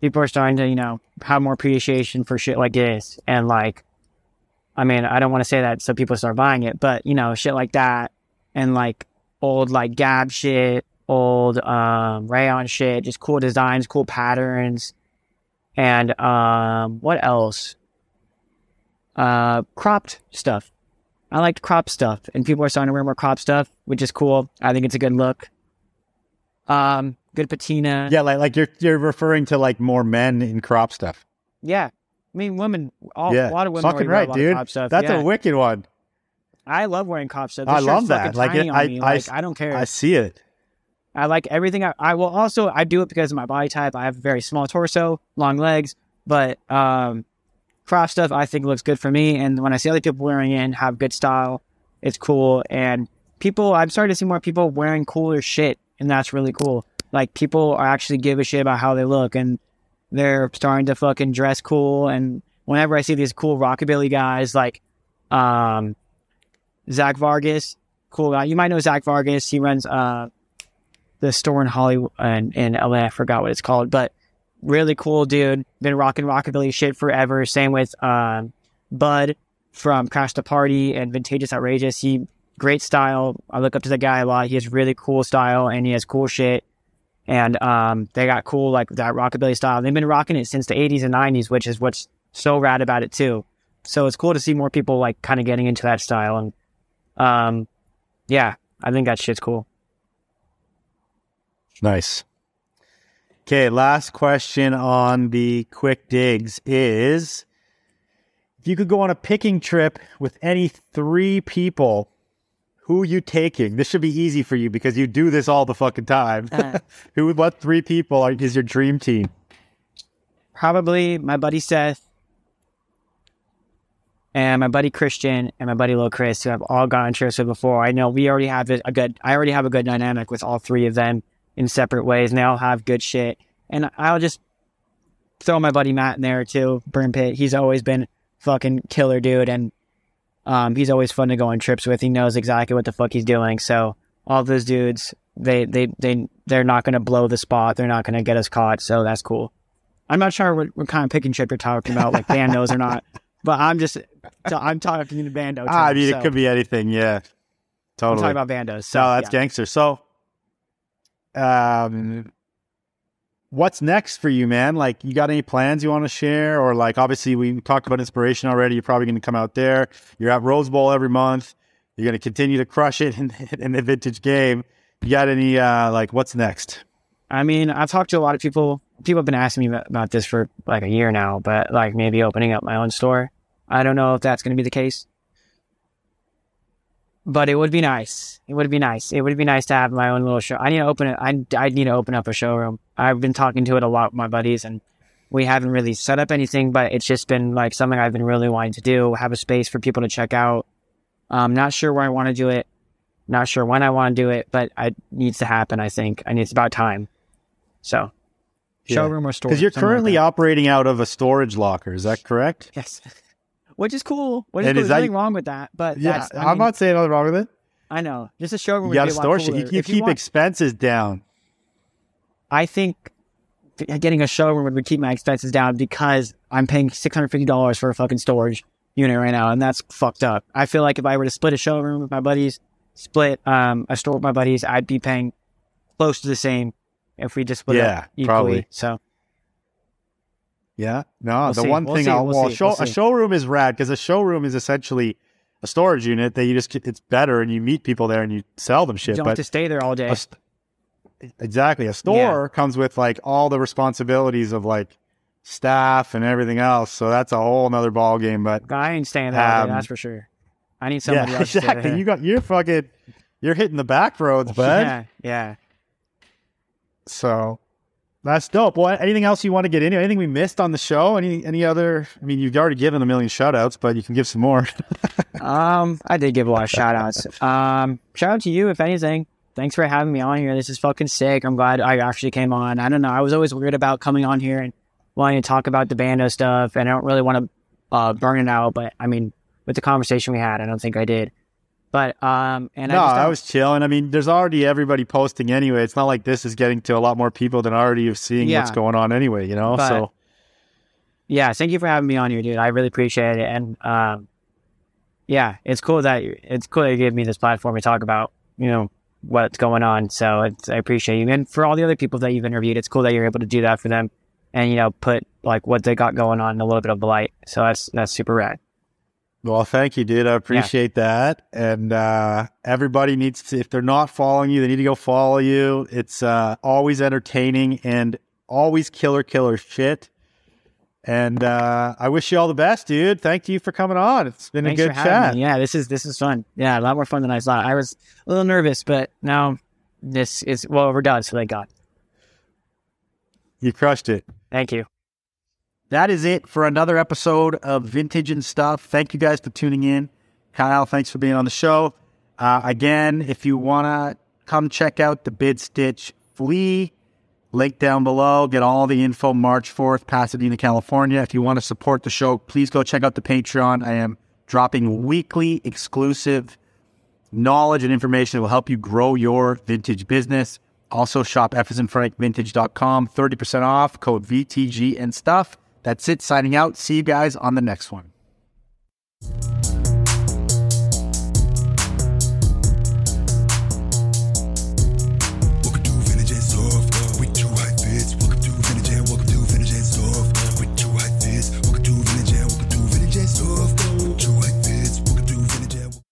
Speaker 2: People are starting to, you know, have more appreciation for shit like this, and like, I mean, I don't want to say that so people start buying it, but you know, shit like that, and like old like Gab shit, old um rayon shit, just cool designs, cool patterns, and um, what else? uh, cropped stuff. I liked crop stuff, and people are starting to wear more crop stuff, which is cool. I think it's a good look. Um, good patina.
Speaker 1: Yeah, like like you're you're referring to like more men in crop stuff.
Speaker 2: Yeah. I mean, women. All,
Speaker 1: yeah,
Speaker 2: a lot of women
Speaker 1: fucking right, dude.
Speaker 2: crop stuff.
Speaker 1: That's
Speaker 2: yeah.
Speaker 1: a wicked one.
Speaker 2: I love wearing crop stuff.
Speaker 1: I love that. Like, it- I-. I
Speaker 2: Like, I don't care.
Speaker 1: I see it.
Speaker 2: I like everything. I, I will also I do it because of my body type. I have a very small torso, long legs, but um, crop stuff I think looks good for me. And when I see other people wearing it and have good style, it's cool. And people, I'm starting to see more people wearing cooler shit, and that's really cool. Like people are actually give a shit about how they look, and they're starting to fucking dress cool. And whenever I see these cool rockabilly guys like um, Zach Vargas, cool guy. You might know Zach Vargas. He runs uh, the store in Hollywood and in LA. I forgot what it's called, but really cool dude. Been rocking rockabilly shit forever. Same with um, Bud from Crash the Party and Vintageous Outrageous. He great style. I look up to the guy a lot. He has really cool style and he has cool shit. And um, they got cool like that rockabilly style. They've been rocking it since the 80s and 90s, which is what's so rad about it too. So it's cool to see more people like kind of getting into that style. And um, yeah, I think that shit's cool.
Speaker 1: Nice. Okay, last question on the quick digs is if you could go on a picking trip with any three people, who are you taking? This should be easy for you because you do this all the fucking time.
Speaker 2: Uh.
Speaker 1: who what three people are, is your dream team?
Speaker 2: Probably my buddy Seth and my buddy Christian and my buddy Lil Chris, who I've all gone on trips with before. I know we already have a good. I already have a good dynamic with all three of them in separate ways, and they all have good shit. And I'll just throw my buddy Matt in there too. Burn Pit. He's always been fucking killer dude, and um, he's always fun to go on trips with. He knows exactly what the fuck he's doing. So all those dudes, they they they they're not gonna blow the spot. They're not gonna get us caught. So that's cool. I'm not sure what, what kind of picking trip you're talking about, like bandos or not. But I'm just, I'm talking in the bando.
Speaker 1: Ah, I mean,
Speaker 2: so
Speaker 1: it could be anything. Yeah, totally.
Speaker 2: I'm talking about bandos. So
Speaker 1: So that's
Speaker 2: yeah.
Speaker 1: gangster. So, um, what's next for you, man? Like, you got any plans you want to share, or like, obviously, we talked about inspiration already. You're probably going to come out there. You're at Rose Bowl every month. You're going to continue to crush it in, in the vintage game. You got any uh, like, what's next?
Speaker 2: I mean, I've talked to a lot of people. People have been asking me about- about this for like a year now, but like maybe opening up my own store. I don't know if that's going to be the case, but it would be nice. It would be nice. It would be nice to have my own little show. I need to open it. I I need to open up a showroom. I've been talking to it a lot with my buddies, and we haven't really set up anything. But it's just been like something I've been really wanting to do. Have a space for people to check out. I'm not sure where I want to do it. Not sure when I want to do it, but it needs to happen. I think, and it's about time. So,
Speaker 1: Yeah.
Speaker 2: showroom or store?
Speaker 1: Because you're
Speaker 2: something like
Speaker 1: currently operating out of a storage locker. Is that correct?
Speaker 2: yes, which is cool. Which is cool. There's nothing wrong with that. But
Speaker 1: Yeah,
Speaker 2: that's, I
Speaker 1: I'm
Speaker 2: mean,
Speaker 1: not saying nothing wrong with it.
Speaker 2: I know. Just a showroom.
Speaker 1: You got a store shit. You, you keep
Speaker 2: want-
Speaker 1: expenses down.
Speaker 2: I think getting a showroom would keep my expenses down because I'm paying six hundred fifty dollars for a fucking storage unit right now, and that's fucked up. I feel like if I were to split a showroom with my buddies, split um, a store with my buddies, I'd be paying close to the same if we just split
Speaker 1: Yeah,
Speaker 2: equally.
Speaker 1: probably.
Speaker 2: So
Speaker 1: Yeah. No,
Speaker 2: We'll
Speaker 1: the
Speaker 2: see.
Speaker 1: one
Speaker 2: We'll
Speaker 1: thing
Speaker 2: see.
Speaker 1: I'll,
Speaker 2: We'll see.
Speaker 1: show, a showroom is rad because a showroom is essentially a storage unit that you just it's better and you meet people there and you sell them shit.
Speaker 2: you don't have
Speaker 1: But
Speaker 2: to stay there all day.
Speaker 1: a exactly a store comes with like all the responsibilities of like staff and everything else. So that's a whole nother ball game. But
Speaker 2: I ain't staying there all
Speaker 1: Um,
Speaker 2: that's for sure. I need somebody
Speaker 1: yeah,
Speaker 2: else.
Speaker 1: exactly. You got you're fucking you're hitting the back roads, bud.
Speaker 2: yeah, yeah.
Speaker 1: So that's dope. Well, anything else you want to get into? Anything we missed on the show? Any any other? I mean, you've already given a million shout outs, but you can give some more.
Speaker 2: Um, I did give a lot of shout outs. Um, shout out to you, if anything. Thanks for having me on here. This is fucking sick. I'm glad I actually came on. I don't know. I was always weird about coming on here and wanting to talk about the bando stuff, and I don't really want to uh, burn it out. But I mean, with the conversation we had, I don't think I did. But um, and
Speaker 1: no,
Speaker 2: I, just
Speaker 1: I was chilling. I mean, there's already everybody posting anyway. It's not like this is getting to a lot more people than already are seeing
Speaker 2: Yeah.
Speaker 1: what's going on anyway. You know,
Speaker 2: But-
Speaker 1: so
Speaker 2: yeah. Thank you for having me on here, dude. I really appreciate it. And um, yeah, it's cool that you- it's cool that you gave me this platform to talk about, you know, what's going on. So it's, I appreciate you. And for all the other people that you've interviewed, it's cool that you're able to do that for them, and you know, put like what they got going on in a little bit of the light. So that's that's super rad.
Speaker 1: Well, thank you, dude. I appreciate that. And uh, everybody needs to, if they're not following you, they need to go follow you. It's uh, always entertaining and always killer, killer shit. And uh, I wish you all the best, dude. Thank you for coming on. It's been
Speaker 2: Thanks
Speaker 1: a good chat.
Speaker 2: me. Yeah, this is this is fun. Yeah, a lot more fun than I thought. I was a little nervous, but now this is well, we're done. So thank God.
Speaker 1: You crushed it.
Speaker 2: Thank you.
Speaker 1: That is it for another episode of Vintage and Stuff. Thank you guys for tuning in. Kyle, thanks for being on the show. Uh, again, if you want to come check out the Bid Stitch Flea Link down below. Get all the info March 4th, Pasadena, California. If you want to support the show, please go check out the Patreon. I am dropping weekly exclusive knowledge and information that will help you grow your vintage business. Also, shop fasinfrankvintage.com, 30% off, code VTG and stuff. That's it, signing out. See you guys on the next one.